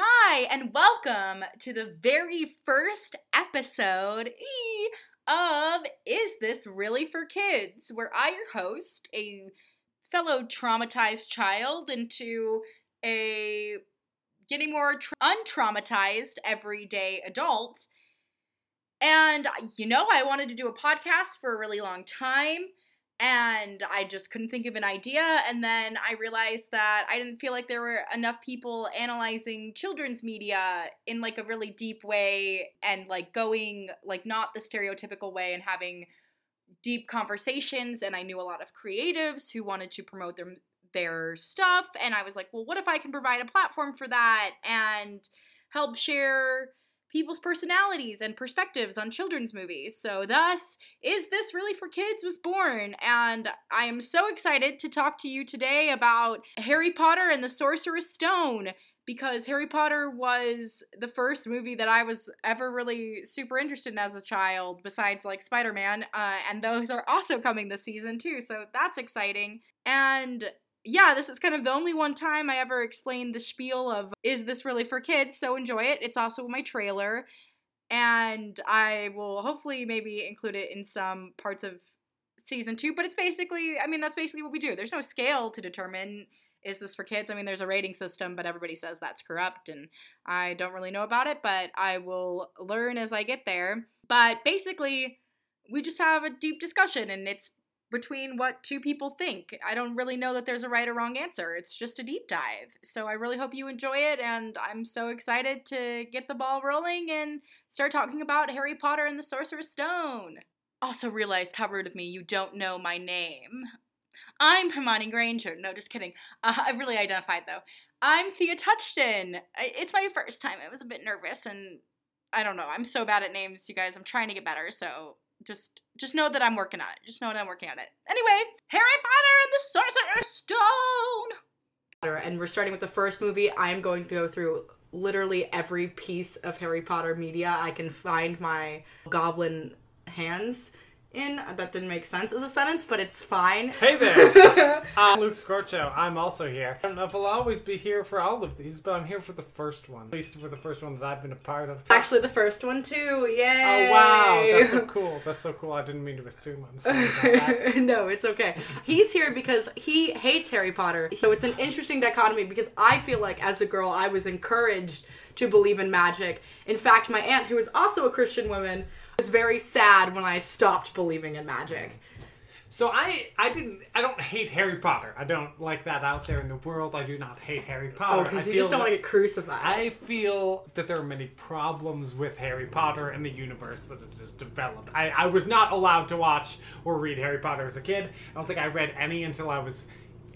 Hi, and welcome to the very first episode of Is This Really for Kids? Where I, your host, a fellow traumatized child into a getting more tra- untraumatized everyday adult. And you know, I wanted to do a podcast for a really long time and I just couldn't think of an idea. And then I realized that I didn't feel like there were enough people analyzing children's media in like a really deep way and like going like not the stereotypical way and having deep conversations. And I knew a lot of creatives who wanted to promote their their stuff. And I was like, well, what if I can provide a platform for that and help share people's personalities and perspectives on children's movies. So, thus, Is This Really for Kids was born. And I am so excited to talk to you today about Harry Potter and the Sorcerer's Stone because Harry Potter was the first movie that I was ever really super interested in as a child, besides like Spider Man. Uh, and those are also coming this season too, so that's exciting. And yeah, this is kind of the only one time I ever explained the spiel of is this really for kids? So enjoy it. It's also my trailer. And I will hopefully maybe include it in some parts of season two. But it's basically, I mean, that's basically what we do. There's no scale to determine is this for kids? I mean, there's a rating system, but everybody says that's corrupt, and I don't really know about it, but I will learn as I get there. But basically, we just have a deep discussion, and it's between what two people think. I don't really know that there's a right or wrong answer. It's just a deep dive. So I really hope you enjoy it, and I'm so excited to get the ball rolling and start talking about Harry Potter and the Sorcerer's Stone. Also realized how rude of me, you don't know my name. I'm Hermione Granger. No, just kidding. Uh, I really identified though. I'm Thea Touchton. It's my first time. I was a bit nervous, and I don't know. I'm so bad at names, you guys. I'm trying to get better, so just just know that I'm working on it. Just know that I'm working on it. Anyway, Harry Potter and the Sorcerer's Stone. And we're starting with the first movie. I'm going to go through literally every piece of Harry Potter media I can find my goblin hands in. That didn't make sense as a sentence, but it's fine. Hey there! I'm Luke Scorcho. I'm also here. I don't know if I'll always be here for all of these, but I'm here for the first one. At least for the first one that I've been a part of. Actually, the first one too. Yay! Oh wow, that's so cool. That's so cool. I didn't mean to assume. I'm sorry about that. no, it's okay. He's here because he hates Harry Potter. So it's an interesting dichotomy because I feel like as a girl I was encouraged to believe in magic. In fact, my aunt, who is also a Christian woman, was very sad when I stopped believing in magic. So I, I didn't, I don't hate Harry Potter. I don't like that out there in the world. I do not hate Harry oh, Potter. Oh, because I you feel just don't want to get crucified. I feel that there are many problems with Harry Potter and the universe that it has developed. I, I was not allowed to watch or read Harry Potter as a kid. I don't think I read any until I was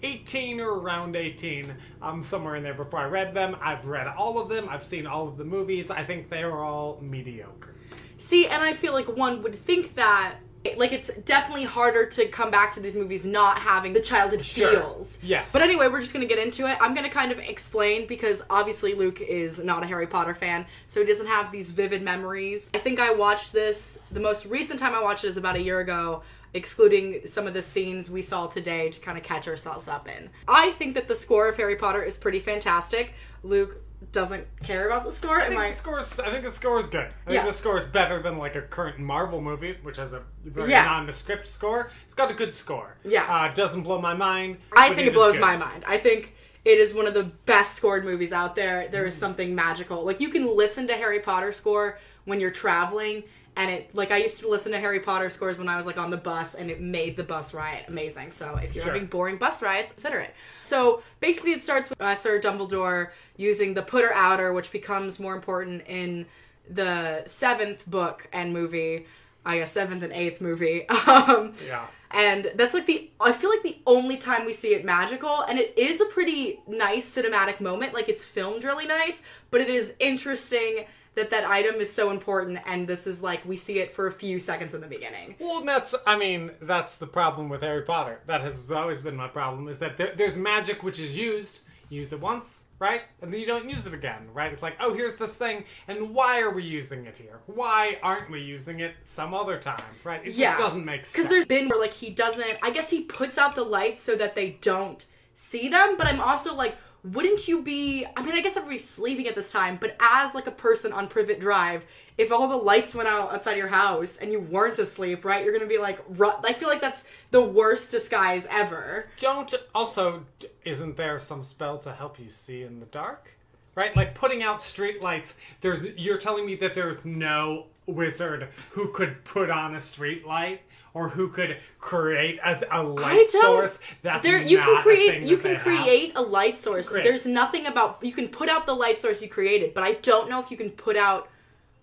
18 or around 18. I'm somewhere in there before I read them. I've read all of them. I've seen all of the movies. I think they are all mediocre. See, and I feel like one would think that like it's definitely harder to come back to these movies not having the childhood Sure. feels. Yes. But anyway, we're just gonna get into it. I'm gonna kind of explain because obviously Luke is not a Harry Potter fan, so he doesn't have these vivid memories. I think I watched this the most recent time I watched it is about a year ago. Excluding some of the scenes we saw today to kind of catch ourselves up in. I think that the score of Harry Potter is pretty fantastic. Luke doesn't care about the score. I think I? the score's. I think the score is good. I think Yeah. the score is better than like a current Marvel movie, which has a very Yeah. nondescript score. It's got a good score. Yeah. uh, it doesn't blow my mind. I think it is blows my mind. I think it is one of the best scored movies out there. There is something magical. Like you can listen to Harry Potter score when you're traveling and it like I used to listen to Harry Potter scores when I was like on the bus and it made the bus riot amazing. So if you're Sure. having boring bus riots, consider it. So basically it starts with uh, Sir Dumbledore using the putter outer which becomes more important in the seventh book and movie. I guess seventh and eighth movie. Um, Yeah. and that's like the I feel like the only time we see it magical and it is a pretty nice cinematic moment like it's filmed really nice but it is interesting that that item is so important and this is like we see it for a few seconds in the beginning. Well, that's, I mean, that's the problem with Harry Potter. That has always been my problem, is that there, there's magic which is used, you use it once, right? And then you don't use it again, right? It's like, oh, here's this thing, and why are we using it here? Why aren't we using it some other time, right? It Yeah. just doesn't make sense. Because there's been where like he doesn't. I guess he puts out the lights so that they don't see them. But I'm also like, wouldn't you be I mean I guess everybody's sleeping at this time, but as like a person on Privet Drive, if all the lights went out outside your house and you weren't asleep, right? You're to be like ru- I feel like that's the worst disguise ever. Don't also isn't there some spell to help you see in the dark? Right? Like putting out street lights. There's you're telling me that there's no wizard who could put on a street light or who could create a, a light source. That's There you can a create you can they have. create a light source. Create. There's nothing about you can put out the light source you created, but I don't know if you can put out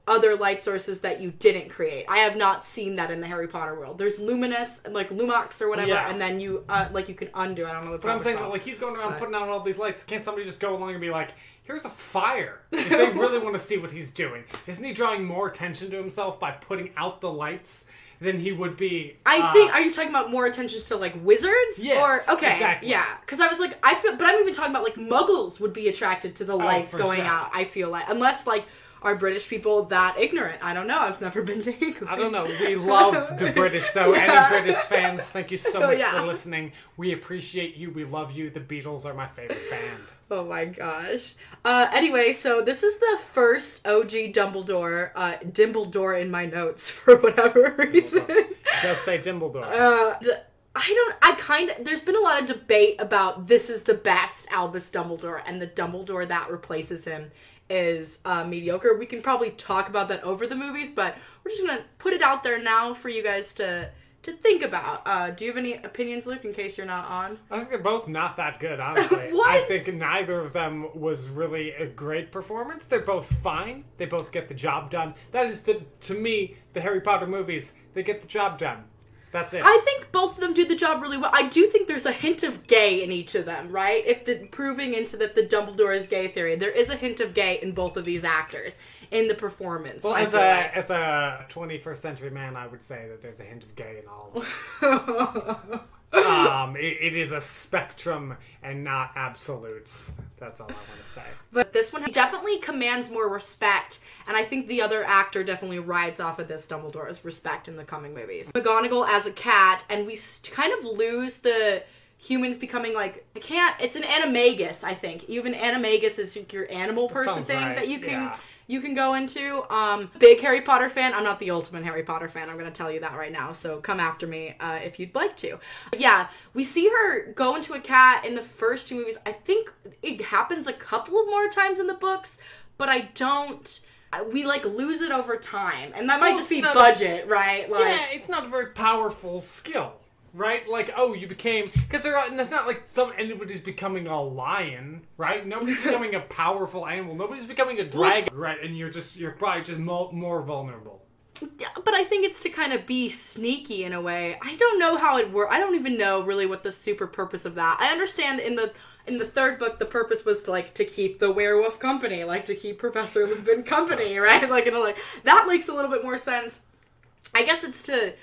other light sources that you didn't create. I have not seen that in the Harry Potter world. There's luminous, like Lumox or whatever, Yeah. and then you uh, like you can undo. I don't know the. But I'm saying that like he's going around But- putting out all these lights. Can't somebody just go along and be like, "Here's a fire"? If they really want to see what he's doing, isn't he drawing more attention to himself by putting out the lights than he would be? I uh, think. Are you talking about more attention to like wizards? Yes, Or okay, exactly. yeah. Because I was like, I feel, but I'm even talking about like Muggles would be attracted to the lights Oh, going sure. out. I feel like unless like are British people that ignorant? I don't know. I've never been to England. I don't know. We love the British, though. Yeah. Any British fans, thank you so much Yeah. for listening. We appreciate you. We love you. The Beatles are my favorite band. Oh my gosh. Uh, anyway, so this is the first OG Dumbledore, uh, Dimbledore in my notes for whatever reason. Just say Dimbledore. Uh, I don't. I kind of. There's been a lot of debate about this is the best Albus Dumbledore, and the Dumbledore that replaces him is uh, mediocre. We can probably talk about that over the movies, but we're just gonna put it out there now for you guys to to think about. Uh, do you have any opinions, Luke? In case you're not on. I think they're both not that good, honestly. What? I think neither of them was really a great performance. They're both fine. They both get the job done. That is the to me the Harry Potter movies. They get the job done. That's it. I think both of them do the job really well. I do think there's a hint of gay in each of them, right? If the proving into that the Dumbledore is gay theory, there is a hint of gay in both of these actors in the performance. well, I as a like. as a 21st century man, I would say that there's a hint of gay in all. um, it, it is a spectrum and not absolutes. That's all I want to say. But this one definitely commands more respect, and I think the other actor definitely rides off of this Dumbledore's respect in the coming movies. McGonagall as a cat, and we kind of lose the humans becoming like I can't. It's an animagus, I think. You have an animagus is your animal person thing right, that you can. yeah. You can go into. Um, big Harry Potter fan. I'm not the ultimate Harry Potter fan. I'm going to tell you that right now. So come after me uh, if you'd like to. But yeah, we see her go into a cat in the first two movies. I think it happens a couple of more times in the books, but I don't. We like lose it over time, and that might Well, just be budget, right? Like, yeah, it's not a very powerful skill, right? Like, oh, you became because they're and it's not like some anybody's becoming a lion, right? Nobody's becoming a powerful animal. Nobody's becoming a dragon, right? And you're just you're probably just mo- more vulnerable. but I think it's to kind of be sneaky in a way. I don't know how it works. I don't even know really what the super purpose of that. I understand in the in the third book the purpose was to like to keep the werewolf company, like to keep Professor Lupin company, right? Like know, like that makes a little bit more sense. I guess it's to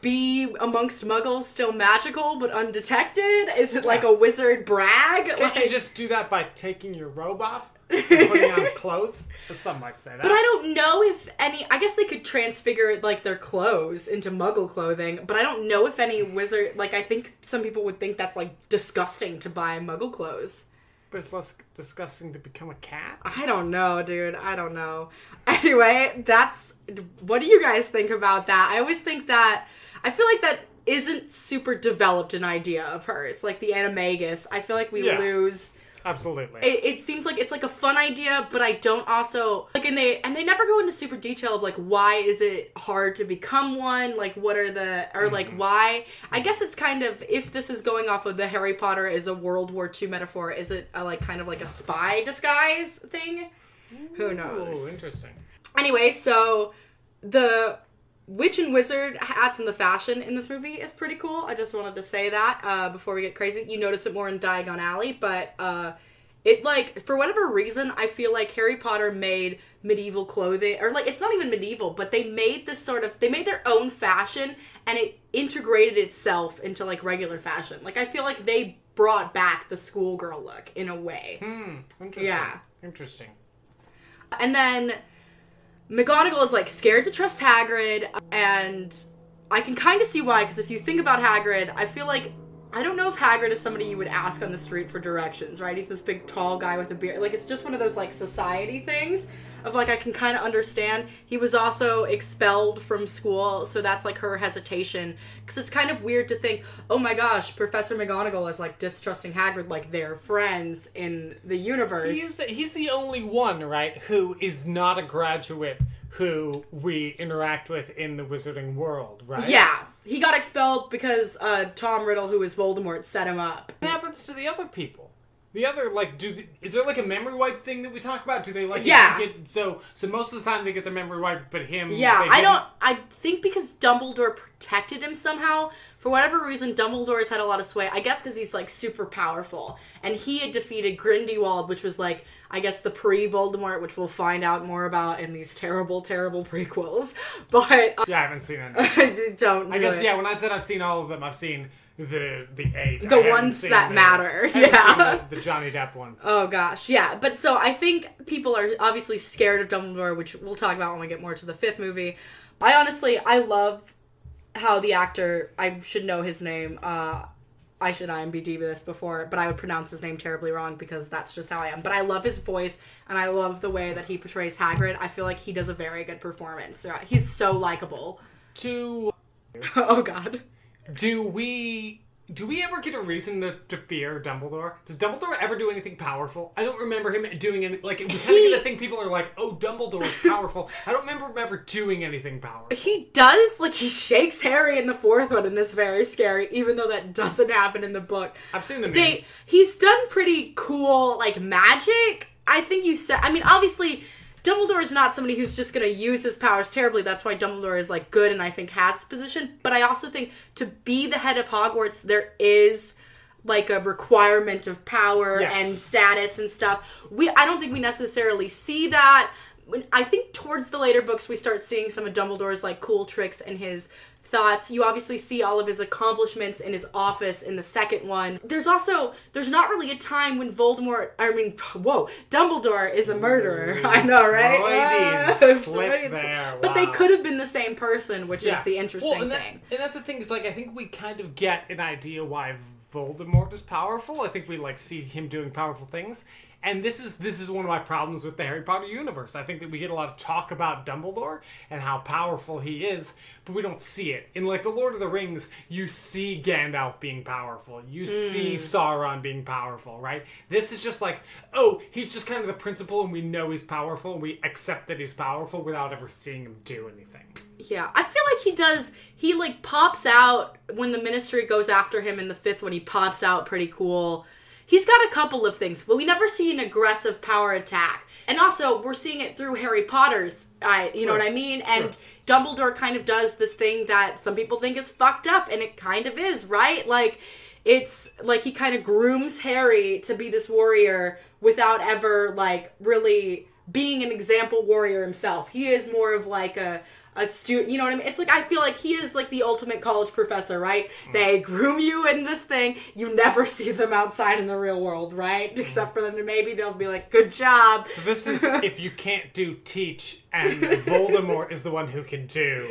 be amongst muggles still magical but undetected? Is it like a wizard brag? Can't Like- you just do that by taking your robe off putting on clothes? Some might say that. But I don't know if any. I guess they could transfigure like their clothes into Muggle clothing, but I don't know if any wizard. Like I think some people would think that's like disgusting to buy Muggle clothes. But it's less disgusting to become a cat. I don't know, dude. I don't know. Anyway, that's. What do you guys think about that? I always think that. I feel like that isn't super developed an idea of hers. Like the animagus, I feel like we Yeah. lose. Absolutely. it, it seems like it's like a fun idea, but I don't also like and they and they never go into super detail of like why is it hard to become one? Like what are the or like mm-hmm. why? I guess it's kind of if this is going off of the Harry Potter is a World War II metaphor, is it a, like kind of like a spy disguise thing? Who knows? Oh, interesting. Anyway, so the witch and wizard hats and the fashion in this movie is pretty cool. I just wanted to say that uh, before we get crazy. You notice it more in Diagon Alley, but uh, it like for whatever reason, I feel like Harry Potter made medieval clothing, or like it's not even medieval, but they made this sort of they made their own fashion and it integrated itself into like regular fashion. Like I feel like they brought back the schoolgirl look in a way. Hmm. Interesting. Yeah. Interesting. And then McGonagall is like scared to trust Hagrid, and I can kind of see why. Because if you think about Hagrid, I feel like I don't know if Hagrid is somebody you would ask on the street for directions, right? He's this big tall guy with a beard. Like it's just one of those like society things of like I can kind of understand. He was also expelled from school, so that's like her hesitation because it's kind of weird to think, oh my gosh, Professor McGonagall is like distrusting Hagrid like they're friends in the universe. He's he's the only one, right, who is not a graduate who we interact with in the wizarding world, right? yeah, he got expelled because uh, Tom Riddle, who is Voldemort, set him up. What happens to the other people? The other like, do the, is there like a memory wipe thing that we talk about? Do they like Yeah. get so so most of the time they get the memory wipe, but him Yeah, they I don't. I think because Dumbledore protected him somehow. For whatever reason, Dumbledore has had a lot of sway. I guess because he's like super powerful, and he had defeated Grindelwald, which was like I guess the pre-Voldemort, which we'll find out more about in these terrible, terrible prequels. But uh, Yeah, I haven't seen it. I don't. Do I guess it. yeah. When I said I've seen all of them, I've seen the the eight, The I ones that the- matter, yeah. the, the Johnny Depp ones. Oh gosh, yeah. But so I think people are obviously scared of Dumbledore, which we'll talk about when we get more to the fifth movie. I honestly, I love how the actor. I should know his name. Uh, I should IMDb this before, but I would pronounce his name terribly wrong because that's just how I am. But I love his voice and I love the way that he portrays Hagrid. I feel like he does a very good performance. He's so likable. To oh god. Do we do we ever get a reason to, to fear Dumbledore? Does Dumbledore ever do anything powerful? I don't remember him doing any. Like we kind of get to think people are like, "Oh, Dumbledore is powerful." I don't remember him ever doing anything powerful. He does like he shakes Harry in the fourth one, and it's very scary. Even though that doesn't happen in the book. I've seen the movie. they he's done pretty cool like magic. I think you said. I mean, obviously, Dumbledore is not somebody who's just going to use his powers terribly. That's why Dumbledore is like good and I think has his position. But I also think to be the head of Hogwarts, there is like a requirement of power Yes. and status and stuff. We I don't think we necessarily see that. I think towards the later books we start seeing some of Dumbledore's like cool tricks and his thoughts. You obviously see all of his accomplishments in his office in the second one. There's also there's not really a time when Voldemort I mean whoa, Dumbledore is a murderer. Mm. I know, right? Freudian slip Freudian there, slip. But they could have been the same person, which is the interesting well, and that- thing. and that's the thing is like I think we kind of get an idea why Voldemort is powerful. I think we like see him doing powerful things. And this is this is one of my problems with the Harry Potter universe. I think that we get a lot of talk about Dumbledore and how powerful he is, but we don't see it. In like the Lord of the Rings, you see Gandalf being powerful. You see mm. Sauron being powerful, right? This is just like, oh, he's just kind of the principal and we know he's powerful and we accept that he's powerful without ever seeing him do anything. Yeah, I feel like he does. He like pops out when the Ministry goes after him in the fifth When He pops out pretty cool. He's got a couple of things, but we never see an aggressive power attack. And also, we're seeing it through Harry Potter's. I, you know what I mean? And Dumbledore kind of does this thing that some people think is fucked up, and it kind of is, right? Like, it's like he kind of grooms Harry to be this warrior without ever like really being an example warrior himself. He is more of like a a student, you know what I mean? It's like I feel like he is like the ultimate college professor, right? They groom you in this thing. You never see them outside in the real world, right? Mm-hmm. Except for them, to maybe they'll be like, "Good job." So this is if you can't do teach, and Voldemort is the one who can do.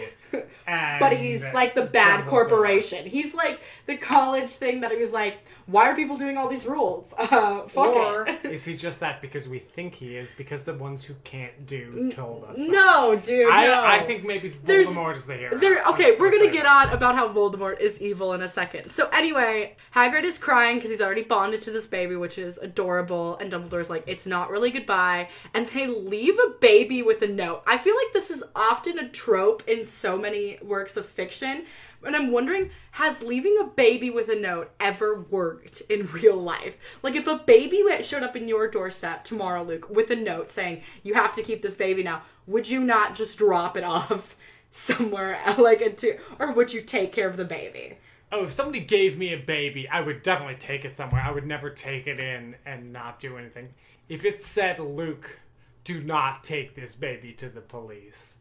And but he's like the bad corporation. He's like the college thing that he was like, "Why are people doing all these rules?" Uh, fuck Or it. is he just that because we think he is because the ones who can't do told us? that? no, dude. I, no. I think maybe There's- Voldemort is the hero. There, okay, we're gonna get on about how Voldemort is evil in a second. So anyway, Hagrid is crying because he's already bonded to this baby, which is adorable, and Dumbledore's like, "It's not really goodbye," and they leave a baby with a note. I feel like this is often a trope in so many works of fiction, and I'm wondering, has leaving a baby with a note ever worked in real life? Like, if a baby showed up in your doorstep tomorrow, Luke, with a note saying, "You have to keep this baby now," would you not just drop it off? somewhere like into or would you take care of the baby Oh, if somebody gave me a baby, I would definitely take it somewhere. I would never take it in and not do anything. If it said, Luke, do not take this baby to the police.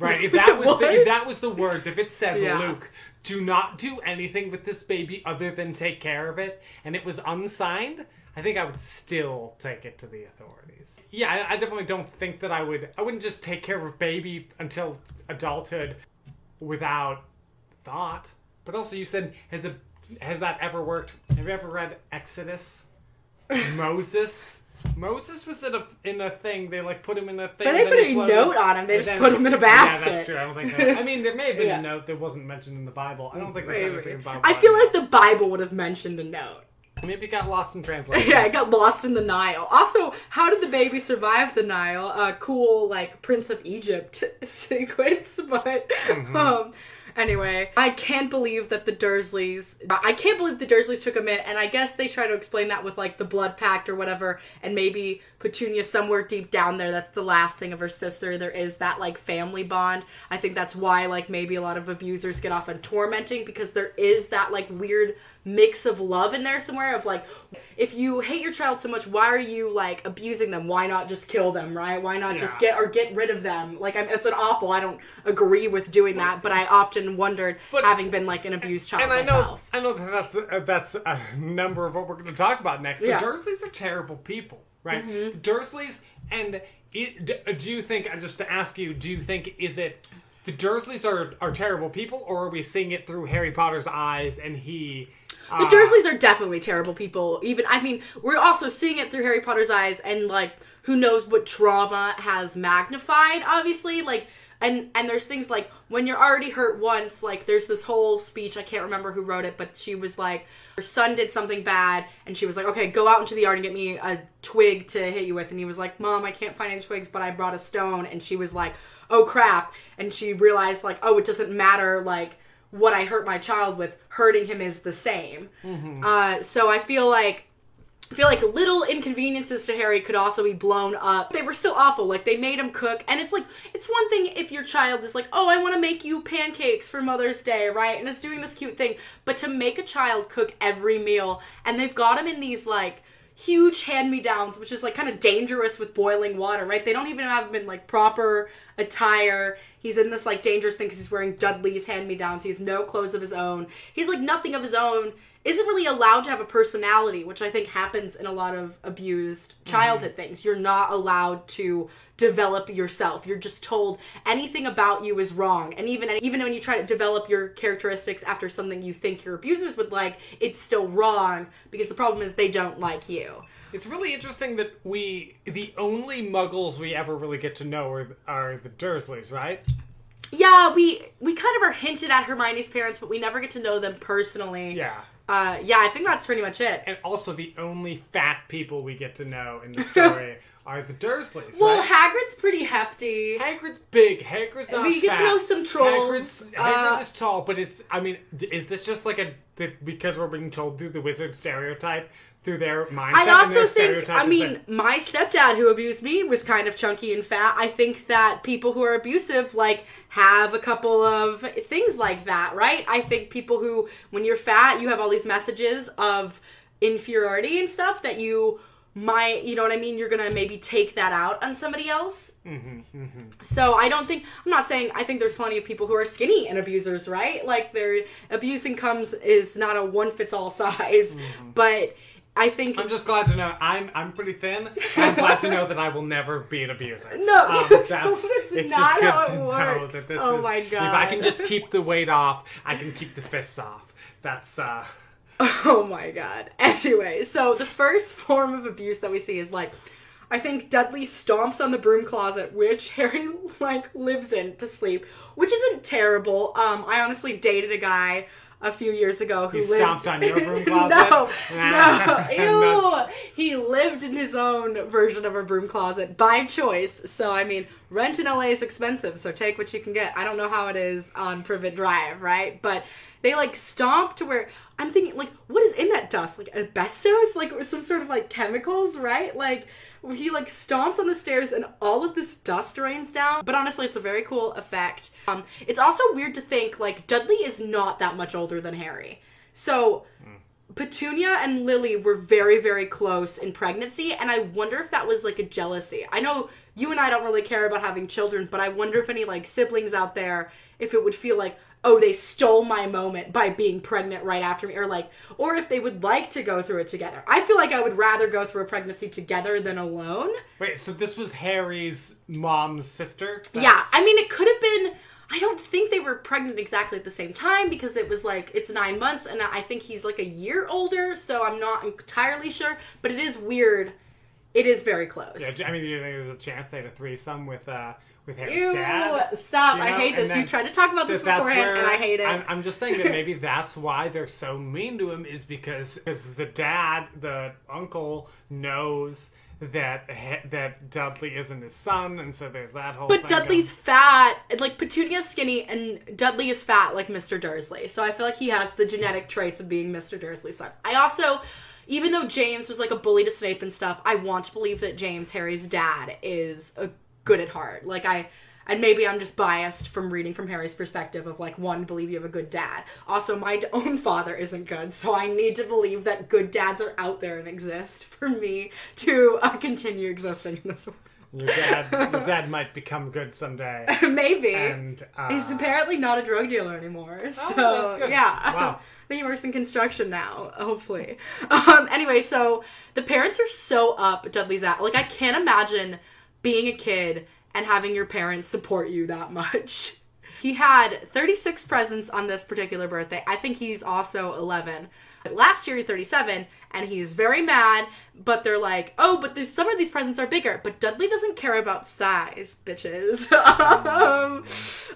Right, if that was the, if that was the words, if it said, Yeah. Luke, do not do anything with this baby other than take care of it, and it was unsigned, I think I would still take it to the authorities. Yeah, I, I definitely don't think that I would. I wouldn't just take care of a baby until adulthood without thought. But also, you said has a has that ever worked? Have you ever read Exodus? Moses. Moses was in a in a thing. They like put him in a thing. But they put a note on him. They just then- put him in a basket. Yeah, that's true. I don't think. So. I mean, there may have been Yeah. a note that wasn't mentioned in the Bible. I don't think there's Wait, anything in the Bible. I feel like the Bible would have mentioned a note. maybe it got lost in translation. Yeah, I got lost in the Nile. Also, how did the baby survive the Nile? Uh, cool, like Prince of Egypt sequence, but Mm-hmm. um. Anyway, I can't believe that the Dursleys. I can't believe the Dursleys took him in, and I guess they try to explain that with like the blood pact or whatever, and maybe Petunia somewhere deep down there. That's the last thing of her sister. There is that like family bond. I think that's why like maybe a lot of abusers get off on tormenting because there is that like weird mix of love in there somewhere of like if you hate your child so much why are you like abusing them why not just kill them right why not just get or get rid of them like I'm, it's an awful i don't agree with doing that but i often wondered But- having been like an abused child And I know, myself I know that that's uh, that's a number of what we're going to talk about next. Yeah. The Dursleys are terrible people, right? The Dursleys, and it, do you think? uh, Just to ask you, do you think is it the Dursleys are are terrible people, or are we seeing it through Harry Potter's eyes and he? The Dursleys are definitely terrible people. Even I mean, we're also seeing it through Harry Potter's eyes, and like, who knows what trauma has magnified? Obviously, like, and and there's things like when you're already hurt once. Like, there's this whole speech. I can't remember who wrote it, but she was like, her son did something bad, and she was like, okay, go out into the yard and get me a twig to hit you with. And he was like, mom, I can't find any twigs, but I brought a stone. And she was like, oh crap. And she realized like, oh, it doesn't matter like what I hurt my child with, hurting him is the same. Uh, so I feel like I feel like little inconveniences to Harry could also be blown up. They were still awful. Like they made him cook, and it's like it's one thing if your child is like, "Oh, I want to make you pancakes for Mother's Day," right? And is doing this cute thing, but to make a child cook every meal, and they've got him in these like huge hand-me-downs, which is like kind of dangerous with boiling water, right? They don't even have been like proper attire. He's in this like dangerous thing because he's wearing Dudley's hand-me-downs. He has no clothes of his own. He's like nothing of his own. Isn't really allowed to have a personality, which I think happens in a lot of abused mm-hmm. childhood things. You're not allowed to develop yourself. You're just told anything about you is wrong. And even even when you try to develop your characteristics after something you think your abusers would like, it's still wrong because the problem is they don't like you. It's really interesting that we the only Muggles we ever really get to know are are the Dursleys, right? Yeah, we we kind of are hinted at Hermione's parents, but we never get to know them personally. Yeah. Uh, yeah, I think that's pretty much it. And also the only fat people we get to know in the story are the Dursleys. Well, right? Hagrid's pretty hefty. Hagrid's big. Hagrid's not We get to know some trolls. Hagrid's, Uh, is tall, but it's. I mean, is this just like a because we're being told through the wizard stereotype through their mindset? I also think, I mean, my stepdad who abused me was kind of chunky and fat. I think that people who are abusive, like, have a couple of things like that, right? I think people who, when you're fat, you have all these messages of inferiority and stuff that you might, you know what I mean? You're gonna maybe take that out on somebody else. Mm-hmm, mm-hmm. So I don't think I'm not saying I think there's plenty of people who are skinny and abusers, right? Like their abusing comes is not a one fits all size, mm-hmm. but I think I'm just glad to know I'm I'm pretty thin. I'm glad to know that I will never be an abuser. No, um, that's that's it's not just good how it works. Oh is. my god! If I can just keep the weight off, I can keep the fists off. That's uh. Oh my god. Anyway, so the first form of abuse that we see is like I think Dudley stomps on the broom closet, which Harry like lives in to sleep, which isn't terrible. Um, I honestly dated a guy a few years ago who He lived. stomps on your broom closet? no, no, ew. He lived in his own version of a broom closet by choice. So I mean, rent in LA is expensive, so take what you can get. I don't know how it is on Privet Drive, right? But they like stomp to where I'm thinking, like, what is in that dust? Like asbestos? Like some sort of like chemicals, right? Like he like stomps on the stairs and all of this dust rains down. But honestly, it's a very cool effect. Um, it's also weird to think like Dudley is not that much older than Harry. So Petunia and Lily were very, very close in pregnancy, and I wonder if that was like a jealousy. I know you and I don't really care about having children, but I wonder if any like siblings out there, if it would feel like, oh, they stole my moment by being pregnant right after me, or like, or if they would like to go through it together. I feel like I would rather go through a pregnancy together than alone. Wait, so this was Harry's mom's sister? Yeah, I mean, it could have been. I don't think they were pregnant exactly at the same time because it was like it's nine months, and I think he's like a year older, so I'm not entirely sure. But it is weird. It is very close. Yeah, I mean, do you think there's a chance they had a threesome with uh with Harry's Ew, dad? stop. You I hate and this. You tried to talk about this beforehand, where and I hate it. I'm, I'm just saying that maybe that's why they're so mean to him is because because the dad, the uncle, knows that that Dudley isn't his son, and so there's that whole. But Dudley's going- fat. Like Petunia's skinny, and Dudley is fat, like Mr. Dursley. So I feel like he has the genetic traits of being Mr. Dursley's son. I also, even though James was like a bully to Snape and stuff, I want to believe that James, Harry's dad, is a good at heart. Like I. And maybe I'm just biased from reading from Harry's perspective of like one believe you have a good dad. Also, my own father isn't good, so I need to believe that good dads are out there and exist for me to uh, continue existing in this world. your dad, your dad might become good someday, Maybe. and uh, He's apparently not a drug dealer anymore. So that's good. yeah. Wow. I think he works in construction now, hopefully. Um, anyway, so the parents are so up Dudley's at. Like I can't imagine being a kid and having your parents support you that much. He had 36 presents on this particular birthday. I think he's also 11. Last year, he's 37, and he's very mad, but they're like, oh, but this, some of these presents are bigger. But Dudley doesn't care about size, bitches. um,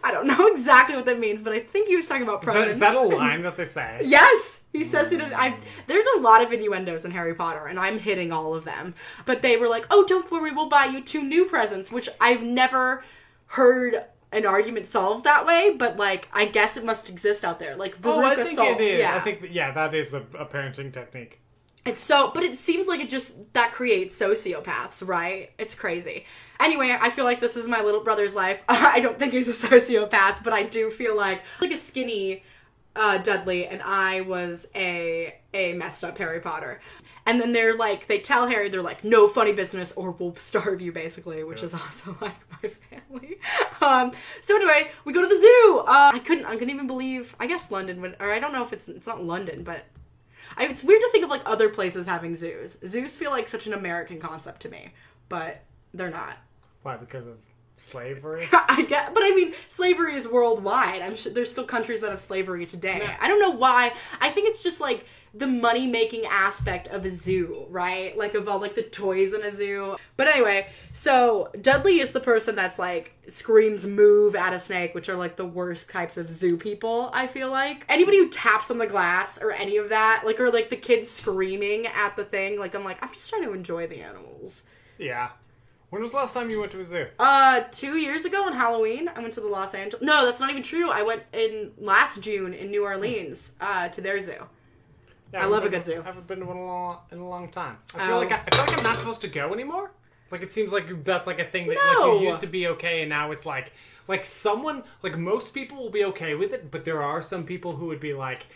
I don't know exactly what that means, but I think he was talking about is that, presents. is that a line that they say? Yes, he says it. I there's a lot of innuendos in Harry Potter, and I'm hitting all of them. But they were like, "Oh, don't worry, we'll buy you two new presents," which I've never heard an argument solved that way. But like, I guess it must exist out there. Like Veruca Oh, I think Salt. it is. Yeah, I think that, yeah, that is a, a parenting technique. it's so, but it seems like it just that creates sociopaths, right? It's crazy. Anyway, I feel like this is my little brother's life. I don't think he's a sociopath, but I do feel like like a skinny uh, Dudley, and I was a a messed up Harry Potter. And then they're like, they tell Harry, they're like, no funny business, or we'll starve you, basically, which is also like my family. Um, so anyway, we go to the zoo. Uh, I couldn't, I couldn't even believe. I guess London would, or I don't know if it's it's not London, but I, it's weird to think of like other places having zoos. Zoos feel like such an American concept to me, but they're not. Why? Because of slavery? I get, but I mean, slavery is worldwide. I'm sure there's still countries that have slavery today. Yeah. I don't know why. I think it's just like the money making aspect of a zoo, right? Like of all like the toys in a zoo. But anyway, so Dudley is the person that's like screams move at a snake, which are like the worst types of zoo people, I feel like. Anybody who taps on the glass or any of that, like or like the kids screaming at the thing, like I'm like, I'm just trying to enjoy the animals. yeah. When was the last time you went to a zoo? Uh, two years ago on Halloween, I went to the Los Angeles. No, that's not even true. I went in last June in New Orleans uh, to their zoo. Yeah, I haven't love a been- good zoo. I haven't been to one in a long, in a long time. I feel Oh. like I, I feel like I'm not supposed to go anymore. Like it seems like that's like a thing that No. like you used to be okay, and now it's like like someone like most people will be okay with it, but there are some people who would be like,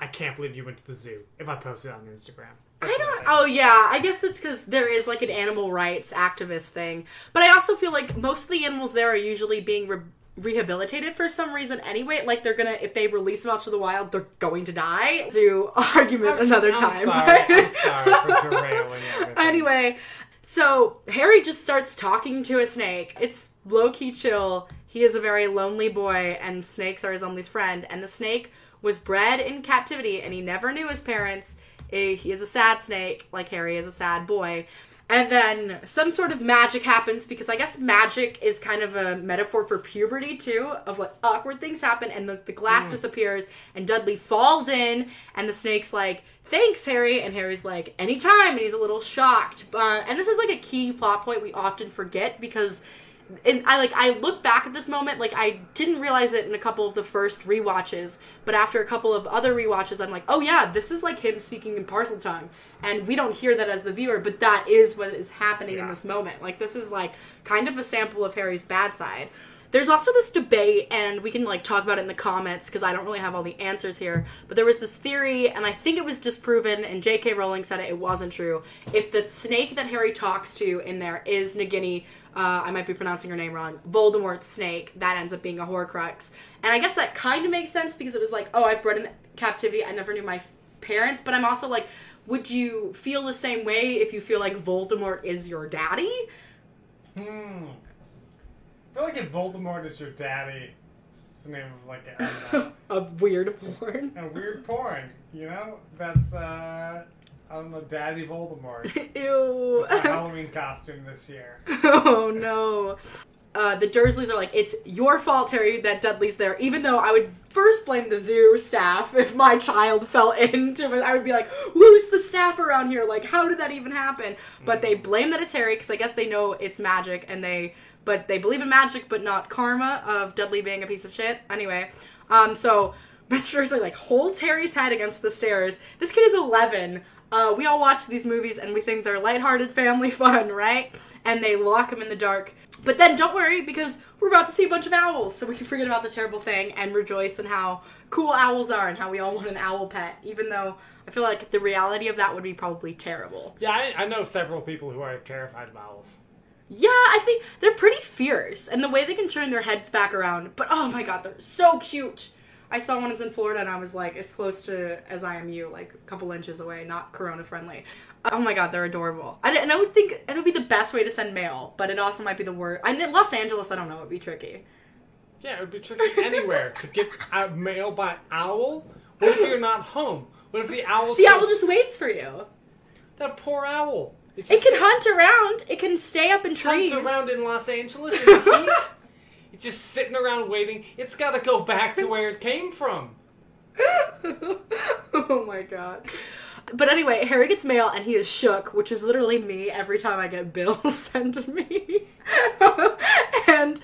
I can't believe you went to the zoo. If I posted on Instagram, I don't. Oh yeah, I guess that's because there is like an animal rights activist thing. But I also feel like most of the animals there are usually being re- rehabilitated for some reason anyway. Like they're gonna, if they release them out to the wild, they're going to die. Zoo argument I'm- another I'm time. Sorry, I'm sorry for derailing everything. anyway, so Harry just starts talking to a snake. It's low key chill. He is a very lonely boy, and snakes are his only friend. And the snake was bred in captivity, and he never knew his parents. Eh, He is a sad snake, like Harry is a sad boy. And then some sort of magic happens because I guess magic is kind of a metaphor for puberty too, of like awkward things happen and the, the glass disappears and Dudley falls in and the snake's like, thanks, Harry. And Harry's like, anytime. And he's a little shocked. Uh, and this is like a key plot point we often forget because and I like I look back at this moment like I didn't realize it in a couple of the first rewatches, but after a couple of other rewatches, I'm like, oh yeah, this is like him speaking in Parseltongue, and we don't hear that as the viewer, but that is what is happening in this moment. Like this is like kind of a sample of Harry's bad side. There's also this debate, and we can like talk about it in the comments because I don't really have all the answers here. But there was this theory, and I think it was disproven, and J.K. Rowling said it, it wasn't true. If the snake that Harry talks to in there is Nagini, uh, I might be pronouncing her name wrong, Voldemort snake, that ends up being a Horcrux. And I guess that kind of makes sense because it was like, oh, I've bred in captivity. I never knew my parents, but I'm also like, would you feel the same way if you feel like Voldemort is your daddy? Hmm. I feel like if Voldemort is your daddy, it's the name of like a, A weird porn. a weird porn? You know, that's uh, I don't know, Daddy Voldemort. Ew. It's my Halloween costume this year. oh no. Uh, the Dursleys are like, it's your fault, Harry, that Dudley's there. Even though I would first blame the zoo staff if my child fell into it. I would be like, who's the staff around here? Like, how did that even happen? But they blame that it's Harry because I guess they know it's magic and they, but they believe in magic, but not karma of Dudley being a piece of shit. Anyway, um, so Mr. Dursley like holds Harry's head against the stairs. This kid is 11. Uh, we all watch these movies and we think they're lighthearted family fun, right? And they lock him in the dark. But then don't worry because we're about to see a bunch of owls, so we can forget about the terrible thing and rejoice in how cool owls are and how we all want an owl pet, even though I feel like the reality of that would be probably terrible. Yeah, I, I know several people who are terrified of owls. Yeah, I think they're pretty fierce, and the way they can turn their heads back around. But oh my god, they're so cute. I saw one that's in Florida, and I was like as close to as I am you, like a couple inches away, not Corona friendly. Uh, oh my god, they're adorable. I, and I would think it would be the best way to send mail, but it also might be the worst. And in Los Angeles, I don't know, it'd be tricky. Yeah, it would be tricky anywhere to get mail by owl. What if you're not home? What if the owl? The owl just waits for you. that poor owl. It's It can hunt around. It can stay up in trees. hunt around in Los Angeles in the heat. Just sitting around waiting. It's got to go back to where it came from. oh my god. But anyway, Harry gets mail and he is shook, which is literally me every time I get bills sent to me. and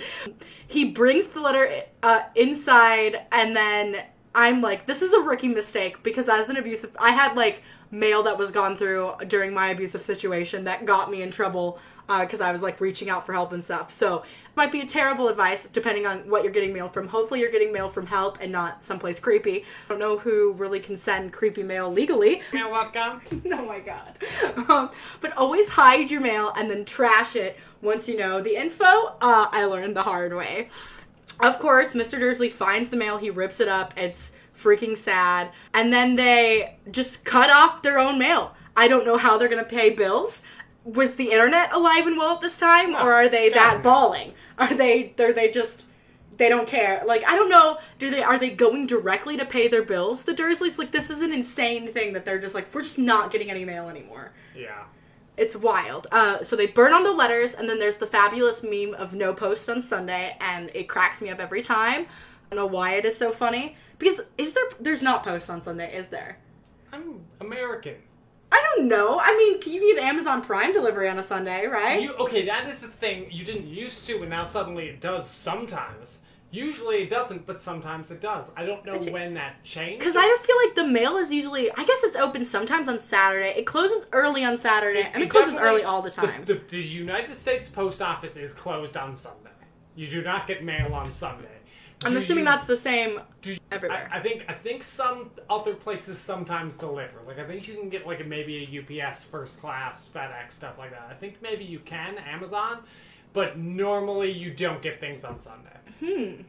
he brings the letter uh, inside, and then I'm like, this is a rookie mistake because as an abusive, I had like mail that was gone through during my abusive situation that got me in trouble because I was like reaching out for help and stuff. So might be a terrible advice depending on what you're getting mail from. Hopefully, you're getting mail from help and not someplace creepy. I don't know who really can send creepy mail legally. Mail.com? oh my god. Um, but always hide your mail and then trash it once you know the info. Uh, I learned the hard way. Of course, Mr. Dursley finds the mail, he rips it up. It's freaking sad. And then they just cut off their own mail. I don't know how they're to pay bills. Was the internet alive and well at this time or are they that bawling? Are they are they just they don't care. Like I don't know, do they are they going directly to pay their bills? The Dursleys like this is an insane thing that they're just like we're just not getting any mail anymore. Yeah. It's wild. Uh, so they burn on the letters, and then there's the fabulous meme of no post on Sunday, and it cracks me up every time. I don't know why it is so funny. Because is there? There's not post on Sunday, is there? I'm American. I don't know. I mean, you get Amazon Prime delivery on a Sunday, right? You okay? That is the thing you didn't used to, and now suddenly it does sometimes. Usually it doesn't, but sometimes it does. I don't know when that changed. Because I don't feel like the mail is usually. I guess it's open sometimes on Saturday. It closes early on Saturday. I mean, it closes early all the time. The, the United States Post Office is closed on Sunday. You do not get mail on Sunday. I'm Do assuming you- that's the same you- everywhere. I, I think I think some other places sometimes deliver. Like I think you can get like a, maybe a UPS first class, FedEx stuff like that. I think maybe you can Amazon, but normally you don't get things on Sunday. Hmm.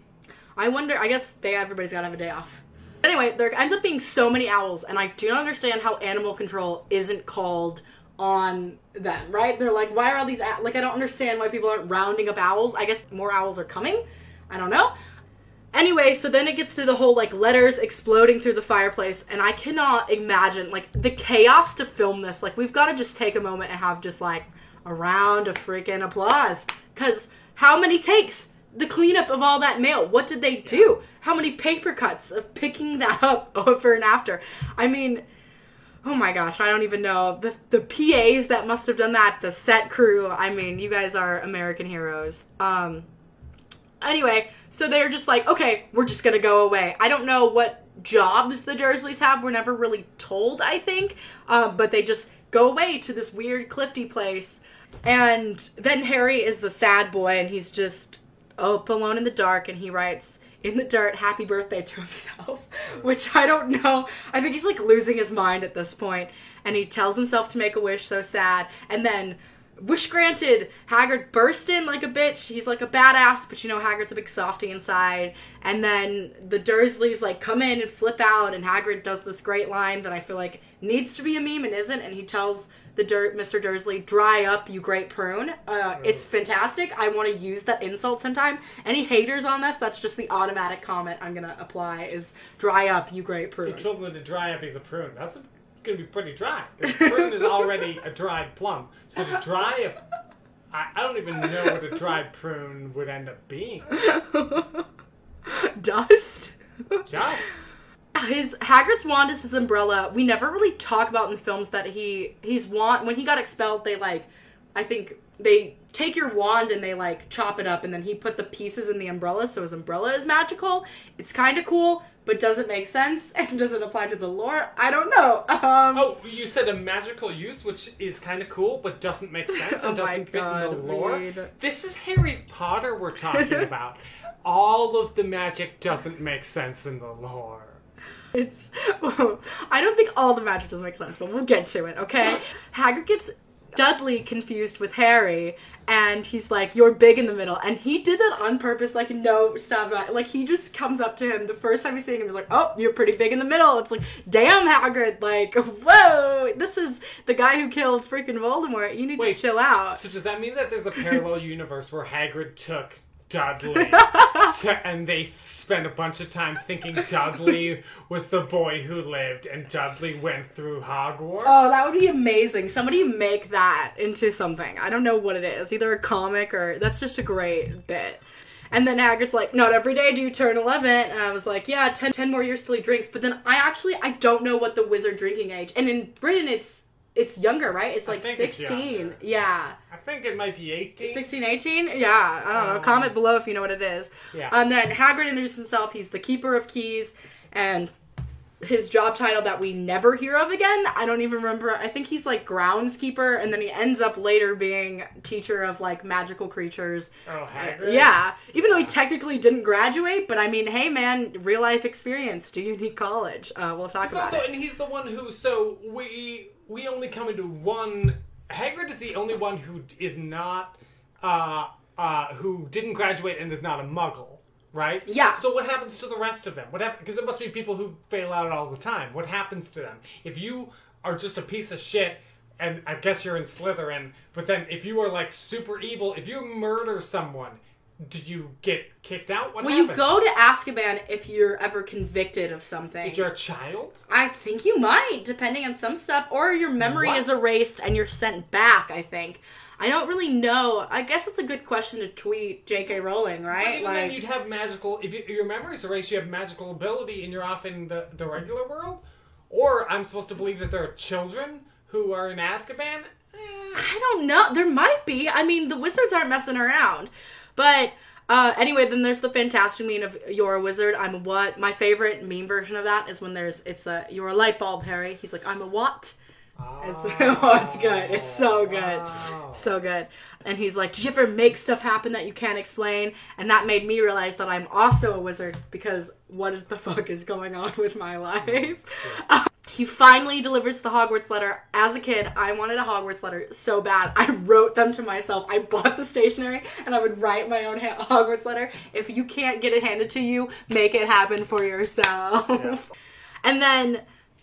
I wonder. I guess they everybody's got to have a day off. Anyway, there ends up being so many owls, and I do not understand how animal control isn't called on them. Right? They're like, why are all these like? I don't understand why people aren't rounding up owls. I guess more owls are coming. I don't know. Anyway, so then it gets to the whole like letters exploding through the fireplace, and I cannot imagine like the chaos to film this. Like, we've got to just take a moment and have just like a round of freaking applause. Because how many takes? The cleanup of all that mail. What did they do? How many paper cuts of picking that up over and after? I mean, oh my gosh, I don't even know. The, the PAs that must have done that, the set crew. I mean, you guys are American heroes. Um, Anyway, so they're just like, okay, we're just gonna go away. I don't know what jobs the Dursleys have. We're never really told, I think. Um, but they just go away to this weird clifty place. And then Harry is a sad boy and he's just up alone in the dark and he writes in the dirt happy birthday to himself which i don't know i think he's like losing his mind at this point and he tells himself to make a wish so sad and then Wish granted, Hagrid burst in like a bitch. He's like a badass, but you know Hagrid's a big softy inside. And then the Dursleys like come in and flip out, and Hagrid does this great line that I feel like needs to be a meme and isn't. And he tells the dirt, Mr. Dursley, dry up, you great prune. Uh, it's fantastic. I want to use that insult sometime. Any haters on this? That's just the automatic comment I'm gonna apply. Is dry up, you great prune. He told him to dry up. He's a prune. That's gonna be pretty dry. The prune is already a dried plum, so to dry a I, I don't even know what a dried prune would end up being. Dust. Just. his Hagrid's wand is his umbrella. We never really talk about in films that he he's wand when he got expelled. They like, I think they take your wand and they like chop it up, and then he put the pieces in the umbrella, so his umbrella is magical. It's kind of cool, but doesn't make sense and doesn't apply to the lore. I don't know. Um, Oh, you said a magical use, which is kind of cool, but doesn't make sense and Oh doesn't fit in the lore. Reed. This is Harry Potter we're talking about. All of the magic doesn't make sense in the lore. It's. I don't think all the magic doesn't make sense, but we'll get to it, okay? Hagrid gets Dudley confused with Harry, and he's like, "You're big in the middle," and he did that on purpose. Like, no, stop that. Like, he just comes up to him the first time he's seeing him. He's like, "Oh, you're pretty big in the middle." It's like, damn, Hagrid. Like, whoa, this is the guy who killed freaking Voldemort. You need Wait, to chill out. So does that mean that there's a parallel universe where Hagrid took Dudley to, and they spent a bunch of time thinking Dudley was the boy who lived and Dudley went through Hogwarts? Oh, that would be amazing. Somebody make that into something. I don't know what it is. Either a comic or that's just a great bit. And then Hagrid's like, not every day do you turn 11. And I was like, yeah, 10, 10 more years till he drinks. But then I actually, I don't know what the wizard drinking age. And in Britain, it's it's younger, right? It's like think it's 16. younger. yeah. I think it might be 18. 16, 18? Yeah, I don't know. Um, Comment below if you know what it is. Yeah. And then Hagrid introduces himself. He's the keeper of keys. And his job title that we never hear of again. I don't even remember. I think he's like groundskeeper, and then he ends up later being teacher of like magical creatures. Oh, Hagrid? Yeah, even though he technically didn't graduate, but I mean, hey man, real life experience. Do you need college? Uh, we'll talk He's about also, it. and he's the one who. So we we only come into one. Hagrid is the only one who is not, uh, uh, who didn't graduate and is not a Muggle, right? Yeah. So what happens to the rest of them? What happens? Because there must be people who fail out all the time. What happens to them if you are just a piece of shit? And I guess you're in Slytherin, but then if you are like super evil, if you murder someone, do you get kicked out? What Well, you go to Azkaban if you're ever convicted of something. If you're a child. I think you might, depending on some stuff, or your memory What? is erased and you're sent back. I think. I don't really know. I guess it's a good question to tweet J.K. Rowling, But right? even then, you'd have magical. If you, your memory's erased, you have magical ability, and you're off in the, the regular world. Or I'm supposed to believe that there are children who are in Azkaban. Eh, I don't know. There might be. I mean, the wizards aren't messing around. But uh, anyway, then there's the fantastic meme of "You're a wizard, I'm a what." My favorite meme version of that is when there's it's a "You're a light bulb, Harry." He's like, "I'm a what?" It's, oh, it's good. It's so oh, good. Wow. So good. And he's like, Did you ever make stuff happen that you can't explain? And that made me realize that I'm also a wizard because what the fuck is going on with my life? he finally delivers the Hogwarts letter. As a kid, I wanted a Hogwarts letter so bad. I wrote them to myself. I bought the stationery and I would write my own ha- Hogwarts letter. If you can't get it handed to you, make it happen for yourself. And then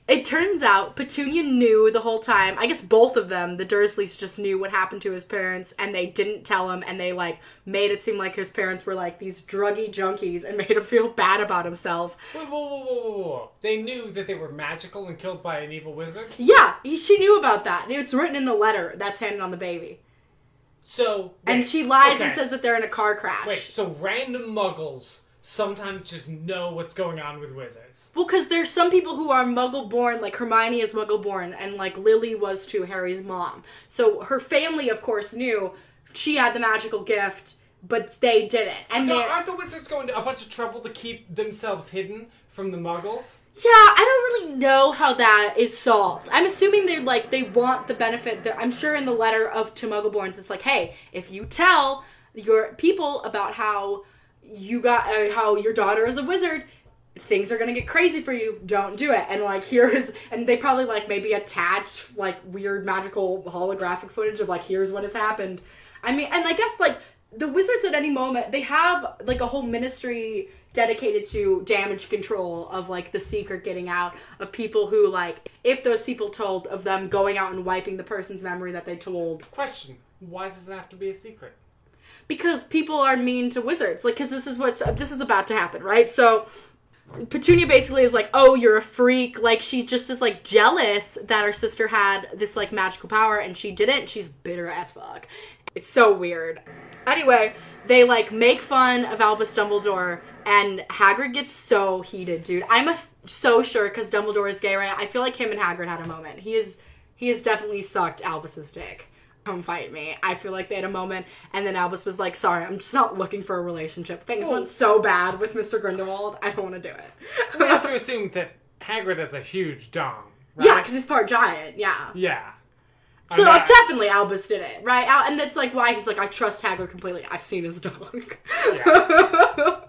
it turns out Petunia knew the whole time. I guess both of them, the Dursleys, just knew what happened to his parents, and they didn't tell him, and they like made it seem like his parents were like these druggy junkies, and made him feel bad about himself. Whoa, whoa, whoa, whoa, whoa! They knew that they were magical and killed by an evil wizard. Yeah, he, she knew about that. It's written in the letter that's handed on the baby, So and she lies and says that they're in a car crash. "Wait." So random Muggles sometimes just know what's going on with wizards. Well, because there's some people who are Muggle born, like Hermione is Muggle born, and like Lily was too, Harry's mom. So her family, of course, knew she had the magical gift, but they didn't. And No, aren't the wizards going to a bunch of trouble to keep themselves hidden from the Muggles? yeah, I don't really know how that is solved. I'm assuming they like they want the benefit. That I'm sure in the letter of to Muggleborns, it's like, hey, if you tell your people about how you got uh, how your daughter is a wizard things are gonna get crazy for you don't do it. And like here's and they probably like maybe attach like weird magical holographic footage of like here's what has happened. I mean and i guess like the wizards at any moment they have like a whole ministry dedicated to damage control of like the secret getting out of people who like if those people told of them going out and wiping the person's memory that they told. Question: Why does it have to be a secret? Because people are mean to wizards like because this is what's this is about to happen right so Petunia basically is like, "Oh, you're a freak." Like she just is like jealous that her sister had this like magical power and she didn't. She's bitter as fuck. It's so weird. Anyway, they like make fun of Albus Dumbledore and Hagrid gets so heated, dude. I'm a, so sure cuz Dumbledore is gay right. I feel like him and Hagrid had a moment. He is he has definitely sucked Albus's dick. Come fight me. I feel like they had a moment, and then Albus was like, "Sorry, I'm just not looking for a relationship. Things went so bad with Mr. Grindelwald. I don't want to do it." We have to assume that Hagrid has a huge dong. Right? yeah, because he's part giant. Yeah. yeah. So not- definitely Albus did it, right? Al- And that's like why he's like, I trust Hagrid completely. I've seen his dog.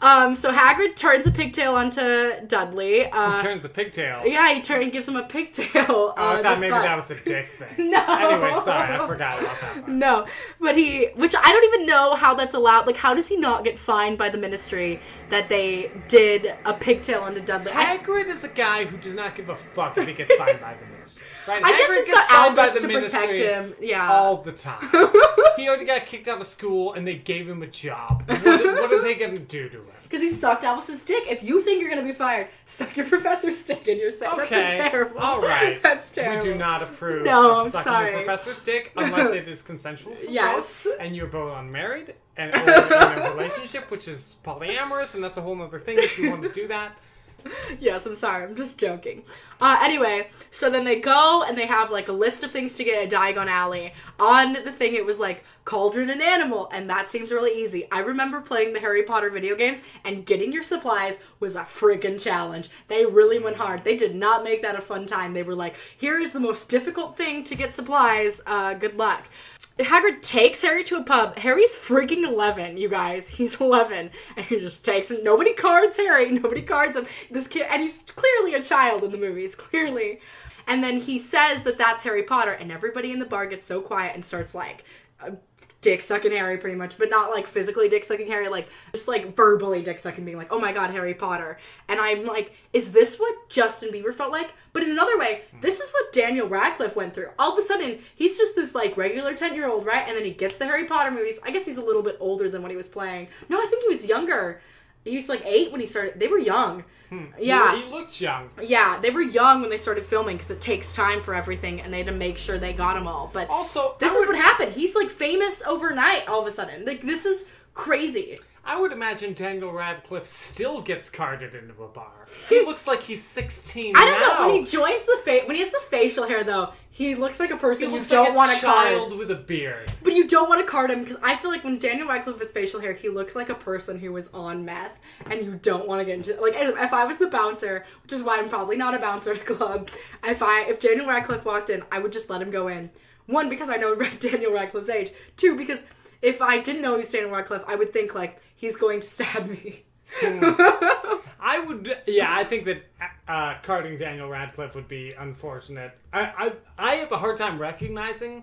um, so Hagrid turns a pigtail onto Dudley. Uh, turns a pigtail. yeah, he turn gives him a pigtail. Oh, I thought maybe that was a dick thing. No. Anyway, sorry, I forgot about that one. No, but he, which I don't even know how that's allowed. Like, how does he not get fined by the ministry that they did a pigtail onto Dudley? I, Hagrid is a guy who does not give a fuck if he gets fined by the ministry. I guess he's got Albus to protect him. Yeah. all the time. he already got kicked out of school, and they gave him a job. What, what are they going to do to him? Because he sucked Albus's dick. If you think you're gonna be fired, suck your professor's dick and you're safe. Okay, That's terrible. all right. That's terrible. We do not approve No, of sucking sorry. your professor's dick unless it is consensual. for Yes. both, and you're both unmarried and in a relationship, which is polyamorous, and that's a whole other thing if you want to do that. Yes, I'm sorry. I'm just joking. Uh, anyway, so then they go and they have like a list of things to get at Diagon Alley. On the thing, it was like cauldron and animal, and that seems really easy. I remember playing the Harry Potter video games, and getting your supplies was a freaking challenge. They really went hard. They did not make that a fun time. They were like, here is the most difficult thing to get supplies. Uh, good luck. Hagrid takes Harry to a pub. Harry's freaking 11, you guys. He's 11. And he just takes him. Nobody cards Harry. Nobody cards him. This kid, and he's clearly a child in the movies. Clearly. And then he says that that's Harry Potter, and everybody in the bar gets so quiet and starts like, uh, dick sucking Harry pretty much, but not like physically dick sucking Harry, like just like verbally dick sucking, being like, oh my god, Harry Potter. And I'm like, is this what Justin Bieber felt like? But in another way, this is what Daniel Radcliffe went through. All of a sudden, he's just this like regular 10 year old, right? And then he gets the Harry Potter movies. I guess he's a little bit older than when he was playing. No, I think he was younger. He was like eight when he started. They were young. Hmm. Yeah. He, he looked young. Yeah, they were young when they started filming because it takes time for everything, and they had to make sure they got them all. But Also, this I is would- what happened. He's like famous overnight all of a sudden. Like this is crazy. I would imagine Daniel Radcliffe still gets carded into a bar. He looks like he's 16 I don't now. know when he joins the face when he has the facial hair though. He looks like a person you don't like want to child card. with a beard. But you don't want to card him because I feel like when Daniel Radcliffe has facial hair, he looks like a person who was on meth, and you don't want to get into like if if I was the bouncer, which is why I'm probably not a bouncer at a club. If I if Daniel Radcliffe walked in, I would just let him go in. One because I know Daniel Radcliffe's age. Two because if I didn't know he was Daniel Radcliffe, I would think like he's going to stab me. I would, yeah, I think that uh, carding Daniel Radcliffe would be unfortunate. I, I, I have a hard time recognizing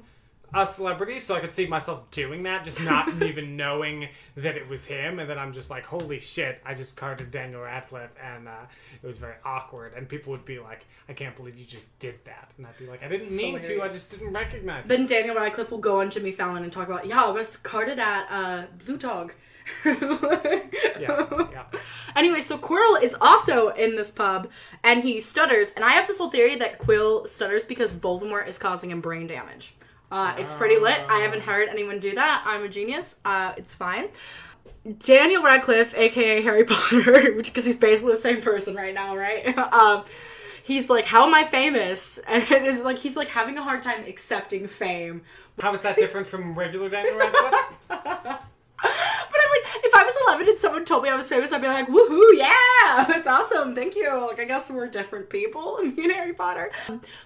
a celebrity, so I could see myself doing that, just not even knowing that it was him, and then I'm just like, holy shit, I just carded Daniel Radcliffe, and uh, it was very awkward, and people would be like, I can't believe you just did that, and I'd be like, I didn't mean to, I just didn't recognize it. Then Daniel Radcliffe will go on Jimmy Fallon and talk about, yeah, I was carded at uh, Blue Dog. Yeah, yeah. Anyway, so Quirrell is also in this pub and he stutters. And I have this whole theory that Quill stutters because Voldemort is causing him brain damage. Uh, it's pretty lit. I haven't heard anyone do that. I'm a genius. Uh, it's fine. Daniel Radcliffe, aka Harry Potter, because he's basically the same person right now, right? um, he's like, "How am I famous?" And it's like he's like having a hard time accepting fame. How is that different from regular Daniel Radcliffe? But I'm like, if I was 11 and someone told me I was famous, I'd be like, woohoo, yeah, that's awesome, thank you. Like, I guess we're different people, me and Harry Potter.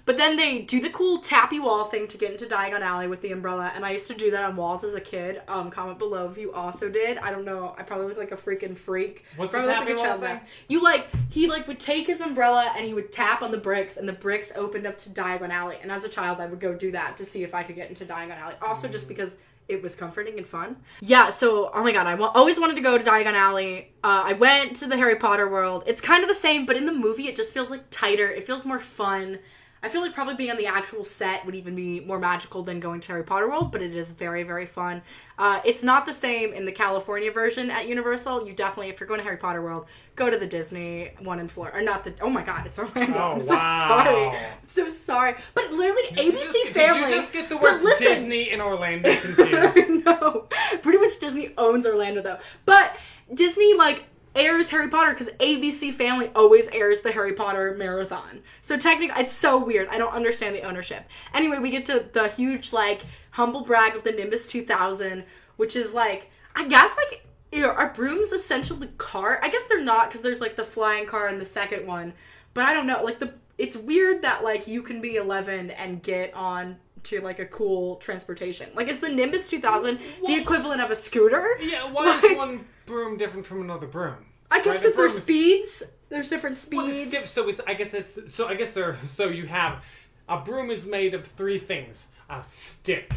But then they do the cool tappy wall thing to get into Diagon Alley with the umbrella, and I used to do that on walls as a kid. Um, comment below if you also did. I don't know, I probably look like a freaking freak. What's the Probably look tappy like wall thing? You like, he like would take his umbrella and he would tap on the bricks, and the bricks opened up to Diagon Alley. And as a child, I would go do that to see if I could get into Diagon Alley. Also, just because it was comforting and fun. Yeah, so oh my god, I always wanted to go to Diagon Alley. Uh, I went to the Harry Potter world. It's kind of the same, but in the movie, it just feels like tighter. It feels more fun. I feel like probably being on the actual set would even be more magical than going to Harry Potter World, but it is very, very fun. Uh, it's not the same in the California version at Universal. You definitely, if you're going to Harry Potter World, go to the Disney one in Florida. Or not the, oh my god, it's Orlando. Oh, I'm so wow. sorry. I'm so sorry. But literally, Did ABC just- Family. Did you just get the words listen, Disney and Orlando confused? no, pretty much Disney owns Orlando though. But Disney like airs Harry Potter because ABC Family always airs the Harry Potter marathon. So technically, it's so weird. I don't understand the ownership. Anyway, we get to the huge like humble brag of the Nimbus 2000, which is like I guess like are brooms essential to car? I guess they're not because there's like the flying car in the second one. But I don't know. Like the it's weird that like you can be 11 and get on to like a cool transportation. Like is the Nimbus 2000 the equivalent of a scooter? yeah, why Like- is one broom different from another broom? I guess because there's speeds. There's different Well, speeds. diff- so it's I guess it's so I guess they're so you have a broom is made of three things: a stick,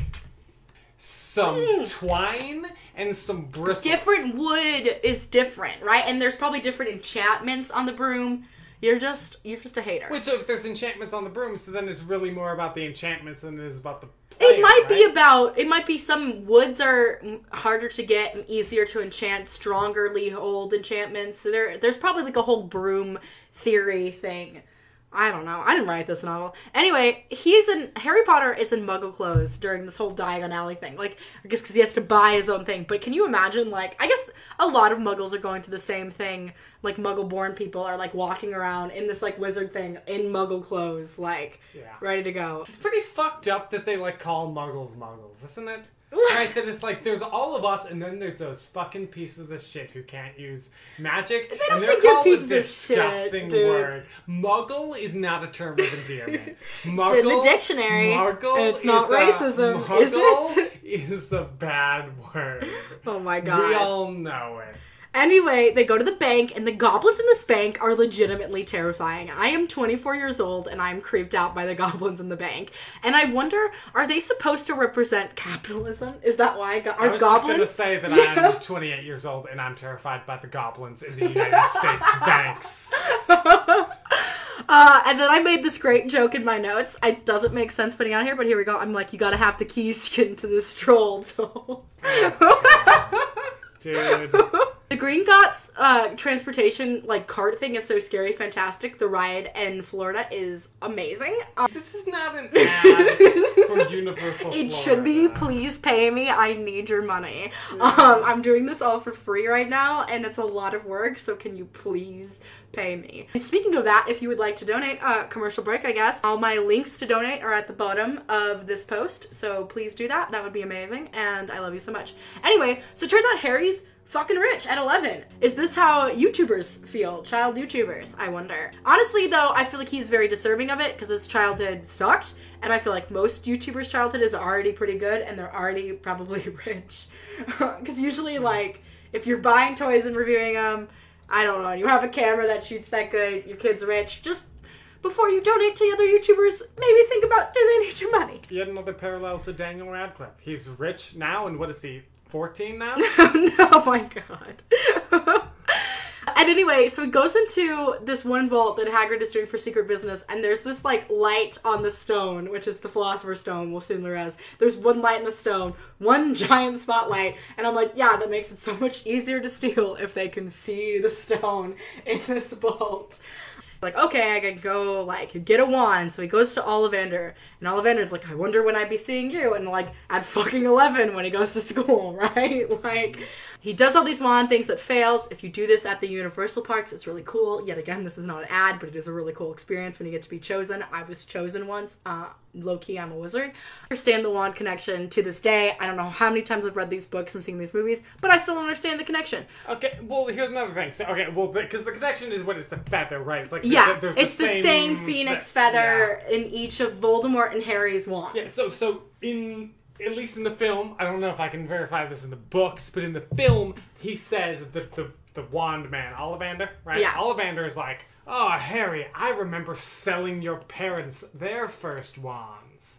some hmm. twine, and some bristles. different wood is different, right? And there's probably different enchantments on the broom. You're just you're just a hater. Wait, so if there's enchantments on the broom, so then it's really more about the enchantments than it is about the. It player, might be about. It might be some woods are harder to get and easier to enchant, strongerly hold enchantments. So there, there's probably like a whole broom theory thing. I don't know. I didn't write this novel. Anyway, he's in Harry Potter is in Muggle clothes during this whole Diagon Alley thing. Like, I guess because he has to buy his own thing. But can you imagine? Like, I guess a lot of Muggles are going through the same thing. Like, Muggle-born people are like walking around in this like wizard thing in Muggle clothes, like Yeah. ready to go. It's pretty fucked up that they like call muggles muggles, isn't it? Right, that it's like there's all of us, and then there's those fucking pieces of shit who can't use magic, don't and they're think called a shit, disgusting dude. word. Muggle is not a term of endearment. Muggle, It's in the dictionary, Muggle it's not is a- racism, is it? is a bad word. Oh my god, We all know it. Anyway, they go to the bank, and the goblins in this bank are legitimately terrifying. I am 24 years old, and I'm creeped out by the goblins in the bank. And I wonder, are they supposed to represent capitalism? Is that why go- I are was goblins? just gonna say that Yeah. I'm 28 years old and I'm terrified by the goblins in the United States banks. Uh, and then I made this great joke in my notes. It doesn't make sense putting it out here, but here we go. I'm like, you gotta have the keys to get into this troll. So. Dude. The Gringotts uh, transportation like cart thing is so scary, fantastic. The ride in Florida is amazing. Um, This is not an ad for Universal it should be. Please pay me. I need your money. Um, I'm doing this all for free right now, and it's a lot of work. So can you please pay me? And speaking of that, if you would like to donate, uh, commercial break, I guess. All my links to donate are at the bottom of this post. So please do that. That would be amazing, and I love you so much. Anyway, so it turns out Harry's fucking rich at 11. Is this how YouTubers feel? Child YouTubers, I wonder. Honestly, though, I feel like he's very deserving of it because his childhood sucked. And I feel like most YouTubers' childhood is already pretty good and they're already probably rich. Because usually, mm. like, if you're buying toys and reviewing them, I don't know, you have a camera that shoots that good, your kid's rich, just before you donate to other YouTubers, maybe think about do they need your money? Yet another parallel to Daniel Radcliffe. He's rich now, and what is he? 14 now? oh my god. and anyway, so he goes into this one vault that Hagrid is doing for secret business, and there's this like light on the stone, which is the Philosopher's Stone, we'll soon learn There's one light in the stone, one giant spotlight, and I'm like, yeah, that makes it so much easier to steal if they can see the stone in this vault. Like, okay, I can go, like, get a wand. So he goes to Ollivander, and Ollivander's like, I wonder when I'd be seeing you. And, like, at fucking 11 when he goes to school, right? Like, he does all these wand things that fails. If you do this at the Universal Parks, it's really cool. Yet again, this is not an ad, but it is a really cool experience when you get to be chosen. I was chosen once. Uh, low key, I'm a wizard. I understand the wand connection to this day. I don't know how many times I've read these books and seen these movies, but I still don't understand the connection. Okay, well, here's another thing. So, okay, well, because the connection is what it's the feather, right? It's like Yeah, there's it's the same, phoenix fe- feather in each of Voldemort and Harry's wands. Yeah. yeah, so so in at least in the film, I don't know if I can verify this in the books, but in the film, he says that the the wand man, Ollivander, right? Yeah. Ollivander is like, oh Harry, I remember selling your parents their first wands.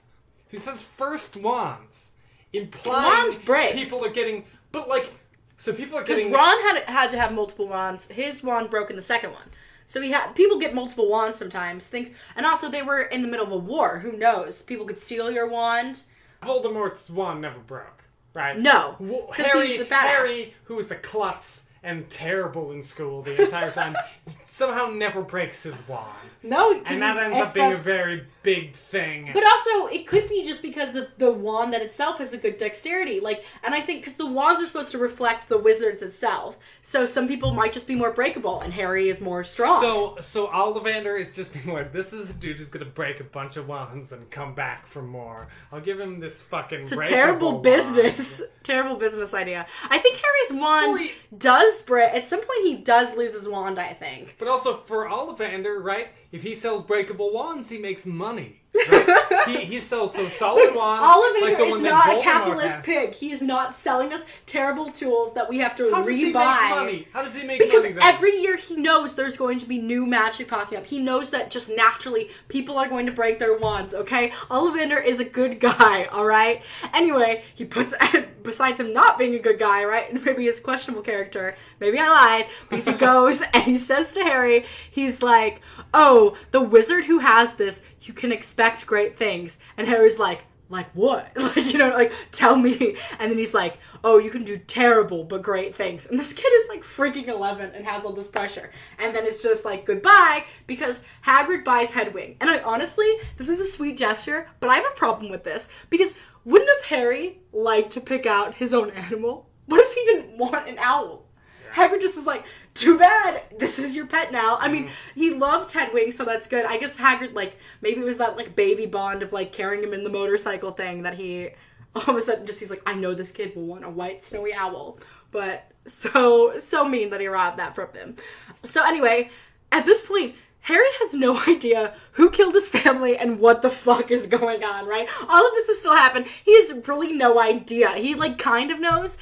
He says first wands. implying Wands break. people are getting, but like, so people are getting. Because. Ron had had to have multiple wands. His wand broke in the second one. So he had people get multiple wands sometimes. Things and also they were in the middle of a war. Who knows? People could steal your wand. Voldemort's wand never broke, right? No, Well, Harry. Harry, who was a klutz and terrible in school the entire time, somehow never breaks his wand, No, and that ends up being a very big thing. But also, it could be just because of the wand that itself has a good dexterity. Like, and I think because the wands are supposed to reflect the wizards itself, so some people might just be more breakable, and Harry is more strong. So, so Ollivander is just being like, this is a dude who's gonna break a bunch of wands and come back for more. I'll give him this fucking. it's a terrible business, terrible business idea. I think Harry's wand Well, he- does break. At some point, he does lose his wand. I think. But also for Ollivander, right? If he sells breakable wands, he makes money. Right? he, he sells those solid wands. Ollivander like the is not a Voldemort capitalist had. pig. He is not selling us terrible tools that we have to How does he make money? How does he make Because money then? every year he knows there's going to be new magic popping up. He knows that just naturally people are going to break their wands, okay? Ollivander is a good guy, alright? Anyway, he puts, besides him not being a good guy, right? Maybe he's a questionable character. Maybe I lied. Because he goes and he says to Harry, he's like, oh, the wizard who has this, you can expect great things. And Harry's like, like what? Like, you know, like, tell me. And then he's like, oh, you can do terrible but great things. And this kid is like freaking 11 and has all this pressure. And then it's just like, goodbye, because Hagrid buys Hedwig. And I honestly, this is a sweet gesture, but I have a problem with this. Because wouldn't have Harry liked to pick out his own animal? What if he didn't want an owl? Hagrid just was like, too bad, this is your pet now. I mean, mm-hmm. he loved Hedwig, so that's good. I guess Hagrid, like, maybe it was that, like, baby bond of, like, carrying him in the motorcycle thing that he, all of a sudden, just, he's like, I know this kid will want a white snowy owl. But so, so mean that he robbed that from him. So anyway, at this point, Harry has no idea who killed his family and what the fuck is going on, right? All of this has still happened. He has really no idea. He, like, kind of knows.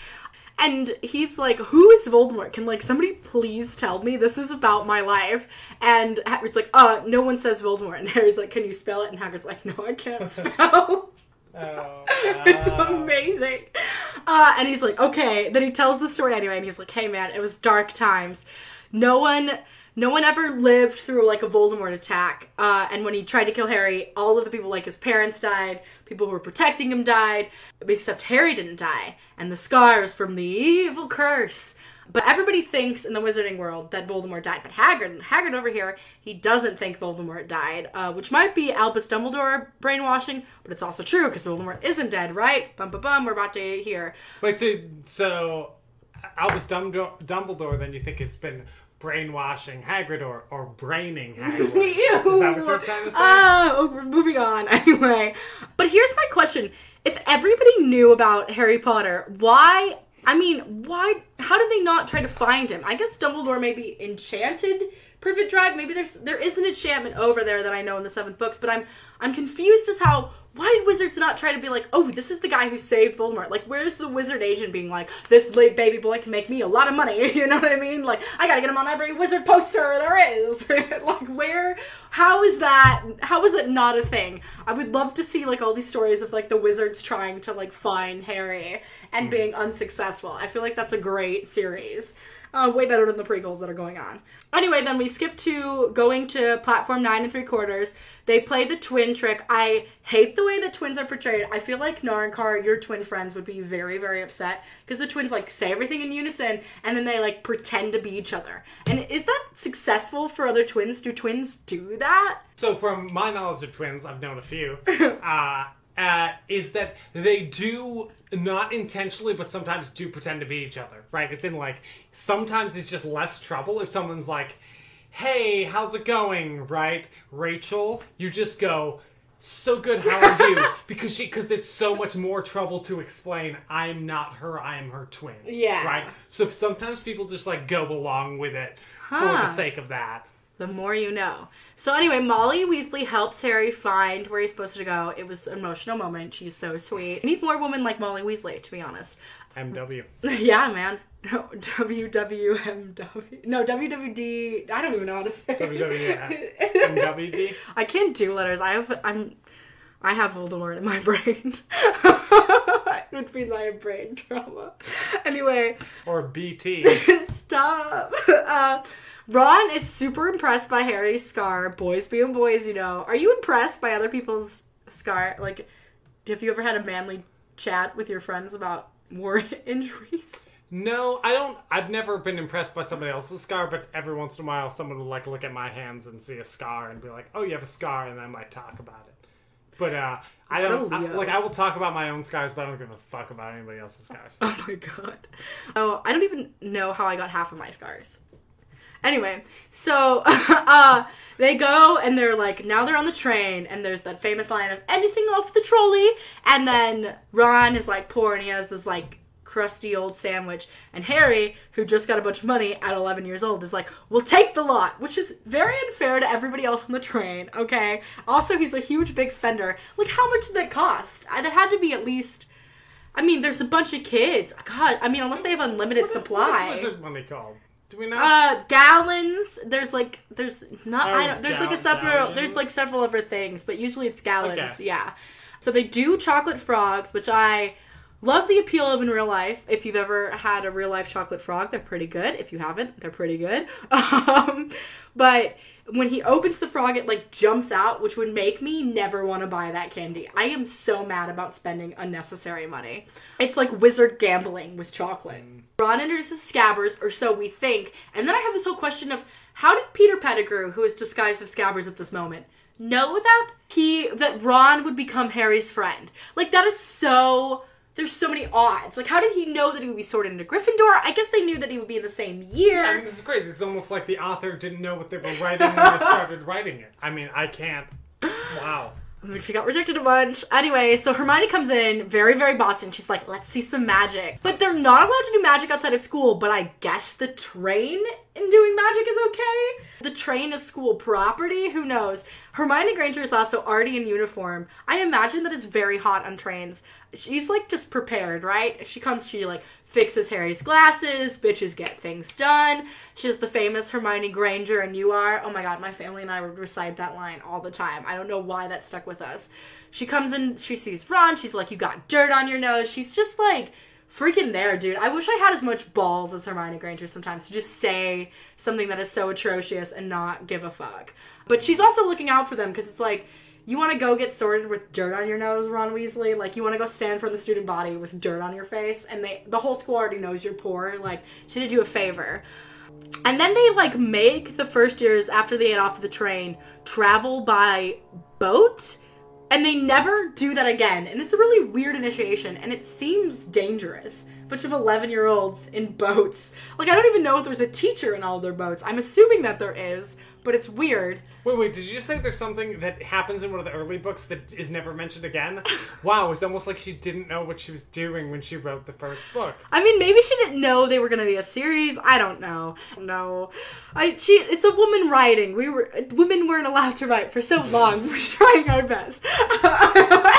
And he's like, Who is Voldemort? Can like somebody please tell me? This is about my life. And Hagrid's like, uh, no one says Voldemort. And Harry's like, Can you spell it? And Hagrid's like, No, I can't spell. Oh, it's amazing. Uh, and he's like, okay. Then he tells the story anyway, and he's like, hey man, it was dark times. No one, no one ever lived through like a Voldemort attack. Uh, and when he tried to kill Harry, all of the people, like his parents, died. People who were protecting him died, except Harry didn't die. And the scars from the evil curse. But everybody thinks in the wizarding world that Voldemort died. But Hagrid, Hagrid over here, he doesn't think Voldemort died, uh, which might be Albus Dumbledore brainwashing, but it's also true because Voldemort isn't dead, right? Bum bum bum. We're about to hear. Wait, so so Albus Dumbledore, Dumbledore then you think has been brainwashing Hagrid or, or braining Hagrid? Ew. Is that what you're trying to ah, say? Oh, moving on anyway. But here's my question: If everybody knew about Harry Potter, why? I mean, why? How did they not try to find him? I guess Dumbledore maybe enchanted Privet Drive. Maybe there's there is an enchantment over there that I know in the seventh books, but I'm I'm confused as how why did wizards not try to be like, oh, this is the guy who saved Voldemort? Like, where's the wizard agent being like, this late baby boy can make me a lot of money? You know what I mean? Like, I gotta get him on every wizard poster there is. like, where? How is that? How is that not a thing? I would love to see like all these stories of like the wizards trying to like find Harry and hmm. being unsuccessful. I feel like that's a great series. Uh, way better than the prequels that are going on. Anyway, then we skip to going to platform nine and three quarters. They play the twin trick. I hate the way that twins are portrayed. I feel like Narankar, your twin friends, would be very, very upset because the twins like say everything in unison and then they like pretend to be each other. And is that successful for other twins? Do twins do that? So, from my knowledge of twins, I've known a few, uh, uh, is that they do not intentionally, but sometimes do pretend to be each other, right? It's in like, sometimes it's just less trouble if someone's like, hey, how's it going, right? Rachel, you just go, so good, how are you? because she, because it's so much more trouble to explain, I'm not her, I'm her twin. Yeah. Right? So sometimes people just like go along with it for the sake of that. The more you know. So anyway, Molly Weasley helps Harry find where he's supposed to go. It was an emotional moment. She's so sweet. I need more women like Molly Weasley, to be honest. MW. yeah, man. No, WWMW. No, WWD. I don't even know how to say. WWE, MWD. I can't do letters. I have I'm I have Voldemort in my brain. which means I have brain trauma. Anyway, Or BT. stop. Uh, Ron is super impressed by Harry's scar. Boys being boys, you know. Are you impressed by other people's scar? Like, have you ever had a manly chat with your friends about war injuries? No, I don't. I've never been impressed by somebody else's scar, but every once in a while, someone will like look at my hands and see a scar and be like, "Oh, you have a scar," and then I might talk about it. But uh, I don't I, like. I will talk about my own scars, but I don't give a fuck about anybody else's scars. Oh my god. Oh, I don't even know how I got half of my scars. Anyway, so uh, they go and they're like, now they're on the train, and there's that famous line of anything off the trolley, and then Ron is like poor and he has this like crusty old sandwich, and Harry, who just got a bunch of money at 11 years old, is like, we'll take the lot, which is very unfair to everybody else on the train, okay? Also, he's a huge big spender. Like, how much did that cost? I, that had to be at least. I mean, there's a bunch of kids. God, I mean, unless they have unlimited What supply. is wizard money called? Do we know? Uh, galleons. There's like, there's not. I Oh, don't. There's like a gal- several. galleons. There's like several other things, but usually it's galleons. Okay. Yeah. So they do chocolate frogs, which I love the appeal of in real life. If you've ever had a real life chocolate frog, they're pretty good. If you haven't, they're pretty good. Um, but when he opens the frog, it like jumps out, which would make me never want to buy that candy. I am so mad about spending unnecessary money. It's like wizard gambling with chocolate. Ron introduces Scabbers, or so we think, and then I have this whole question of how did Peter Pettigrew, who is disguised as Scabbers at this moment, know that he that Ron would become Harry's friend? Like that is so. There's so many odds. Like, how did he know that he would be sorted into Gryffindor? I guess they knew that he would be in the same year. I mean, this is crazy. It's almost like the author didn't know what they were writing when they started writing it. I mean, I can't. Wow. She got rejected a bunch. Anyway, so Hermione comes in, very, very bossy, and she's like, let's see some magic. But they're not allowed to do magic outside of school, but I guess the train in doing magic is okay? The train is school property? Who knows? Hermione Granger is also already in uniform. I imagine that it's very hot on trains. She's like just prepared, right? She comes, she like fixes Harry's glasses, bitches get things done. She has the famous Hermione Granger, and you are. Oh my god, my family and I would recite that line all the time. I don't know why that stuck with us. She comes in, she sees Ron, she's like, You got dirt on your nose. She's just like freaking there, dude. I wish I had as much balls as Hermione Granger sometimes to just say something that is so atrocious and not give a fuck. But she's also looking out for them because it's like, you want to go get sorted with dirt on your nose, Ron Weasley? Like you want to go stand for the student body with dirt on your face, and they the whole school already knows you're poor. Like she did you a favor. And then they like make the first years after they get off the train travel by boat, and they never do that again. And it's a really weird initiation, and it seems dangerous. Bunch of eleven year olds in boats. Like I don't even know if there's a teacher in all their boats. I'm assuming that there is, but it's weird. Wait, wait, did you just say there's something that happens in one of the early books that is never mentioned again? Wow, it's almost like she didn't know what she was doing when she wrote the first book. I mean, maybe she didn't know they were going to be a series. I don't know. No, I she. It's a woman writing. We were women weren't allowed to write for so long. We're trying our best.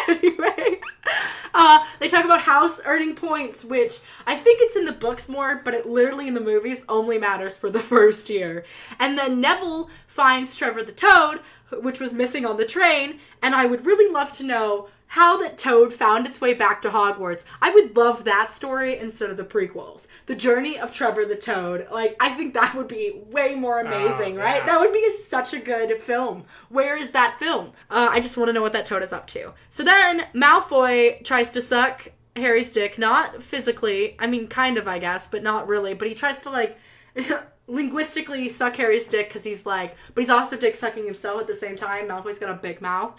anyway, uh, they talk about house earning points, which I think it's in the books more, but it literally in the movies only matters for the first year. And then Neville finds Trevor the Toad, which was missing on the train, and I would really love to know how that toad found its way back to Hogwarts. I would love that story instead of the prequels. The journey of Trevor the Toad. Like, I think that would be way more amazing, Oh, right? That would be such a good film. Where is that film? Uh, I just want to know what that toad is up to. So then Malfoy tries to suck Harry's dick, not physically. I mean, kind of, I guess, but not really. But he tries to, like, linguistically suck Harry's dick because he's like, but he's also dick sucking himself at the same time. Malfoy's got a big mouth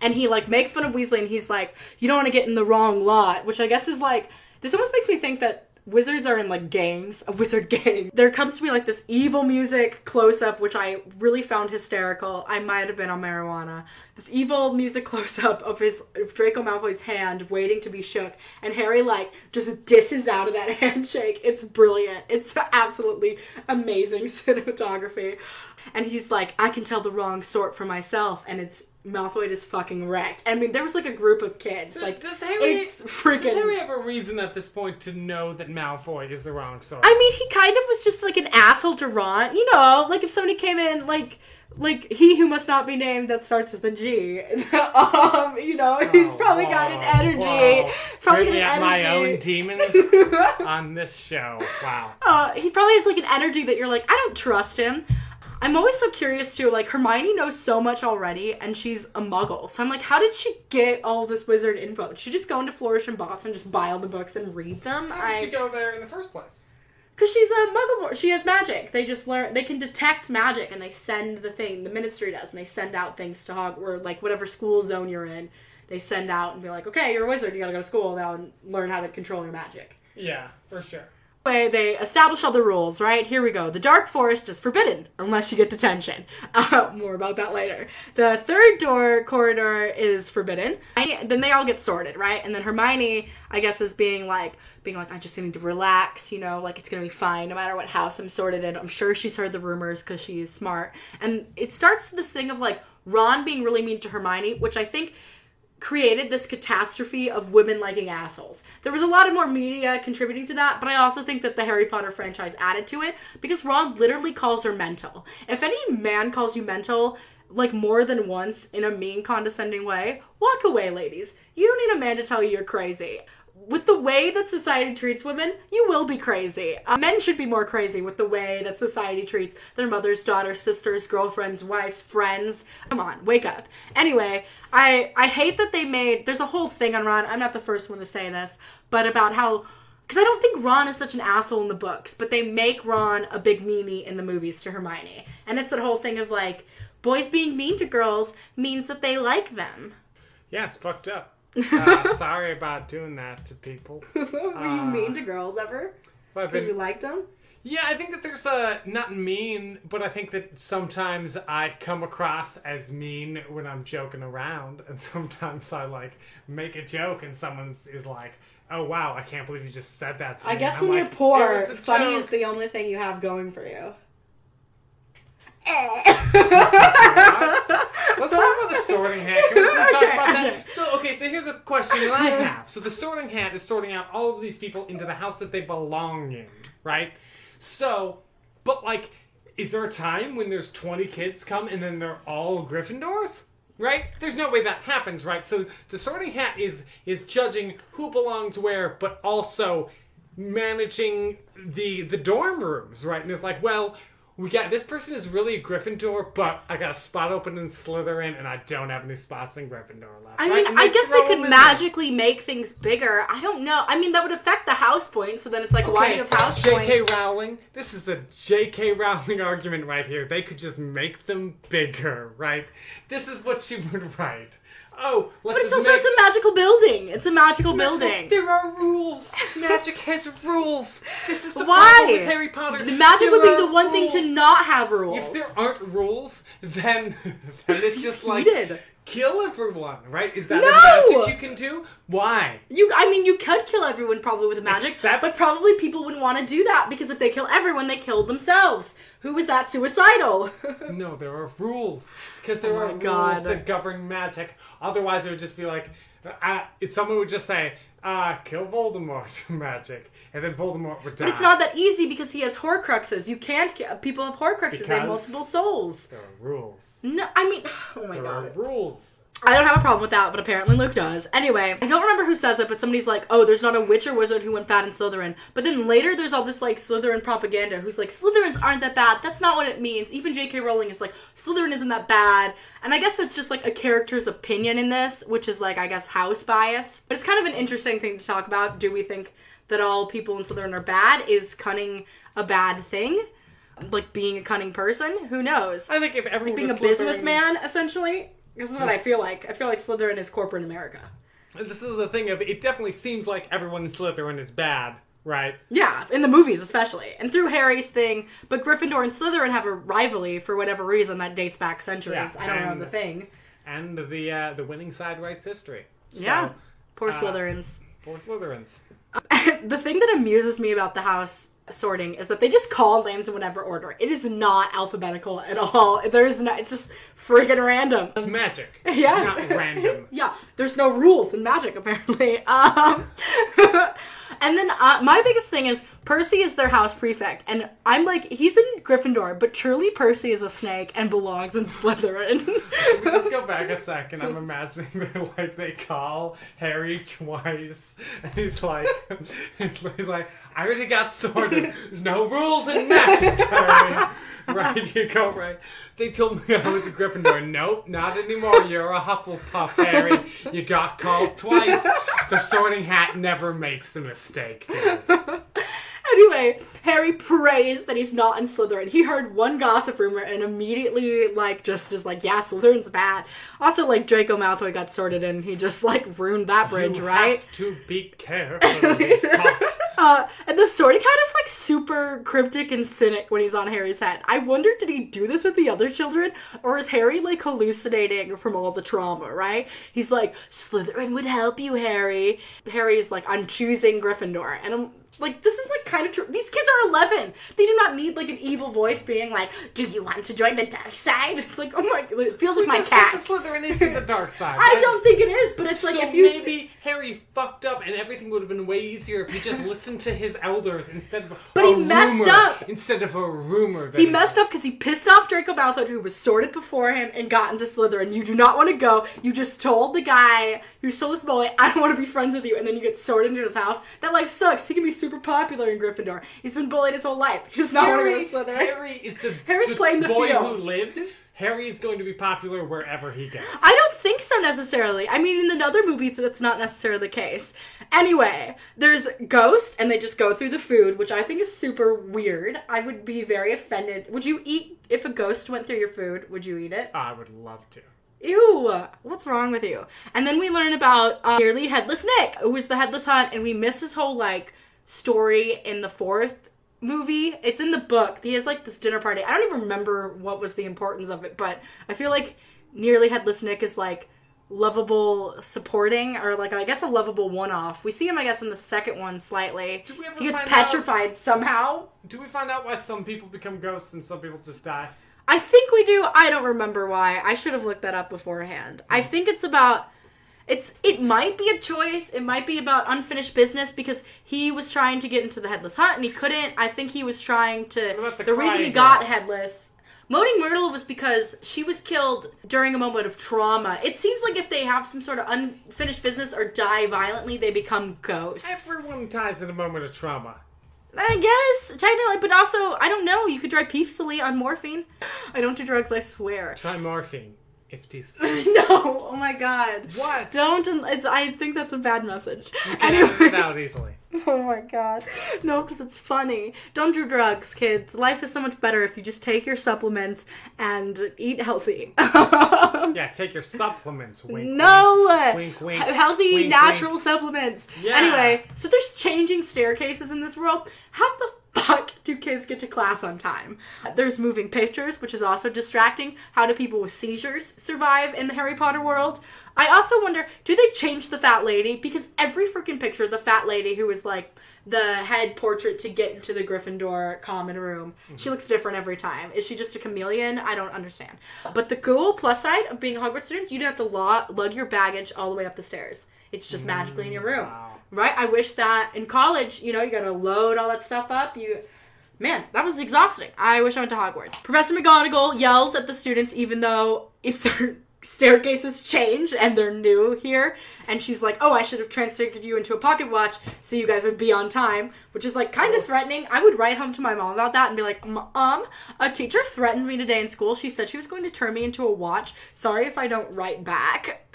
and he like makes fun of Weasley and he's like, you don't want to get in the wrong lot, which I guess is like this almost makes me think that wizards are in like gangs, a wizard gang. There comes to be like this evil music close up, which I really found hysterical. I might have been on marijuana. This evil music close up of his of Draco Malfoy's hand waiting to be shook, and Harry like just disses out of that handshake. It's brilliant. It's absolutely amazing cinematography. And he's like, I can tell the wrong sort for myself, and it's Malfoy is fucking wrecked. I mean, there was like a group of kids. Does- like, does Harry, it's freaking. Does Harry have a reason at this point to know that Malfoy is the wrong sort? I mean, he kind of was just like an asshole to Ron. You know, like if somebody came in, like, like he who must not be named that starts with a G. um, you know, he's Oh, probably got an energy. whoa. Probably Bringing got out an my own demons on this show. Wow. uh, he probably has like an energy that you're like, I don't trust him. I'm always so curious too. Like Hermione knows so much already, and she's a Muggle. So I'm like, how did she get all this wizard info? Did she just go into Flourish and Blotts and just buy all the books and read them? How did I she go there in the first place? Because she's a muggle. She has magic. They just learn. They can detect magic, and they send the thing. The ministry does, and they send out things to Hog or like whatever school zone you're in. They send out and be like, "Okay, you're a wizard. You gotta go to school now and learn how to control your magic." Yeah, for sure. Way they establish all the rules. Right here we go. The dark forest is forbidden unless you get detention. Uh, more about that later. The third door corridor is forbidden. I, then they all get sorted, right? And then Hermione, I guess, is being like, being like, I just need to relax, you know, like it's gonna be fine no matter what house I'm sorted in. I'm sure she's heard the rumors because she's smart. And it starts this thing of like Ron being really mean to Hermione, which I think created this catastrophe of women liking assholes. There was a lot of more media contributing to that, but I also think that the Harry Potter franchise added to it because Ron literally calls her mental. If any man calls you mental, like more than once in a mean, condescending way, walk away, ladies. You don't need a man to tell you you're crazy. With the way that society treats women, you will be crazy. Uh, men should be more crazy with the way that society treats their mothers, daughters, sisters, girlfriends, wives, friends. Come on, wake up. Anyway, I I hate that they made. There's a whole thing on Ron. I'm not the first one to say this, but about how because I don't think Ron is such an asshole in the books, but they make Ron a big meanie in the movies to Hermione, and it's that whole thing of like boys being mean to girls means that they like them. Yeah, it's fucked up. Uh, sorry about doing that to people. Were you mean to girls ever? But I've you been, liked them? yeah, I think that there's a not mean, but I think that sometimes I come across as mean when I'm joking around, and sometimes I like make a joke and someone is like, "Oh wow, I can't believe you just said that." To I me." guess I'm when like, you're poor, "It was a funny joke." is the only thing you have going for you. Let's talk about the sorting hat. Can we please talk Okay, about that? okay. So, okay, so here's the question that I have. So, the sorting hat is sorting out all of these people into the house that they belong in, right? So, but like, is there a time when there's 20 kids come and then they're all Gryffindors? Right? There's no way that happens, right? So the sorting hat is is judging who belongs where, but also managing the the dorm rooms, right? And it's like, well, we got this person is really a Gryffindor, but I got a spot open in Slytherin, and I don't have any spots in Gryffindor left. I mean, I guess they could in there. magically make things bigger. I don't know. I mean, that would affect the house points, so then it's like, why do you have house J.K. points? J.K. Rowling. This is a J.K. Rowling argument right here. They could just make them bigger, right? This is what she would write. Oh, let's But it's also make it's a magical building. It's a magical Magical- building. There are rules. Magic has rules. This is the Why? problem with Harry Potter. The magic There would be the one thing to not have rules. If there aren't rules, then then it's just like kill everyone, right? Is that No! a magic you can do? Why? You, I mean, you could kill everyone probably with magic, Except- but probably people wouldn't want to do that because if they kill everyone, they kill themselves. Who is that suicidal? No, there are rules because there Oh are rules God. that govern magic. Otherwise, it would just be like, uh, someone would just say, uh, "Kill Voldemort," magic, and then Voldemort would die. but it's not that easy because he has Horcruxes. You can't people have Horcruxes. They have multiple souls. There are rules. No, I mean, oh my There god. are rules. I don't have a problem with that, but apparently Luke does. Anyway, I don't remember who says it, but somebody's like, oh, there's not a witch or wizard who went bad in Slytherin. But then later there's all this like Slytherin propaganda who's like, Slytherins aren't that bad. That's not what it means. Even J.K. Rowling is like, Slytherin isn't that bad. And I guess that's just like a character's opinion in this, which is like, I guess, house bias. But it's kind of an interesting thing to talk about. Do we think that all people in Slytherin are bad? Is cunning a bad thing? Like being a cunning person? Who knows? I think if everyone being a businessman, essentially. This is what I feel like. I feel like Slytherin is corporate America. This is the thing of it. Definitely seems like everyone in Slytherin is bad, right? Yeah, in the movies especially. And through Harry's thing, but Gryffindor and Slytherin have a rivalry for whatever reason that dates back centuries. Yeah, I don't know the thing. And the uh, the winning side writes history. So, Yeah. Poor uh, Slytherins. For Slytherins. the thing that amuses me about the house sorting is that they just call names in whatever order. It is not alphabetical at all. There is no. It's just friggin' random. It's magic. Yeah. It's not random. Yeah, there's no rules in magic apparently. Um, and then uh, my biggest thing is Percy is their house prefect, and I'm like, he's in Gryffindor, but truly Percy is a snake and belongs in Slytherin. Can we just go back a second? I'm imagining that like they call Harry twice, and he's like, he's like, I already got sorted. There's no rules in magic, Harry. Right, you go right. They told me I was a Gryffindor. Nope, not anymore. You're a Hufflepuff, Harry. You got called twice. The Sorting Hat never makes a mistake, dude. Anyway, Harry prays that he's not in Slytherin. He heard one gossip rumor and immediately, like, just is like, yeah, Slytherin's bad. Also, like, Draco Malfoy got sorted and he just, like, ruined that bridge, You right? have to be careful. Uh, and the sorting hat is, like, super cryptic and cynic when he's on Harry's head. I wonder, did he do this with the other children? Or is Harry, like, hallucinating from all the trauma, right? He's like, Slytherin would help you, Harry. Harry's like, I'm choosing Gryffindor. And I'm like, this is like kind of true. These kids are 11. They do not need like an evil voice being like, Do you want to join the dark side? It's like, oh my, it feels like my cat. The Slytherin is in the dark side. I right? don't think it is, but it's like so if you maybe Harry fucked up and everything would have been way easier if he just listened to his elders instead of But he messed up. instead of a rumor. That He messed up because he pissed off Draco Malfoy, who was sorted before him and got into Slytherin. You do not want to go. You just told the guy who stole this boy, I don't want to be friends with you, and then you get sorted into his house. That life sucks. He can be super popular in Gryffindor. He's been bullied his whole life. He does not Harry, to go Slytherin. Harry is the, Harry's the playing the boy field. who lived. Harry is going to be popular wherever he goes. I don't think so necessarily. I mean, in the other movies, that's not necessarily the case. Anyway, there's Ghost, and they just go through the food, which I think is super weird. I would be very offended. Would you eat if a ghost went through your food? Would you eat it? I would love to. Ew, what's wrong with you? And then we learn about uh, nearly headless Nick, who was the headless hunt, and we miss his whole like story in the fourth movie. It's in the book. He has like this dinner party. I don't even remember what was the importance of it, but I feel like nearly headless Nick is like lovable supporting or like I guess a lovable one off. We see him I guess in the second one slightly. Did we ever he gets find out- petrified somehow. Do we find out why some people become ghosts and some people just die? I think we do. I don't remember why. I should have looked that up beforehand. I hmm. think it's about it's it might be a choice. It might be about unfinished business because he was trying to get into the headless hunt and he couldn't. I think he was trying to What about the the reason he got girl? headless Moaning Myrtle was because she was killed during a moment of trauma. It seems like if they have some sort of unfinished business or die violently, they become ghosts. Everyone dies in a moment of trauma. I guess technically, but also I don't know. You could try peacefully on morphine. I don't do drugs. I swear. Try morphine. It's peaceful. no, oh my god. What? Don't. It's, I think that's a bad message. You can edit it out easily. Oh my god. No, because it's funny. Don't do drugs, kids. Life is so much better if you just take your supplements and eat healthy. Yeah, take your supplements. Wink. No! Wink, wink. He- Healthy, Wink, natural wink. supplements. Yeah. Anyway, so there's changing staircases in this world. How the fuck do kids get to class on time? There's moving pictures, which is also distracting. How do people with seizures survive in the Harry Potter world? I also wonder, do they change the fat lady? Because every freaking picture, the fat lady who is like the head portrait to get into the Gryffindor common room, she looks different every time. Is she just a chameleon? I don't understand. But the cool plus side of being a Hogwarts student, you don't have to lug your baggage all the way up the stairs. It's just magically in your room. Right? I wish that in college, you know, you gotta load all that stuff up. You Man, that was exhausting. I wish I went to Hogwarts. Professor McGonagall yells at the students even though if their staircases change and they're new here and she's like, "Oh, I should have transfigured you into a pocket watch so you guys would be on time," which is like kind of oh. threatening. I would write home to my mom about that and be like, "Mom, um, a teacher threatened me today in school. She said she was going to turn me into a watch. Sorry if I don't write back."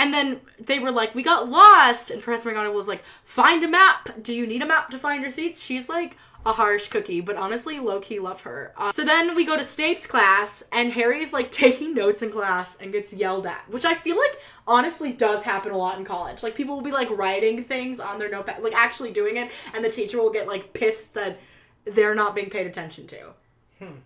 And then they were like, "We got lost," and Professor McGonagall was like, "Find a map. Do you need a map to find your seats?" She's like a harsh cookie, but honestly, low key love her. Uh, so then we go to Snape's class, and Harry's like taking notes in class and gets yelled at, which I feel like honestly does happen a lot in college. Like people will be like writing things on their notepad, like actually doing it, and the teacher will get like pissed that they're not being paid attention to.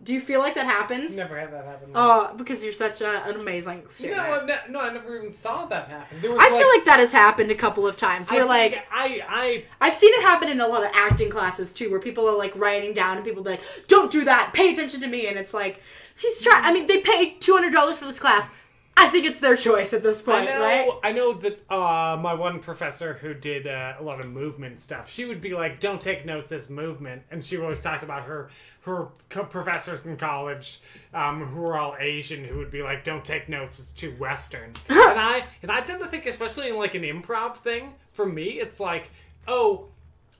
Do you feel like that happens? Never had that happen. Oh, because you're such a, an amazing no, student. I ne- no, I never even saw that happen. There was I feel like that has happened a couple of times. I Where think like I I I've seen it happen in a lot of acting classes too, where people are like writing down and people be like, "Don't do that. Pay attention to me." And it's like, she's trying. I mean, they paid two hundred dollars for this class. I think it's their choice at this I point, know, right? I know that uh, my one professor who did uh, a lot of movement stuff, she would be like, "Don't take notes as movement," and she always talked about her her co- professors in college um, who were all Asian, who would be like, "Don't take notes; it's too Western." and I and I tend to think, especially in like an improv thing, for me, it's like, oh,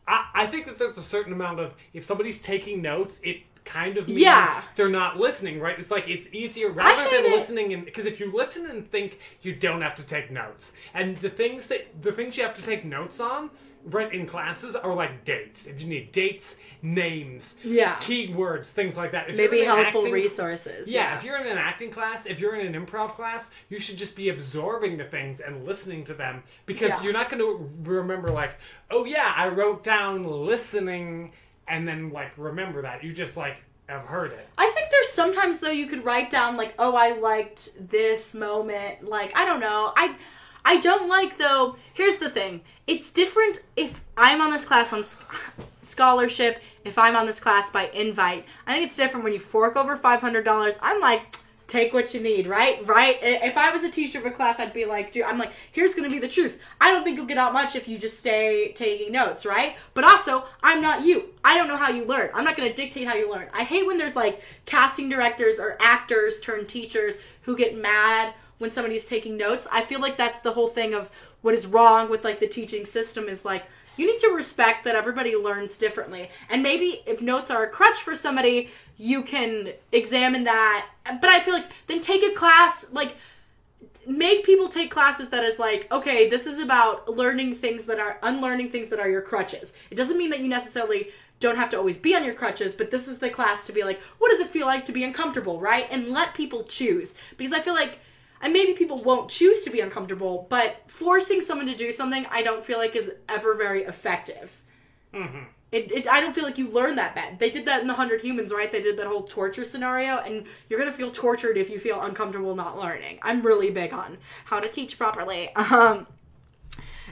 I, I think that there's a certain amount of if somebody's taking notes, it kind of means Yeah. they're not listening, right? It's like it's easier rather than it. listening and because if you listen and think, you don't have to take notes. And the things that the things you have to take notes on, right, in classes are like dates. If you need dates, names, Yeah. keywords, things like that. If Maybe you're in an helpful acting- resources. yeah, if you're in an acting class, if you're in an improv class, you should just be absorbing the things and listening to them because Yeah. you're not going to remember like, oh yeah, I wrote down listening and then like remember that. You just like have heard it. I think there's sometimes though you could write down like, oh, I liked this moment. Like, I don't know. I I don't like though. Here's the thing. It's different if I'm on this class on sc- scholarship, if I'm on this class by invite. I think it's different when you fork over $500. I'm like take what you need, right? Right? If I was a teacher of a class, I'd be like, dude, I'm like, here's gonna be the truth. I don't think you'll get out much if you just stay taking notes, right? But also, I'm not you. I don't know how you learn. I'm not gonna dictate how you learn. I hate when there's like casting directors or actors turned teachers who get mad when somebody's taking notes. I feel like that's the whole thing of what is wrong with like the teaching system is like you need to respect that everybody learns differently. And maybe if notes are a crutch for somebody, you can examine that. But I feel like then take a class like make people take classes that is like, okay, this is about learning things that are unlearning things that are your crutches. It doesn't mean that you necessarily don't have to always be on your crutches, but this is the class to be like, what does it feel like to be uncomfortable, right? And let people choose. Because I feel like and maybe people won't choose to be uncomfortable, but forcing someone to do something I don't feel like is ever very effective. Mm-hmm. It, it, I don't feel like you learn that bad. They did that in the Hundred Humans, right? They did that whole torture scenario, and you're gonna feel tortured if you feel uncomfortable not learning. I'm really big on how to teach properly. Um.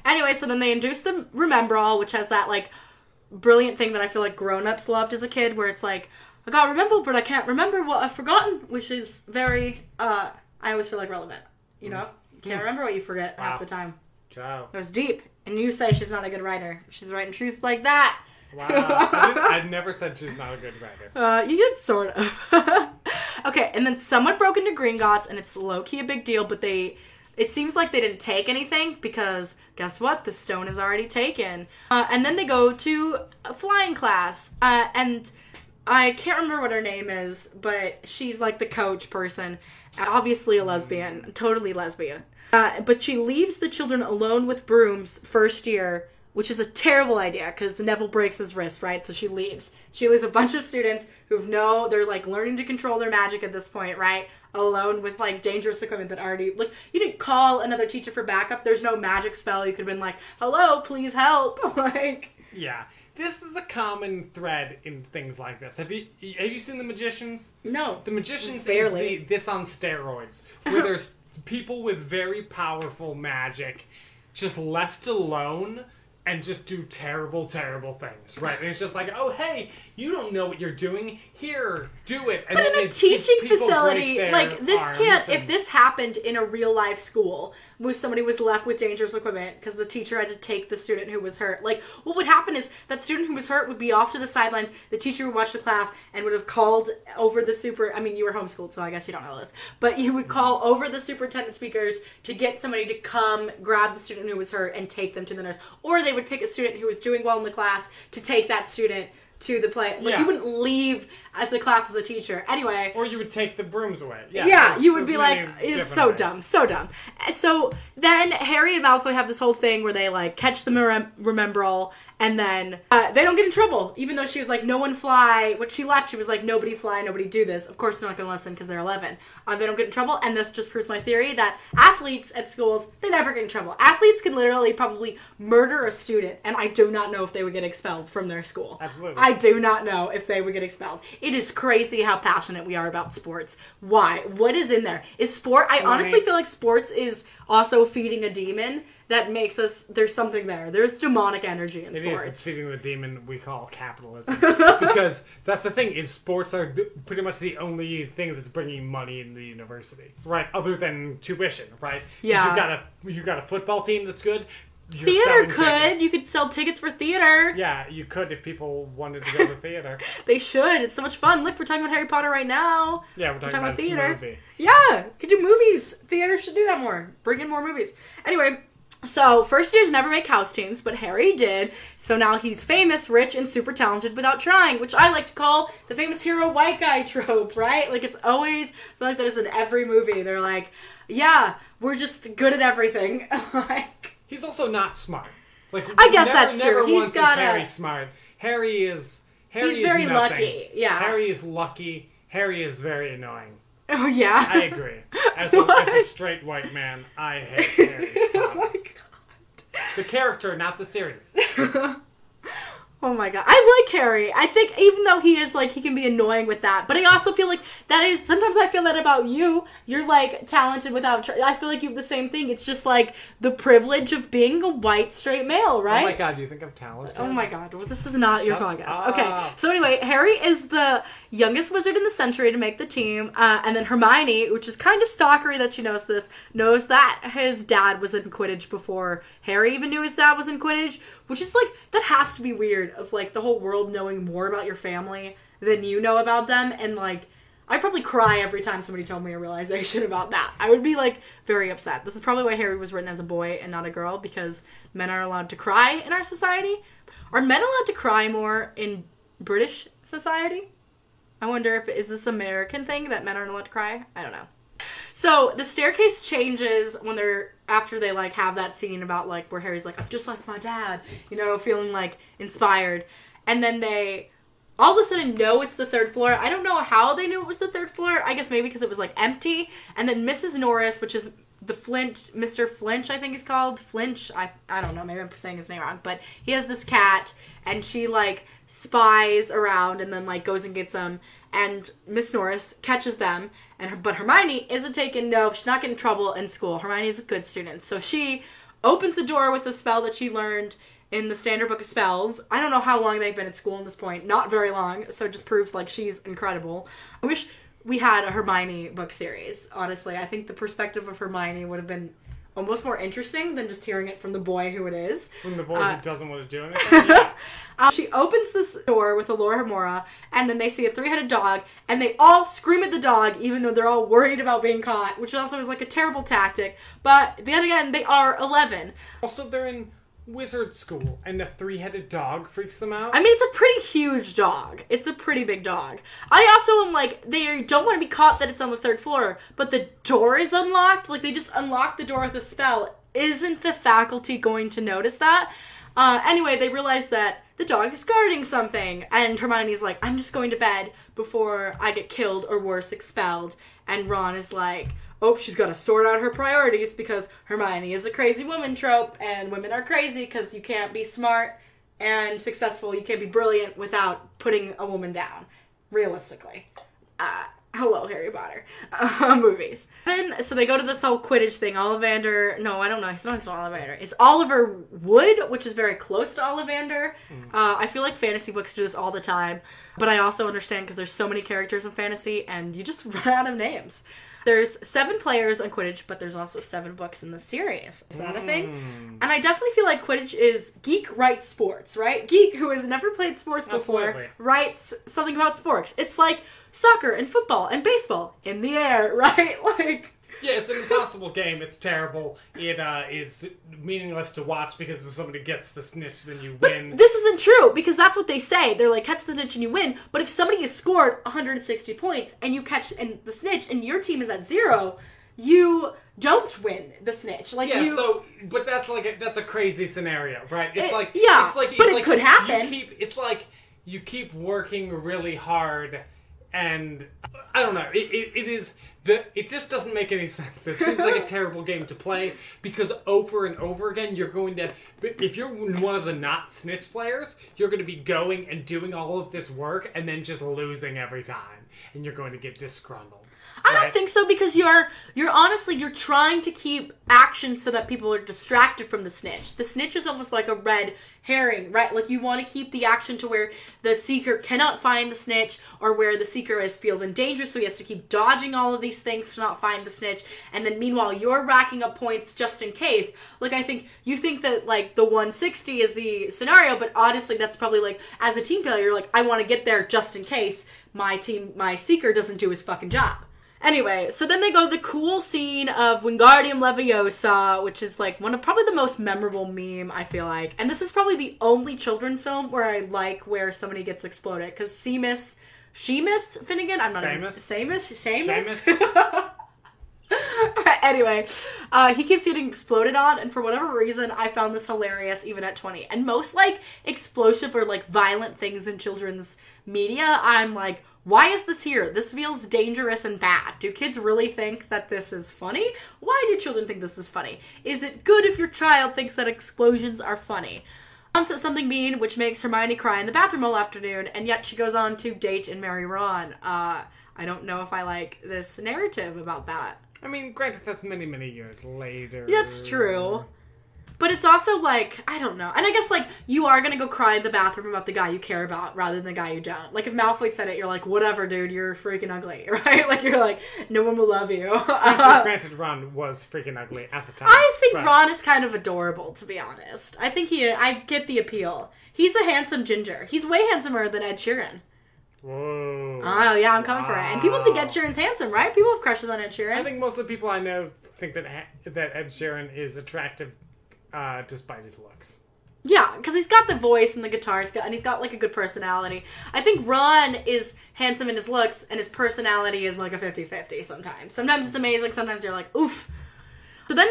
Anyway, so then they induce the Remembrall, which has that like brilliant thing that I feel like grown-ups loved as a kid, where it's like I got remember, but I can't remember what I've forgotten, which is very. uh I always feel like relevant. You know, you can't remember what you forget half the time. Ciao. It was deep, and you say she's not a good writer. She's writing truth like that. Wow. I, didn't, I never said she's not a good writer. Uh, you did sort of. okay, and then someone broke into Green Gringotts, and it's low key a big deal, but they. It seems like they didn't take anything because guess what? The stone is already taken. Uh, and then they go to a flying class, uh, and I can't remember what her name is, but she's like the coach person. Obviously a lesbian, totally lesbian. Uh, but she leaves the children alone with brooms first year, which is a terrible idea because Neville breaks his wrist, right? So she leaves. She leaves a bunch of students who've no, they're like learning to control their magic at this point, right? Alone with like dangerous equipment that already, like, you didn't call another teacher for backup. There's no magic spell. You could have been like, hello, please help. like, Yeah. This is a common thread in things like this. Have you have you seen the magicians? no. The magicians Barely. is the, this on steroids, where there's people with very powerful magic just left alone and just do terrible, terrible things, right? And it's just like, oh hey, you don't know what you're doing. Here, do it. And But in a teaching facility, like this can't. If this happened in a real life school, where somebody was left with dangerous equipment because the teacher had to take the student who was hurt, like what would happen is that student who was hurt would be off to the sidelines. The teacher would watch the class and would have called over the super. I mean, you were homeschooled, so I guess you don't know this, but you would call over the superintendent speakers to get somebody to come grab the student who was hurt and take them to the nurse, or they would pick a student who was doing well in the class to take that student to the play. Like Yeah. you wouldn't leave at the class as a teacher. Anyway, or you would take the brooms away. Yeah, yeah, you would be like, it's so ways. dumb, so dumb. So then Harry and Malfoy have this whole thing where they like catch the Mem- Remembrall, And then uh, they don't get in trouble, even though she was like, no one fly. When she left, she was like, nobody fly, nobody do this. Of course, they're not going to listen because they're 11. Uh, they don't get in trouble. And this just proves my theory that athletes at schools, they never get in trouble. Athletes can literally probably murder a student, and I do not know if they would get expelled from their school. Absolutely. I do not know if they would get expelled. It is crazy how passionate we are about sports. Why? What is in there? Is sport? I honestly feel like sports is also feeding a demon that makes us. There's something there. There's demonic energy in It is. sports. It's feeding the demon we call capitalism. because that's the thing is sports are pretty much the only thing that's bringing money in the university, right? Other than tuition, right? Yeah. You got a you got a football team that's good. Theater could. tickets. You could sell tickets for theater. Yeah, you could if people wanted to go to theater. They should. It's so much fun. Look, we're talking about Harry Potter right now. Yeah, we're talking, talking about, about theater. movie. Yeah, could do movies. Theater should do that more. Bring in more movies. Anyway, so first years never make house teams, but Harry did. So now he's famous, rich, and super talented without trying, which I like to call the famous hero white guy trope, right? Like it's always I feel like that is in every movie. They're like, yeah, we're just good at everything. like He's also not smart. Like I guess never, that's never true. He's got a- Harry smart. Harry is Harry He's is very nothing. lucky, yeah. Harry is lucky. Harry is very annoying. Oh yeah. I agree. As a, as a straight white man, I hate Harry. oh my god. The character, not the series. Oh my god. I like Harry. I think even though he is like he can be annoying with that, but I also feel like that is sometimes I feel that about you. You're like talented without tr- I feel like you have the same thing. It's just like the privilege of being a white straight male, oh, right? Oh my god, do you think I'm talented? Oh my god, well, this is not your podcast. up. Okay, so anyway, Harry is the youngest wizard in the century to make the team, uh, and then Hermione, which is kind of stalkery that she knows this, knows that his dad was in Quidditch before Harry even knew his dad was in Quidditch, which is like, that has to be weird, of like the whole world knowing more about your family than you know about them, and like, I'd probably cry every time somebody told me a realization about that. I would be like very upset. This is probably why Harry was written as a boy and not a girl because men are allowed to cry in our society. Are men allowed to cry more in British society? I wonder if is this American thing that men aren't allowed to cry? I don't know. So the staircase changes when they're after they like have that scene about like where Harry's like I'm just like my dad, you know, feeling like inspired, and then they all of a sudden know it's the third floor. I don't know how they knew it was the third floor. I guess maybe because it was like empty. And then Mrs. Norris, which is the Flint, Mr. Flinch, I think he's called Flinch. I I don't know. Maybe I'm saying his name wrong, but he has this cat, and she like spies around and then like goes and gets them. And Miss Norris catches them, and her, but Hermione isn't taken. No, she's not getting in trouble in school. Hermione is a good student, so she opens the door with the spell that she learned in the standard book of spells. I don't know how long they've been at school at this point. Not very long, so it just proves like she's incredible. I wish we had a Hermione book series. Honestly, I think the perspective of Hermione would have been almost more interesting than just hearing it from the boy who it is. From the boy Uh, who doesn't want to do anything. Yeah. Uh, she opens this door with Alohomora, and then they see a three-headed dog, and they all scream at the dog, even though they're all worried about being caught, which also is like a terrible tactic. But then again, they are eleven. Also, they're in wizard school, and a three-headed dog freaks them out. I mean, it's a pretty huge dog. It's a pretty big dog. I also am like, they don't want to be caught that it's on the third floor, but the door is unlocked. Like, they just unlocked the door with a spell. Isn't the faculty going to notice that? Uh, anyway, they realize that the dog is guarding something, and Hermione's like, I'm just going to bed before I get killed or worse, expelled. And Ron is like, oh, she's got to sort out her priorities because Hermione is a crazy woman trope, and women are crazy because you can't be smart and successful. You can't be brilliant without putting a woman down, realistically. Uh, hello, Harry Potter uh, movies. And so they go to this whole Quidditch thing. Ollivander, no, I don't know. It's not it's not Ollivander. It's Oliver Wood, which is very close to Ollivander. Uh, I feel like fantasy books do this all the time, but I also understand because there's so many characters in fantasy, and you just run out of names. There's seven players on Quidditch, but there's also seven books in the series. Is that a thing? Mm. And I definitely feel like Quidditch is geek writes sports, right? Geek who has never played sports before Absolutely. writes something about sports. It's like soccer and football and baseball in the air, right? Like Yeah, it's an impossible game. It's terrible. It uh, is meaningless to watch because if somebody gets the snitch, then you win. But this isn't true because that's what they say. They're like catch the snitch and you win. But if somebody has scored 160 points and you catch and the snitch and your team is at zero, you don't win the snitch. Like Yeah, you, so but that's like a, that's a crazy scenario, right? It's It- like yeah, it's like but it's it like could you happen. keep it's like you keep working really hard, and I don't know. It, it, it is the it just doesn't make any sense. It seems like a terrible game to play because over and over again you're going to if you're one of the not snitch players, you're going to be going and doing all of this work and then just losing every time, and you're going to get disgruntled. I don't think so because you're you're honestly you're trying to keep action so that people are distracted from the snitch. The snitch is almost like a red herring, right? Like you want to keep the action to where the seeker cannot find the snitch or where the seeker is feels in danger, so he has to keep dodging all of these things to not find the snitch. And then meanwhile you're racking up points just in case. Like I think you think that like the 160 is the scenario, but honestly that's probably like as a team player you're like I want to get there just in case my team my seeker doesn't do his fucking job. Anyway, so then they go to the cool scene of Wingardium Leviosa, which is like one of probably the most memorable meme, I feel like. And this is probably the only children's film where I like where somebody gets exploded. Because Seamus, Seamus Finnigan? I'm not even- Seamus? Seamus? Seamus? anyway, uh, he keeps getting exploded on, and for whatever reason, I found this hilarious even at 20. And most like explosive or like violent things in children's media, I'm like, why is this here? This feels dangerous and bad. Do kids really think that this is funny? Why do children think this is funny? Is it good if your child thinks that explosions are funny? Ron says something mean, which makes Hermione cry in the bathroom all afternoon, and yet she goes on to date and marry Ron. Uh, I don't know if I like this narrative about that. I mean, granted, that's many, many years later. That's true. But it's also like, I don't know. And I guess, like, you are gonna go cry in the bathroom about the guy you care about rather than the guy you don't. Like, if Malfoy said it, you're like, whatever, dude, you're freaking ugly, right? Like, you're like, no one will love you. Granted, Uh, granted, Ron was freaking ugly at the time. I think but- Ron is kind of adorable, to be honest. I think he, I get the appeal. He's a handsome ginger. He's way handsomer than Ed Sheeran. Whoa. Oh, yeah, I'm coming for it. And people think Ed Wow. Sheeran's handsome, right? People have crushes on Ed Sheeran. I think most of the people I know think that that Ed Sheeran is attractive, uh, despite his looks. Yeah, because he's got the voice and the guitar skill, and he's got like a good personality. I think Ron is handsome in his looks, and his personality is like a 50 50 sometimes. Sometimes it's amazing, sometimes you're like, oof. So then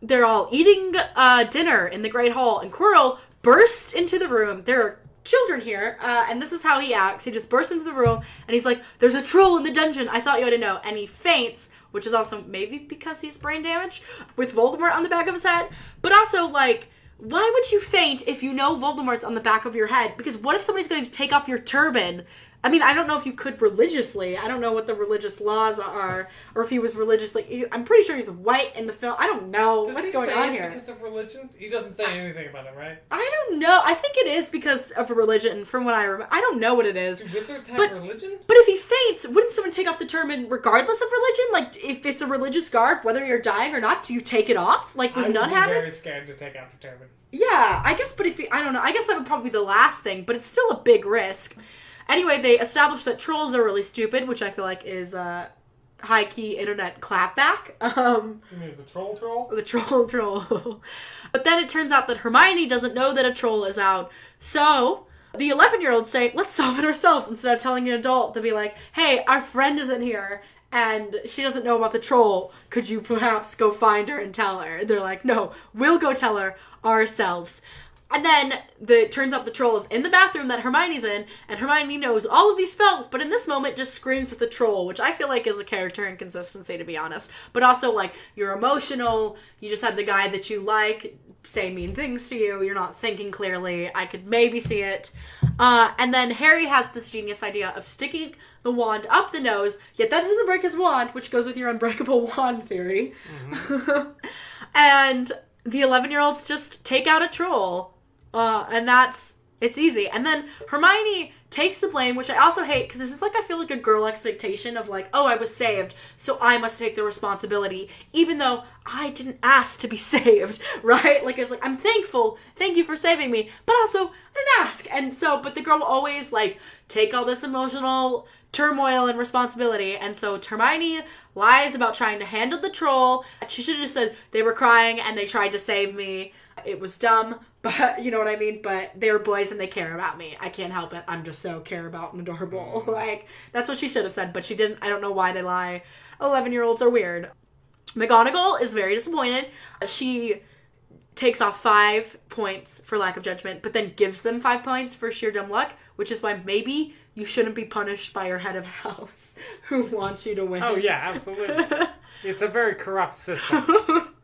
they're all eating uh, dinner in the Great Hall, and Quirrell bursts into the room. There are children here, uh, and this is how he acts. He just bursts into the room, and he's like, There's a troll in the dungeon. I thought you ought to know. And he faints, which is also maybe because he's brain damaged with Voldemort on the back of his head, but also like why would you faint if you know Voldemort's on the back of your head? Because what if somebody's going to take off your turban? I mean, I don't know if you could religiously. I don't know what the religious laws are, or if he was religiously. I'm pretty sure he's white in the film. I don't know Does what's he going say on it's here. Because of religion, he doesn't say anything about it, right? I don't know. I think it is because of religion, from what I remember. I don't know what it is. Do wizards have But- religion? But if he faints, wouldn't someone take off the turban regardless of religion? Like, if it's a religious garb, whether you're dying or not, do you take it off? Like with I would nun be very scared to take off a turban. Yeah, I guess, but if you, I don't know, I guess that would probably be the last thing, but it's still a big risk. Anyway, they established that trolls are really stupid, which I feel like is a high key internet clapback. Um, You mean the troll troll? the troll troll. but then it turns out that Hermione doesn't know that a troll is out, so the 11 year olds say, let's solve it ourselves instead of telling an adult to be like, hey, our friend isn't here. And she doesn't know about the troll. Could you perhaps go find her and tell her? They're like, no, we'll go tell her ourselves. And then the it turns out the troll is in the bathroom that Hermione's in, and Hermione knows all of these spells, but in this moment just screams with the troll, which I feel like is a character inconsistency to be honest. But also like you're emotional, you just had the guy that you like say mean things to you, you're not thinking clearly. I could maybe see it. Uh, and then Harry has this genius idea of sticking the wand up the nose, yet that doesn't break his wand, which goes with your unbreakable wand theory. and the 11 year olds just take out a troll. Uh, and that's it's easy. And then Hermione takes the blame, which I also hate because this is like I feel like a girl expectation of like, oh, I was saved, so I must take the responsibility, even though I didn't ask to be saved, right? Like it's like I'm thankful, thank you for saving me, but also I didn't ask. And so, but the girl always like take all this emotional turmoil and responsibility. And so Hermione lies about trying to handle the troll. She should have just said they were crying and they tried to save me. It was dumb, but you know what I mean? But they're boys and they care about me. I can't help it. I'm just so care about and adorable. Mm. like, that's what she should have said, but she didn't. I don't know why they lie. 11 year olds are weird. McGonagall is very disappointed. She takes off five points for lack of judgment, but then gives them five points for sheer dumb luck, which is why maybe you shouldn't be punished by your head of house who wants you to win. Oh yeah, absolutely. it's a very corrupt system.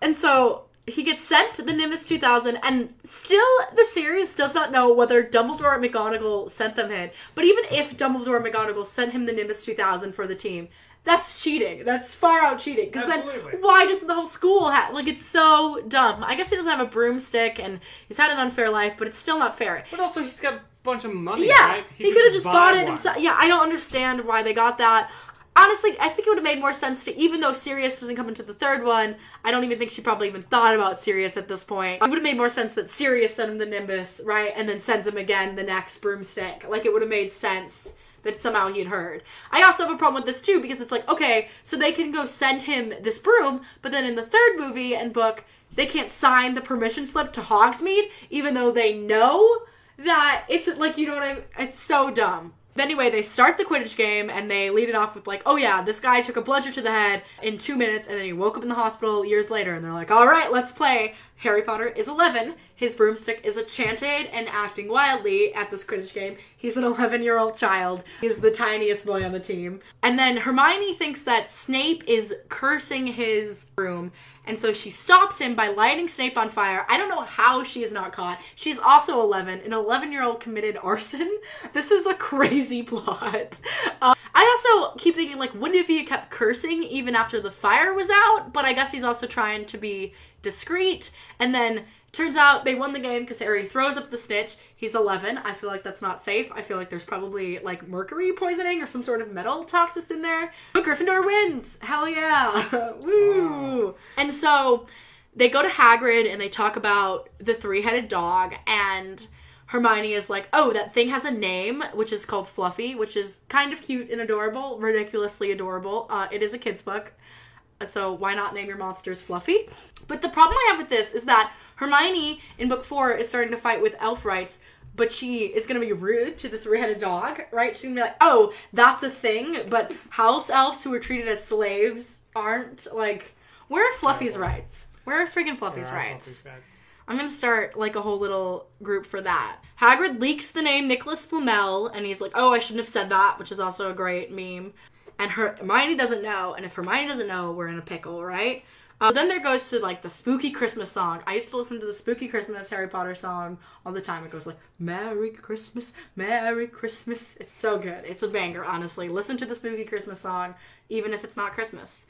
And so he gets sent to the Nimbus 2000, and still the series does not know whether Dumbledore and McGonagall sent them in. But even if Dumbledore and McGonagall sent him the Nimbus 2000 for the team, that's cheating. That's far out cheating. Because then why doesn't the whole school have like it's so dumb? I guess he doesn't have a broomstick and he's had an unfair life, but it's still not fair. But also, he's got a bunch of money, Yeah, right? he, could have just bought it one. himself. Yeah, I don't understand why they got that. Honestly, I think it would have made more sense to, even though Sirius doesn't come into the third one, I don't even think she probably even thought about Sirius at this point. It would have made more sense that Sirius sent him the Nimbus, right, and then sends him again the next broomstick. Like, it would have made sense that somehow he had heard. I also have a problem with this too, because it's like, okay, so they can go send him this broom, but then in the third movie and book, they can't sign the permission slip to Hogsmeade, even though they know that it's like you know what I mean? it's so dumb. Anyway, they start the Quidditch game and they lead it off with like, "Oh yeah, this guy took a bludger to the head in 2 minutes and then he woke up in the hospital years later." And they're like, "All right, let's play." Harry Potter is 11. His broomstick is enchanted and acting wildly at this Quidditch game. He's an 11-year-old child. He's the tiniest boy on the team. And then Hermione thinks that Snape is cursing his broom and so she stops him by lighting Snape on fire. I don't know how she is not caught. She's also 11. An 11 year old committed arson. This is a crazy plot. Uh, I also keep thinking, like, wouldn't if he kept cursing even after the fire was out? But I guess he's also trying to be discreet. And then turns out they won the game because Harry throws up the snitch. He's 11. I feel like that's not safe. I feel like there's probably like mercury poisoning or some sort of metal toxins in there. But Gryffindor wins. Hell yeah. Woo. And so they go to Hagrid and they talk about the three-headed dog and Hermione is like, "Oh, that thing has a name, which is called Fluffy, which is kind of cute and adorable, ridiculously adorable. Uh, it is a kids' book, so why not name your monsters Fluffy? But the problem I have with this is that Hermione in book four is starting to fight with elf rights, but she is going to be rude to the three-headed dog, right? She's going to be like, "Oh, that's a thing," but house elves who are treated as slaves aren't like. Where are Fluffy's rights? Where are friggin' Fluffy's rights? Fluffy's rights. I'm gonna start like a whole little group for that. Hagrid leaks the name Nicholas Flamel, and he's like, "Oh, I shouldn't have said that," which is also a great meme. And her Hermione doesn't know, and if Hermione doesn't know, we're in a pickle, right? Uh, then there goes to like the spooky Christmas song. I used to listen to the spooky Christmas Harry Potter song all the time. It goes like "Merry Christmas, Merry Christmas." It's so good. It's a banger, honestly. Listen to the spooky Christmas song, even if it's not Christmas.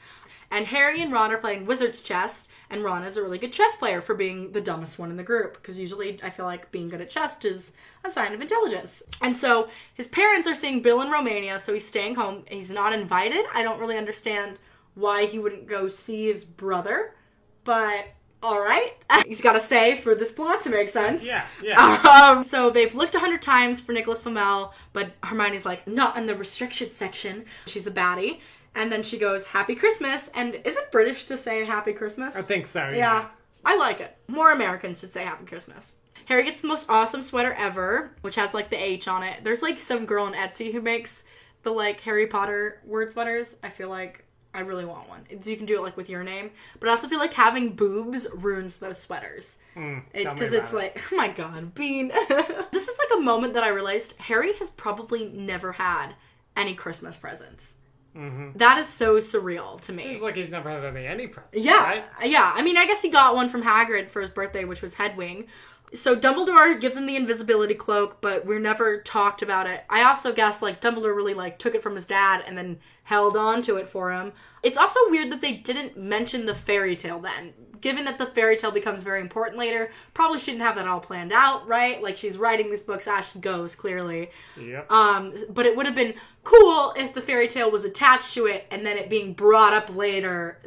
And Harry and Ron are playing wizard's chess, and Ron is a really good chess player for being the dumbest one in the group, because usually I feel like being good at chess is a sign of intelligence. And so his parents are seeing Bill in Romania, so he's staying home. He's not invited. I don't really understand why he wouldn't go see his brother, but all right. He's got to stay for this plot to make sense. Yeah, yeah. Um, so they've looked a hundred times for Nicholas Flamel, but Hermione's like, not in the restriction section. She's a baddie. And then she goes, Happy Christmas. And is it British to say Happy Christmas? I think so. Yeah. Yeah, I like it. More Americans should say Happy Christmas. Harry gets the most awesome sweater ever, which has like the H on it. There's like some girl on Etsy who makes the like Harry Potter word sweaters. I feel like I really want one. You can do it like with your name, but I also feel like having boobs ruins those sweaters. Mm, It's because about it's it. like, oh my god, Bean. this is like a moment that I realized Harry has probably never had any Christmas presents. Mm-hmm. That is so surreal to me. Seems like he's never had any any presents. Yeah, Right? yeah. I mean, I guess he got one from Hagrid for his birthday, which was Hedwig. So Dumbledore gives him the invisibility cloak, but we're never talked about it. I also guess like Dumbledore really like took it from his dad and then held on to it for him. It's also weird that they didn't mention the fairy tale then. Given that the fairy tale becomes very important later, probably shouldn't have that all planned out, right? Like she's writing these books as she goes, clearly. Yep. Um, but it would have been cool if the fairy tale was attached to it and then it being brought up later.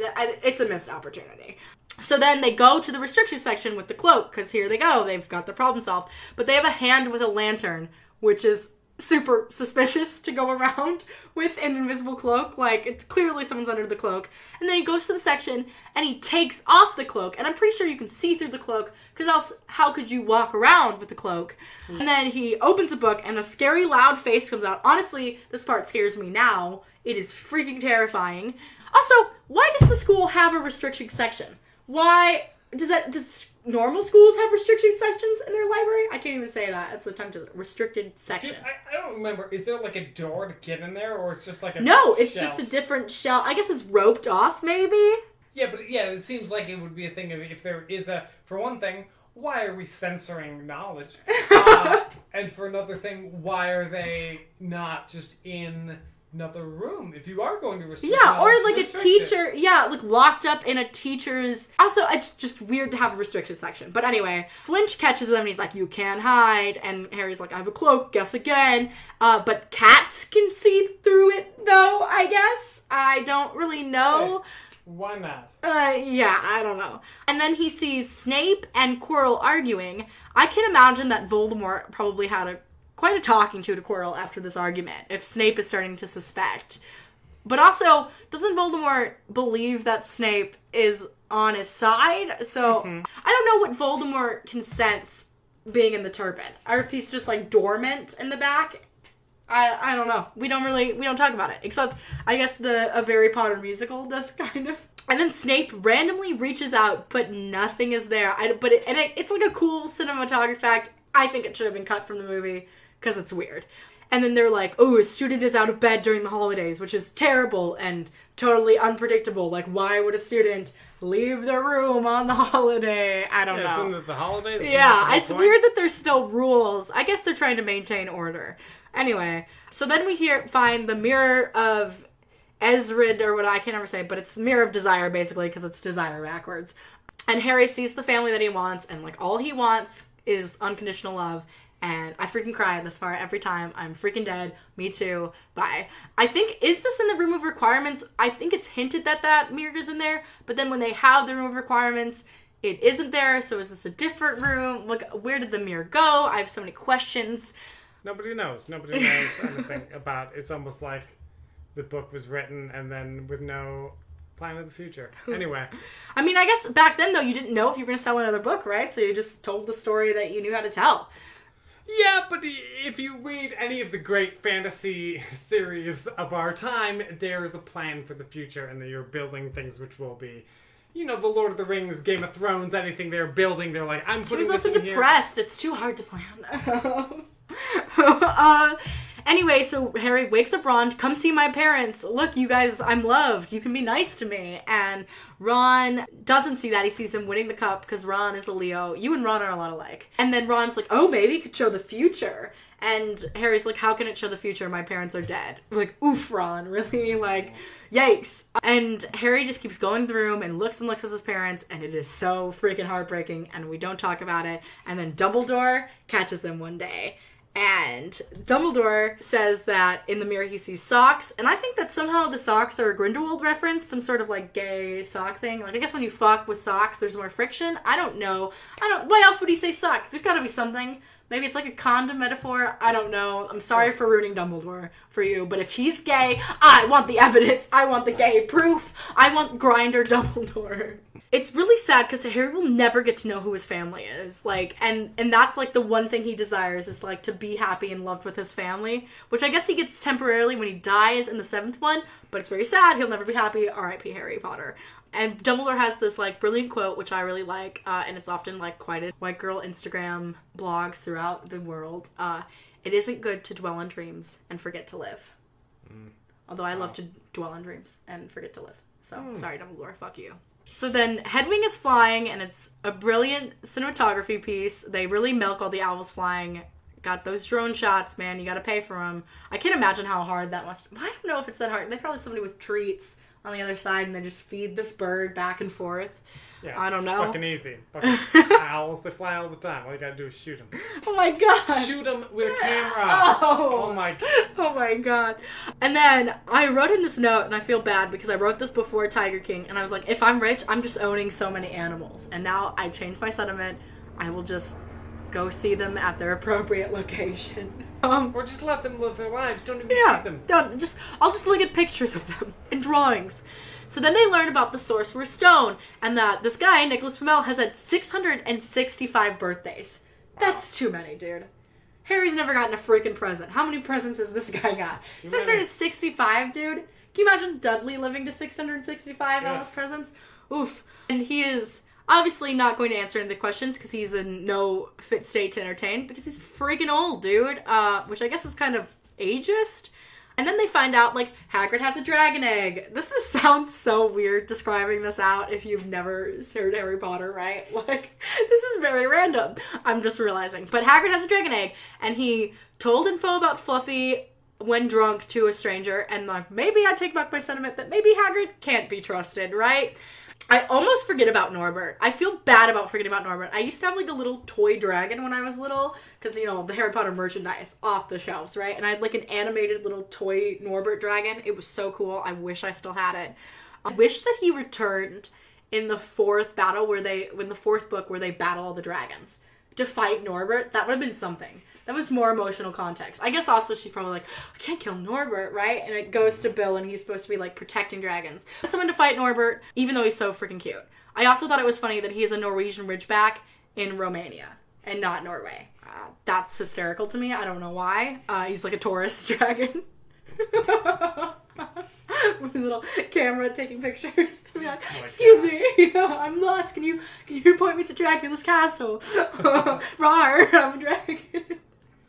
It's a missed opportunity. So then they go to the restriction section with the cloak because here they go. They've got the problem solved. But they have a hand with a lantern, which is super suspicious to go around with an invisible cloak. Like, it's clearly someone's under the cloak. And then he goes to the section and he takes off the cloak. And I'm pretty sure you can see through the cloak because else, how could you walk around with the cloak? Hmm. And then he opens a book and a scary, loud face comes out. Honestly, this part scares me now. It is freaking terrifying. Also, why does the school have a restriction section? Why does that does normal schools have restricted sections in their library? I can't even say that. It's a tongue to restricted section. Dude, I, I don't remember. Is there like a door to get in there, or it's just like a no, it's shelf? just a different shell. I guess it's roped off, maybe. Yeah, but yeah, it seems like it would be a thing of if there is a. For one thing, why are we censoring knowledge? Uh, and for another thing, why are they not just in another room? If you are going to restrict, Yeah, or like a restrict it. teacher, yeah, like locked up in a teacher's. Also, it's just weird to have a restricted section. But anyway, Flinch catches them and he's like, "You can't hide," and Harry's like, "I have a cloak. Guess again." Uh, but cats can see through it, though. I guess I don't really know. Why not? Uh, yeah, I don't know. And then he sees Snape and Quirrell arguing. I can imagine that Voldemort probably had a quite a talking to to Quirrell after this argument. If Snape is starting to suspect, but also doesn't Voldemort believe that Snape is on his side? So mm-hmm. I don't know what Voldemort can sense being in the turban, or if he's just like dormant in the back. I, I don't know. We don't really we don't talk about it. Except I guess the a Harry Potter musical does kind of. And then Snape randomly reaches out, but nothing is there. I but it, and it, it's like a cool cinematography fact. I think it should have been cut from the movie because it's weird. And then they're like, "Oh, a student is out of bed during the holidays," which is terrible and totally unpredictable. Like, why would a student leave their room on the holiday? I don't Yeah, know. isn't it the holidays? Yeah, it's point? weird that there's still rules. I guess they're trying to maintain order. Anyway, so then we hear find the mirror of Ezrid or what I can never say, but it's mirror of desire basically because it's desire backwards. And Harry sees the family that he wants, and like all he wants is unconditional love. And I freaking cry this far every time. I'm freaking dead. Me too. Bye. I think is this in the room of requirements? I think it's hinted that that mirror is in there, but then when they have the room of requirements, it isn't there. So is this a different room? Like, where did the mirror go? I have so many questions. Nobody knows. Nobody knows anything about. It's almost like the book was written and then with no plan of the future. Anyway, I mean, I guess back then though, you didn't know if you were going to sell another book, right? So you just told the story that you knew how to tell. Yeah, but if you read any of the great fantasy series of our time, there is a plan for the future, and you're building things which will be. You know, the Lord of the Rings, Game of Thrones, anything they're building, they're like, I'm He putting was this also in here. depressed. It's too hard to plan. uh, anyway, so Harry wakes up Ron, come see my parents. Look, you guys, I'm loved. You can be nice to me. And Ron doesn't see that. He sees him winning the cup because Ron is a Leo. You and Ron are a lot alike. And then Ron's like, oh, maybe it could show the future. And Harry's like, how can it show the future? My parents are dead. Like, oof, Ron, really? Like, yikes. And Harry just keeps going through the room and looks and looks at his parents, and it is so freaking heartbreaking, and we don't talk about it. And then Dumbledore catches him one day. And Dumbledore says that in the mirror he sees socks, and I think that somehow the socks are a Grindelwald reference, some sort of like gay sock thing. Like I guess when you fuck with socks, there's more friction. I don't know. I don't. Why else would he say socks? There's got to be something. Maybe it's like a condom metaphor. I don't know. I'm sorry for ruining Dumbledore for you, but if he's gay, I want the evidence. I want the gay proof. I want Grinder Dumbledore. It's really sad because Harry will never get to know who his family is. Like, and and that's like the one thing he desires is like to be happy and loved with his family, which I guess he gets temporarily when he dies in the seventh one. But it's very sad. He'll never be happy. R.I.P. Harry Potter. And Dumbledore has this like brilliant quote, which I really like, uh, and it's often like quite a white girl Instagram blogs throughout the world. Uh, it isn't good to dwell on dreams and forget to live. Although I love to dwell on dreams and forget to live. So sorry, Dumbledore, fuck you. So then Hedwig is flying, and it's a brilliant cinematography piece. They really milk all the owls flying. Got those drone shots, man. You got to pay for them. I can't imagine how hard that must. I don't know if it's that hard. They probably somebody with treats on the other side, and they just feed this bird back and forth. Yeah, I don't it's know. Fucking easy. Fucking owls, they fly all the time. All you gotta do is shoot them. Oh my god. Shoot them with a oh. camera. Oh. Oh my. Oh my god. And then I wrote in this note, and I feel bad because I wrote this before Tiger King, and I was like, if I'm rich, I'm just owning so many animals. And now I changed my sentiment. I will just go see them at their appropriate location. Um, Or just let them live their lives. Don't even yeah, see them. don't just. I'll just look at pictures of them and drawings. So then they learn about the Sorcerer's Stone and that this guy Nicholas Flamel has had 665 birthdays. That's too many, dude. Harry's never gotten a freaking present. How many presents has this guy got? many. 665, dude. Can you imagine Dudley living to 665 Yes. his presents? Oof. And he is obviously not going to answer any of the questions because he's in no fit state to entertain because he's freaking old, dude. Uh, which I guess is kind of ageist. And then they find out like Hagrid has a dragon egg. This is, sounds so weird describing this out if you've never heard Harry Potter, right? Like this is very random. I'm just realizing. But Hagrid has a dragon egg, and he told info about Fluffy when drunk to a stranger. And like maybe I take back my sentiment that maybe Hagrid can't be trusted, right? I almost forget about Norbert. I feel bad about forgetting about Norbert. I used to have like a little toy dragon when I was little because you know the Harry Potter merchandise off the shelves, right? And I had like an animated little toy Norbert dragon. It was so cool. I wish I still had it. I wish that he returned in the fourth battle where they in the fourth book where they battle all the dragons to fight Norbert. That would have been something. That was more emotional context. I guess also she's probably like, I can't kill Norbert, right? And it goes to Bill, and he's supposed to be like protecting dragons. Someone to fight Norbert, even though he's so freaking cute. I also thought it was funny that he is a Norwegian Ridgeback in Romania and not Norway. Uh, that's hysterical to me. I don't know why. Uh, he's like a tourist dragon. With his little camera taking pictures. Like, Excuse me, I'm lost. Can you can you point me to Dracula's castle? Rar, I'm a dragon.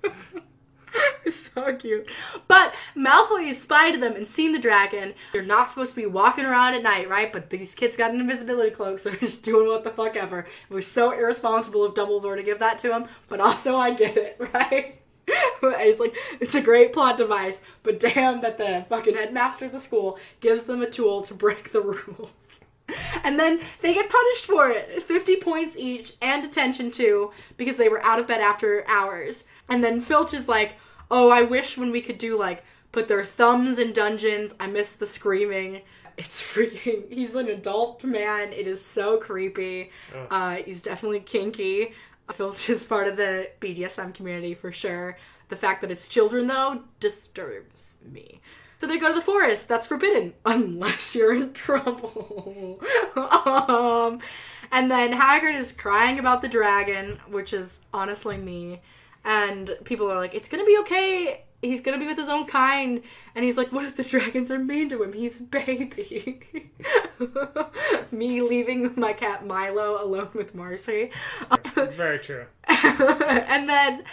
So cute. But Malfoy has spied them and seen the dragon. They're not supposed to be walking around at night, right? But these kids got an invisibility cloak, so they're just doing what the fuck ever. It was so irresponsible of Dumbledore to give that to him, but also I get it, right? it's like it's a great plot device, but damn that the fucking headmaster of the school gives them a tool to break the rules. And then they get punished for it. 50 points each and detention too because they were out of bed after hours. And then Filch is like, "Oh, I wish when we could do like put their thumbs in dungeons. I miss the screaming." It's freaking. He's an adult man. It is so creepy. Ugh. Uh, he's definitely kinky. Filch is part of the BDSM community for sure. The fact that it's children though disturbs me. So they go to the forest. That's forbidden unless you're in trouble. um, and then Hagrid is crying about the dragon, which is honestly me. And people are like, "It's gonna be okay. He's gonna be with his own kind." And he's like, "What if the dragons are mean to him? He's a baby." me leaving my cat Milo alone with Marcy. Very true. and then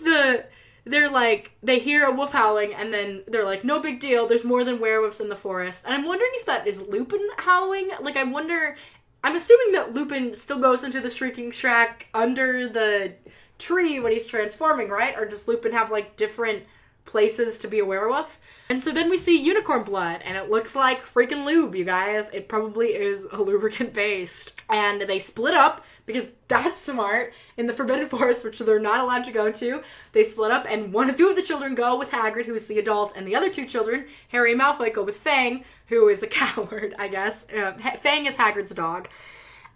the they're like they hear a wolf howling and then they're like no big deal there's more than werewolves in the forest. And i'm wondering if that is lupin howling? Like i wonder i'm assuming that lupin still goes into the shrieking shack under the tree when he's transforming right? Or does lupin have like different places to be a werewolf? And so then we see unicorn blood and it looks like freaking lube you guys. It probably is a lubricant based and they split up because that's smart. In the forbidden forest which they're not allowed to go to they split up and one of two of the children go with hagrid who is the adult and the other two children harry and malfoy go with fang who is a coward i guess. Uh, fang is hagrid's dog.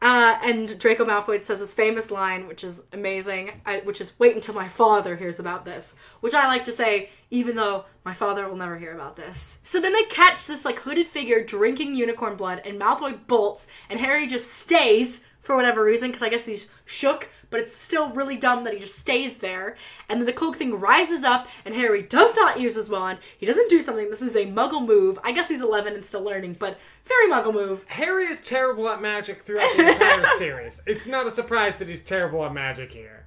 Uh, and Draco Malfoy says his famous line, which is amazing, I, which is "Wait until my father hears about this," which I like to say, even though my father will never hear about this. So then they catch this like hooded figure drinking unicorn blood, and Malfoy bolts, and Harry just stays for whatever reason, because I guess he's shook, but it's still really dumb that he just stays there. And then the cloak thing rises up, and Harry does not use his wand. He doesn't do something. This is a Muggle move. I guess he's 11 and still learning, but very Muggle move. Harry is terrible at magic throughout the entire series. It's not a surprise that he's terrible at magic here.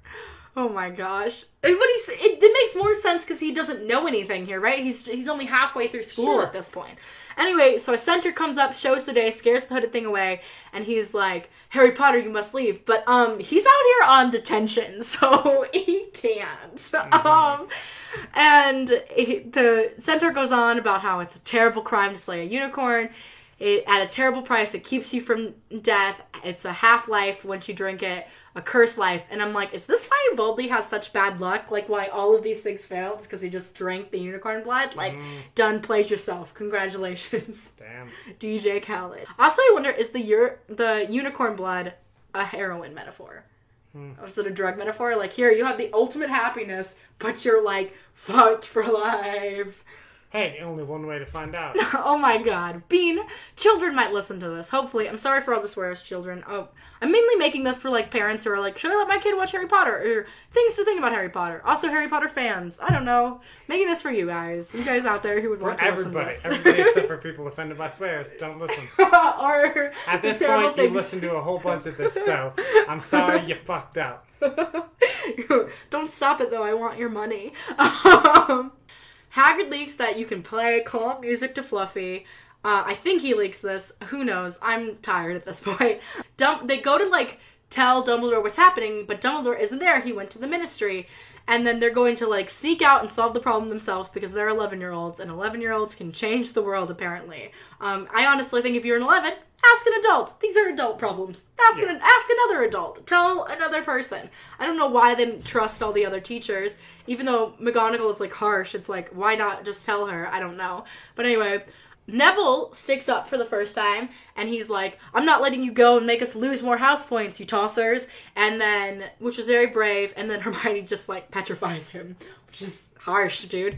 Oh my gosh! But he's, it, it makes more sense because he doesn't know anything here, right? He's he's only halfway through school Sure. at this point. Anyway, so a centaur comes up, shows the day, scares the hooded thing away, and he's like, "Harry Potter, you must leave." But um, he's out here on detention, so he can't. Um, and he, the centaur goes on about how it's a terrible crime to slay a unicorn. It, at a terrible price, it keeps you from death. It's a half life once you drink it, a curse life. And I'm like, is this why Voldy has such bad luck? Like, why all of these things failed? Because he just drank the unicorn blood? Like, mm. done, plays yourself. Congratulations, Damn. DJ Khaled. Also, I wonder, is the ur- the unicorn blood a heroin metaphor? Hmm. Or is it a drug metaphor? Like, here, you have the ultimate happiness, but you're like, fucked for life. Hey, only one way to find out. oh my god. Bean, children might listen to this. Hopefully. I'm sorry for all the swears, children. Oh, I'm mainly making this for like parents who are like, should I let my kid watch Harry Potter? Or things to think about Harry Potter. Also, Harry Potter fans. I don't know. Making this for you guys. You guys out there who would For want to everybody, listen to this. everybody except for people offended by swears, don't listen. or At this point, you listen to a whole bunch of this, so I'm sorry you fucked up. Don't stop it though. I want your money. Um, Hagrid leaks that you can play calm music to Fluffy. Uh, I think he leaks this. Who knows? I'm tired at this point. They go to like tell Dumbledore what's happening, but Dumbledore isn't there. He went to the Ministry, and then they're going to like sneak out and solve the problem themselves because they're 11 year olds, and 11 year olds can change the world apparently. Um, I honestly think if you're an 11, ask an adult. These are adult problems. Ask an ask another adult. Tell another person. I don't know why they didn't trust all the other teachers. Even though McGonagall is like harsh, it's like why not just tell her? I don't know. But anyway, Neville sticks up for the first time and he's like, I'm not letting you go and make us lose more house points, you tossers. And then, which is very brave, and then Hermione just like petrifies him, which is harsh, dude.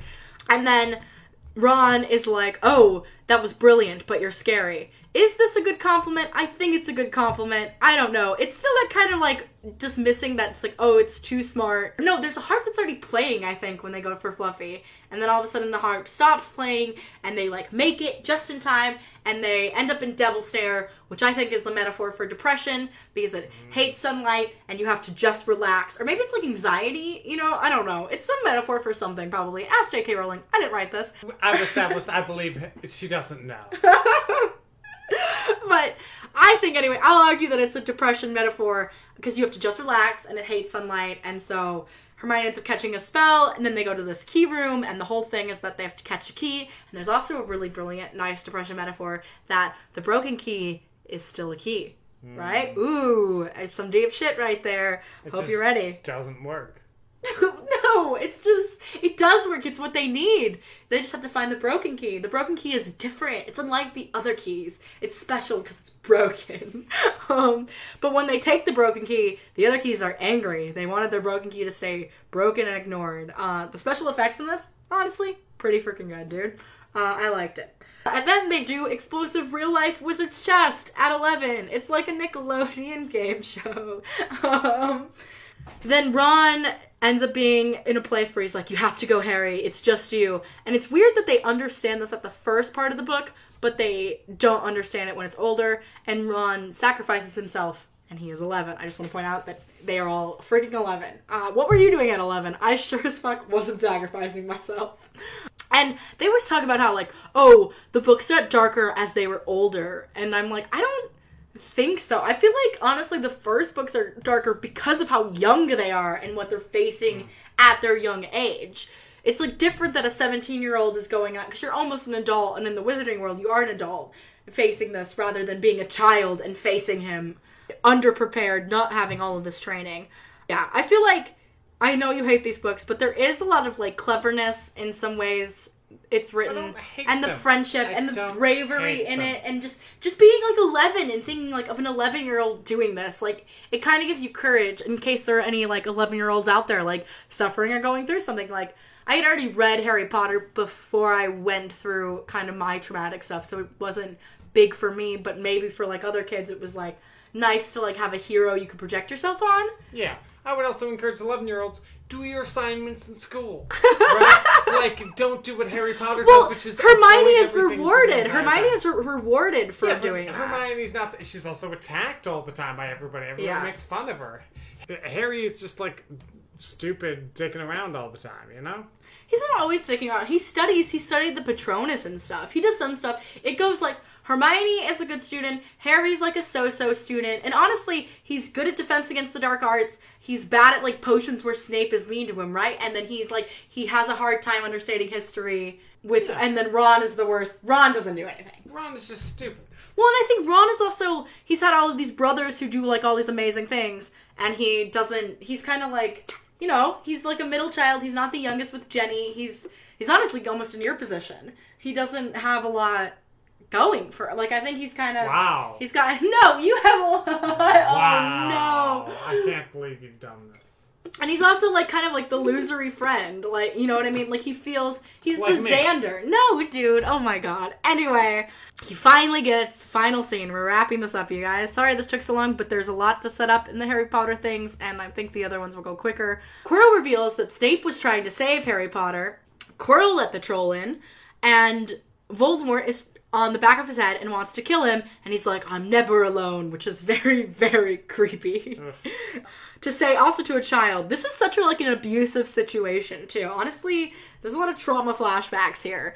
And then Ron is like, Oh, that was brilliant, but you're scary. Is this a good compliment? I think it's a good compliment. I don't know. It's still that kind of like dismissing that's like, oh, it's too smart. No, there's a harp that's already playing, I think, when they go for Fluffy. And then all of a sudden the harp stops playing and they like make it just in time and they end up in Devil's Snare, which I think is the metaphor for depression because it mm-hmm. hates sunlight and you have to just relax. Or maybe it's like anxiety, you know? I don't know. It's some metaphor for something, probably. Ask J.K. Rowling. I didn't write this. I've established, I believe she doesn't know. but I think anyway, I'll argue that it's a depression metaphor because you have to just relax and it hates sunlight, and so Hermione ends up catching a spell, and then they go to this key room, and the whole thing is that they have to catch a key. And there's also a really brilliant, nice depression metaphor that the broken key is still a key, right? Hmm. Ooh, it's some deep shit right there. Hope just- you're ready. It doesn't work. no, it's just it does work. It's what they need. They just have to find the broken key. The broken key is different. It's unlike the other keys. It's special because it's broken. um, but when they take the broken key, the other keys are angry. They wanted their broken key to stay broken and ignored. Uh, the special effects in this, honestly, pretty freaking good, dude. Uh, I liked it. And then they do explosive real life wizard's chess at 11. It's like a Nickelodeon game show. um, then Ron ends up being in a place where he's like, You have to go, Harry. It's just you. And it's weird that they understand this at the first part of the book, but they don't understand it when it's older. And Ron sacrifices himself, and he is 11. I just want to point out that they are all freaking 11. Uh, what were you doing at 11? I sure as fuck wasn't sacrificing myself. And they always talk about how, like, oh, the books got darker as they were older. And I'm like, I don't think so. I feel like honestly the first books are darker because of how young they are and what they're facing mm. at their young age. It's like different that a 17 year old is going on because you're almost an adult, and in the wizarding world, you are an adult facing this rather than being a child and facing him underprepared, not having all of this training. Yeah, I feel like I know you hate these books, but there is a lot of like cleverness in some ways. It's written and the them. friendship I and the bravery in them. it and just just being like 11 and thinking like of an 11 year old doing this like it kind of gives you courage in case there are any like 11 year olds out there like suffering or going through something like i had already read harry potter before i went through kind of my traumatic stuff so it wasn't big for me but maybe for like other kids it was like nice to like have a hero you could project yourself on Yeah. I would also encourage 11 year olds do your assignments in school. Right? like, don't do what Harry Potter well does, which is. hermione is rewarded hermione is re- rewarded for Yeah, doing that Hermione's not. She's also attacked all the time by everybody. Everyone Yeah. makes fun of her. Harry is just like stupid, dicking around all the time. You know. He's not always sticking around. He studies. He studied the Patronus and stuff. He does some stuff. It goes like Hermione is a good student. Harry's like a so-so student. And honestly, he's good at defense against the dark arts. He's bad at like potions where Snape is mean to him, right? And then he's like he has a hard time understanding history with. Yeah. And then Ron is the worst. Ron doesn't do anything. Ron is just stupid. Well, and I think Ron is also he's had all of these brothers who do like all these amazing things, and he doesn't. He's kind of like you know he's like a middle child. He's not the youngest with Ginny. He's he's honestly almost in your position. He doesn't have a lot going for like I think he's kind of Wow. He's got no. You have a lot. wow. Oh no. I can't believe you've done this. And he's also like kind of like the losery friend, like you know what I mean. Like he feels he's Like the me. Xander. No, dude. Oh my god. Anyway, he finally gets final scene. We're wrapping this up, you guys. Sorry this took so long, but there's a lot to set up in the Harry Potter things, and I think the other ones will go quicker. Quirrell reveals that Snape was trying to save Harry Potter. Quirrell let the troll in, and Voldemort is on the back of his head and wants to kill him, and he's like, "I'm never alone," which is very, very creepy. To say also to a child this is such a like an abusive situation too. Honestly there's a lot of trauma flashbacks here.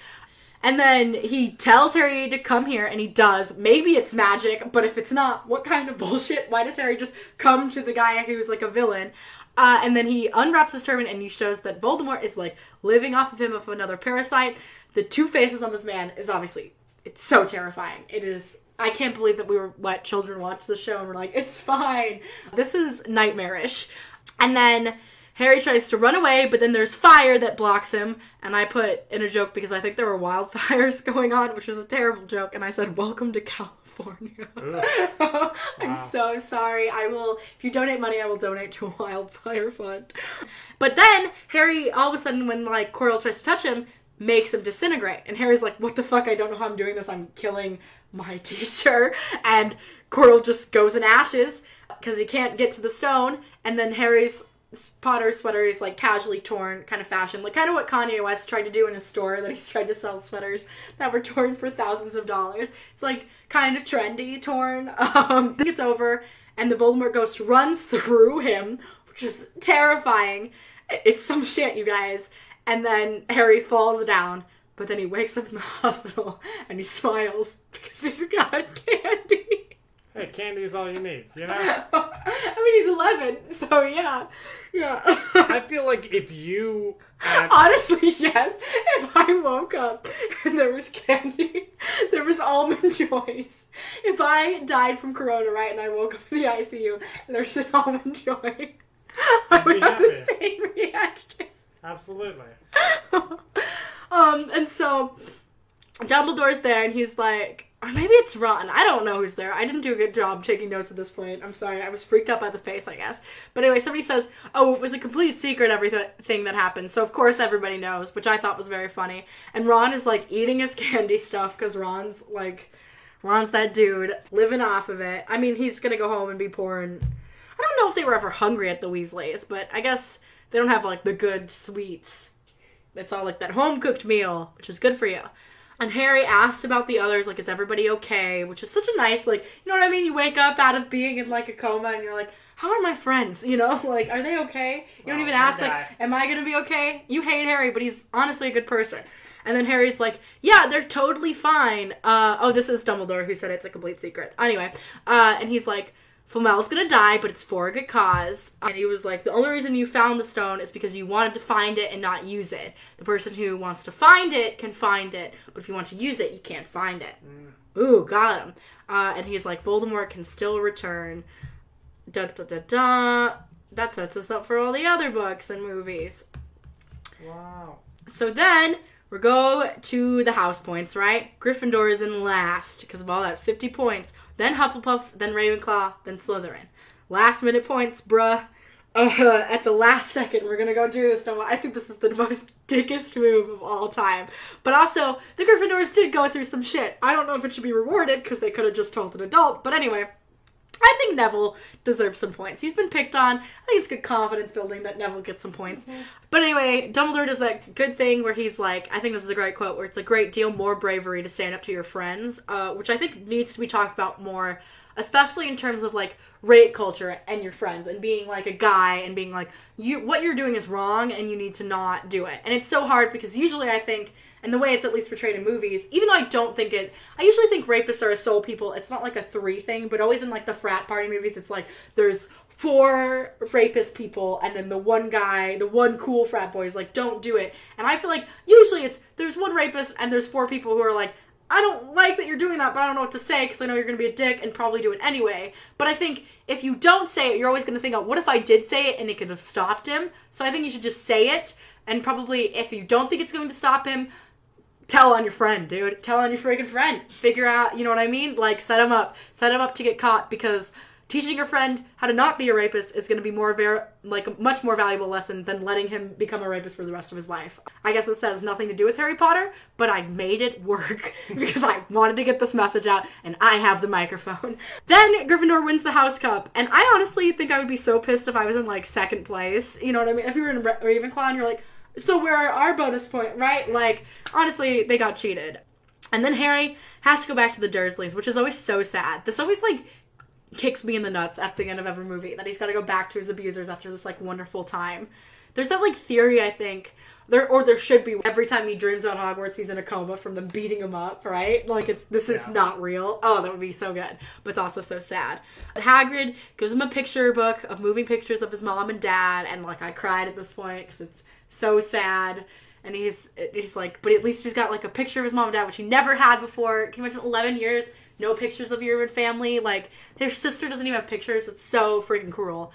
And then he tells harry to come here and he does. Maybe it's magic but if it's not what kind of bullshit? Why does harry just come to the guy who's like a villain? Uh, and then he unwraps his turban and he shows that voldemort is like living off of him of another parasite. The two faces on this man is obviously it's so terrifying it is I can't believe that we were let children watch the show and we're like, it's fine. This is nightmarish. And then Harry tries to run away, but then there's fire that blocks him. And I put in a joke because I think there were wildfires going on, which was a terrible joke. And I said, Welcome to California. I'm so sorry. I will, if you donate money, I will donate to a wildfire fund. But then Harry, all of a sudden, when like Quirrell tries to touch him, makes him disintegrate. And Harry's like, What the fuck? I don't know how I'm doing this. I'm killing my teacher. And Quirrell just goes in ashes because he can't get to the stone. And then Harry's Potter sweater is like casually torn, kind of fashion, like kind of what Kanye West tried to do in his store that he's tried to sell sweaters that were torn for thousands of dollars. It's like kind of trendy torn. Um, it's over, and the Voldemort ghost runs through him, which is terrifying. It's some shit, you guys. And then Harry falls down, but then he wakes up in the hospital and he smiles because he's got candy. Hey, candy is all you need, you know? I mean, he's 11, so yeah. Yeah. I feel like if you. Had, Honestly, yes. If I woke up and there was candy, there was almond joys. If I died from corona, right, and I woke up in the ICU and there was an almond joy, I would have the same reaction. Absolutely. um, and so Dumbledore's there, and he's like, or maybe it's Ron. I don't know who's there. I didn't do a good job taking notes at this point. I'm sorry. I was freaked out by the face, I guess. But anyway, somebody says, "Oh, it was a complete secret. Everything that happened." So of course everybody knows, which I thought was very funny. And Ron is like eating his candy stuff because Ron's like, Ron's that dude living off of it. I mean, he's gonna go home and be poor. And I don't know if they were ever hungry at the Weasleys, but I guess they don't have like the good sweets. It's all like that home cooked meal, which is good for you. And Harry asks about the others, like, is everybody okay? Which is such a nice, like, you know what I mean? You wake up out of being in like a coma and you're like, how are my friends? You know, like, are they okay? You don't Oh, even ask, like, am I gonna be okay? You hate Harry, but he's honestly a good person. And then Harry's like, yeah, they're totally fine. Uh, oh, this is Dumbledore who said it's a complete secret. Anyway, uh, and he's like, Flamel's gonna die, but it's for a good cause. And he was like, the only reason you found the stone is because you wanted to find it and not use it. The person who wants to find it can find it, but if you want to use it, you can't find it. Ooh, got him. Uh, and he's like, Voldemort can still return. Da da da da. That sets us up for all the other books and movies. Wow. So then we go to the house points, right? Gryffindor is in last because of all that 50 points. Then Hufflepuff, then Ravenclaw, then Slytherin. Last minute points, bruh. Uh, at the last second, we're gonna go do this. I think this is the most dickest move of all time. But also, the Gryffindors did go through some shit. I don't know if it should be rewarded because they could have just told an adult. But anyway, I think Neville deserves some points. He's been picked on. I think it's good confidence building that Neville gets some points. But anyway, Dumbledore does that good thing where he's like, I think this is a great quote, where it's a great deal more bravery to stand up to your friends, uh, which I think needs to be talked about more, especially in terms of like rape culture and your friends and being like a guy and being like, you what you're doing is wrong and you need to not do it. And it's so hard because usually I think and the way it's at least portrayed in movies, even though I don't think it, I usually think rapists are a soul people. It's not like a three thing, but always in like the frat party movies, it's like there's four rapist people, and then the one guy, the one cool frat boy is like, don't do it. And I feel like usually it's there's one rapist and there's four people who are like, I don't like that you're doing that, but I don't know what to say because I know you're going to be a dick and probably do it anyway. But I think if you don't say it, you're always going to think, oh, what if I did say it and it could have stopped him? So I think you should just say it. And probably if you don't think it's going to stop him, tell on your friend, dude. Tell on your freaking friend. Figure out, you know what I mean? Like set him up, set him up to get caught because teaching your friend how to not be a rapist is going to be more ver- like a much more valuable lesson than letting him become a rapist for the rest of his life. I guess this has nothing to do with Harry Potter, but I made it work because I wanted to get this message out and I have the microphone. Then Gryffindor wins the House Cup, and I honestly think I would be so pissed if I was in like second place. You know what I mean? If you were in Ra- Ravenclaw and you're like, so where are our bonus point, right? Like, honestly, they got cheated. And then Harry has to go back to the Dursleys, which is always so sad. This always like kicks me in the nuts at the end of every movie that he's got to go back to his abusers after this like wonderful time. There's that like theory I think there or there should be every time he dreams about Hogwarts he's in a coma from them beating him up, right? Like it's this is Yeah. not real. Oh, that would be so good, but it's also so sad. But Hagrid gives him a picture book of moving pictures of his mom and dad, and like I cried at this point because it's so sad. And he's he's like, but at least he's got like a picture of his mom and dad, which he never had before. Can you imagine eleven years, no pictures of your family? Like their sister doesn't even have pictures. It's so freaking cruel.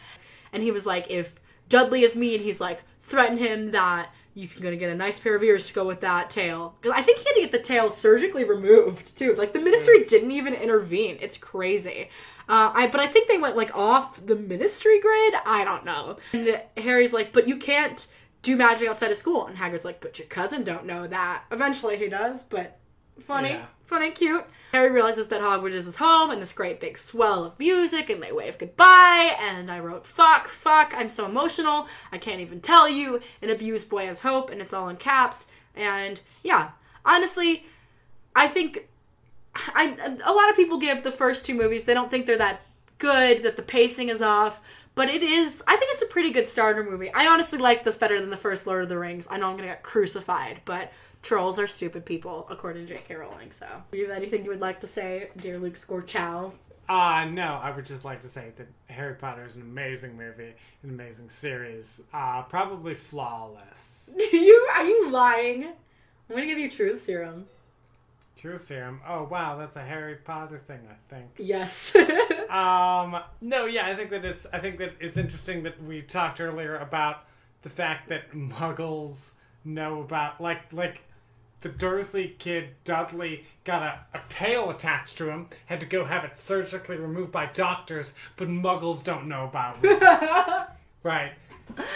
And he was like, if Dudley is mean, he's like, threaten him that you can gonna get a nice pair of ears to go with that tail. I think he had to get the tail surgically removed too. Like the ministry didn't even intervene. It's crazy. Uh, I but I think they went like off the ministry grid. I don't know. And Harry's like, but you can't do magic outside of school. And Hagrid's like, but your cousin don't know that. Eventually he does, but funny, Yeah. funny, cute. Harry realizes that Hogwarts is his home and this great big swell of music, and they wave goodbye. And I wrote, fuck, fuck, I'm so emotional. I can't even tell you. An abused boy has hope, and it's all in caps. And yeah, honestly, I think I a lot of people give the first two movies they don't think they're that good that the pacing is off but it is I think it's a pretty good starter movie. I honestly like this better than the first Lord of the Rings. I know I'm going to get crucified, but trolls are stupid people according to J.K. Rowling. So, do you have anything you would like to say, dear Luke Scorchow? Uh, no, I would just like to say that Harry Potter is an amazing movie, an amazing series, uh, probably flawless. you are you lying? I'm going to give you truth serum. Truth serum. Oh wow, that's a Harry Potter thing, I think. Yes. Um, no, yeah, I think that it's. I think that it's interesting that we talked earlier about the fact that Muggles know about like like the Dursley kid Dudley got a, a tail attached to him, had to go have it surgically removed by doctors, but Muggles don't know about it. right?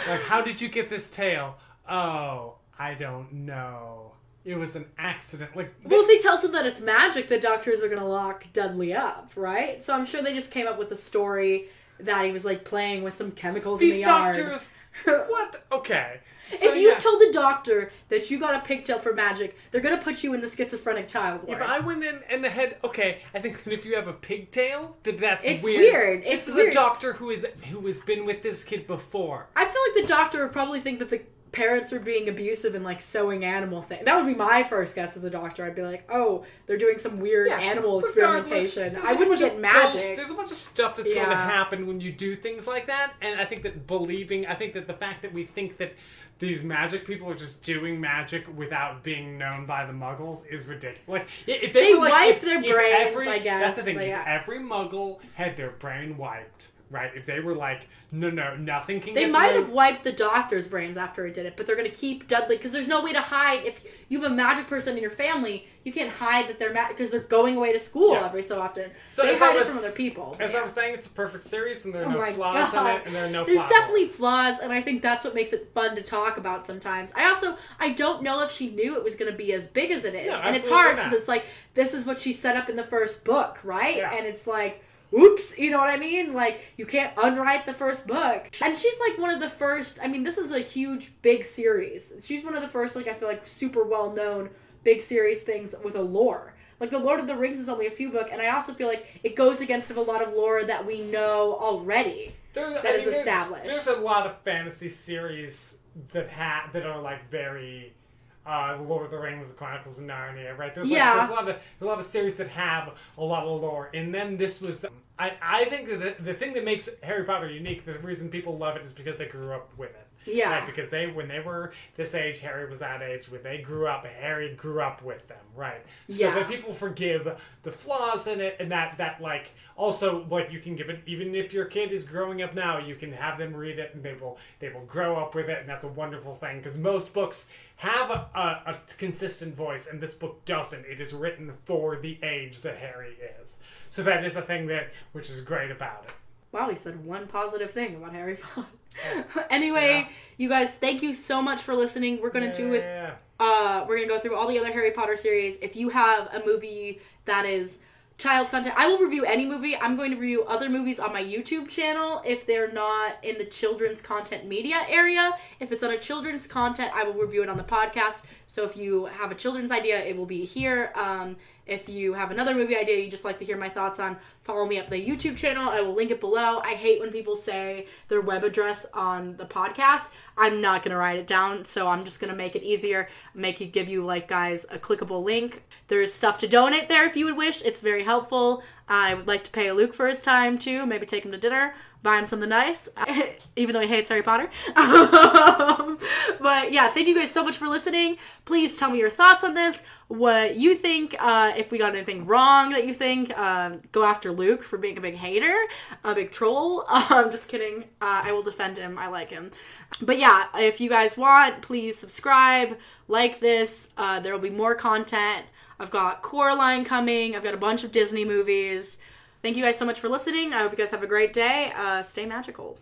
Like, how did you get this tail? Oh, I don't know. It was an accident. Like, Well, if he tells them that it's magic, the doctors are gonna lock Dudley up, right? So I'm sure they just came up with a story that he was like playing with some chemicals in the these yard. doctors. what? Okay. So, if you yeah. told the doctor that you got a pigtail for magic, they're gonna put you in the schizophrenic child ward. If I went in in the head, okay, I think that if you have a pigtail, that that's It's weird. weird. This It's is weird. a doctor who is who has been with this kid before. I feel like the doctor would probably think that the parents are being abusive and like sewing animal thing. That would be my first guess as a doctor. I'd be like, oh, they're doing some weird animal experimentation. I wouldn't bunch get of magic. bullshit- There's a bunch of stuff that's going to happen when you do things like that, and I think that believing, I think that the fact that we think that these magic people are just doing magic without being known by the Muggles is ridiculous. Like if they, They were like, wipe if- their if brains, every- I guess, That's the thing. but If yeah. every Muggle had their brain wiped, right? If they were like, no, no, nothing can. They might them. have wiped the doctor's brains after he did it, but they're gonna keep Dudley because there's no way to hide. If you have a magic person in your family, you can't hide that they're magic because they're going away to school Yeah. every so often. So they hide it from other people. As Yeah. I was saying, it's a perfect series, and there are Oh no flaws God. in it, and there are no There's flaws. definitely flaws, and I think that's what makes it fun to talk about sometimes. I also I don't know if she knew it was going to be as big as it is, No, and it's hard because it's like this is what she set up in the first book, right? Yeah. And it's like. Oops, you know what I mean? Like you can't unwrite the first book. And she's like one of the first, I mean, this is a huge big series. She's one of the first like I feel like super well-known big series things with a lore. Like the Lord of the Rings is only a few book and I also feel like it goes against of a lot of lore that we know already. There- that I is mean, established. There's a lot of fantasy series that ha- that are like very uh, Lord of the Rings, The Chronicles of Narnia, right? There's, like, Yeah. there's a lot of a lot of series that have a lot of lore in them. This was, I I think that the, the thing that makes Harry Potter unique, the reason people love it is because they grew up with it. Yeah. Right, because they when they were this age, Harry was that age. When they grew up, Harry grew up with them, right? So Yeah. that people forgive the flaws in it, and that that like also like you can give it even if your kid is growing up now, you can have them read it, and they will they will grow up with it, and that's a wonderful thing because most books have a, a, a consistent voice, and this book doesn't. It is written for the age that Harry is, so that is the thing that which is great about it. Wow, he said one positive thing about Harry Potter. anyway, Yeah. you guys, thank you so much for listening. We're gonna do it Yeah. uh, we're gonna go through all the other Harry Potter series. If you have a movie that is child's content, I will review any movie. I'm going to review other movies on my YouTube channel if they're not in the children's content media area. If it's on a children's content, I will review it on the podcast. So if you have a children's idea, it will be here. Um, if you have another movie idea you just like to hear my thoughts on, follow me up the YouTube channel. I will link it below. I hate when people say their web address on the podcast. I'm not gonna write it down, so I'm just gonna make it easier. Make it give you like guys a clickable link. There's stuff to donate there if you would wish. It's very helpful. I would like to pay Luke for his time too. Maybe take him to dinner, buy him something nice, even though he hates Harry Potter. Um, but yeah, thank you guys so much for listening. Please tell me your thoughts on this. What you think? Uh, if we got anything wrong that you think, uh, go after Luke for being a big hater, a big troll. I'm just kidding. Uh, I will defend him. I like him. But yeah, if you guys want, please subscribe, like this. Uh, there will be more content. I've got Coraline coming. I've got a bunch of Disney movies. Thank you guys so much for listening. I hope you guys have a great day. Uh, stay magical.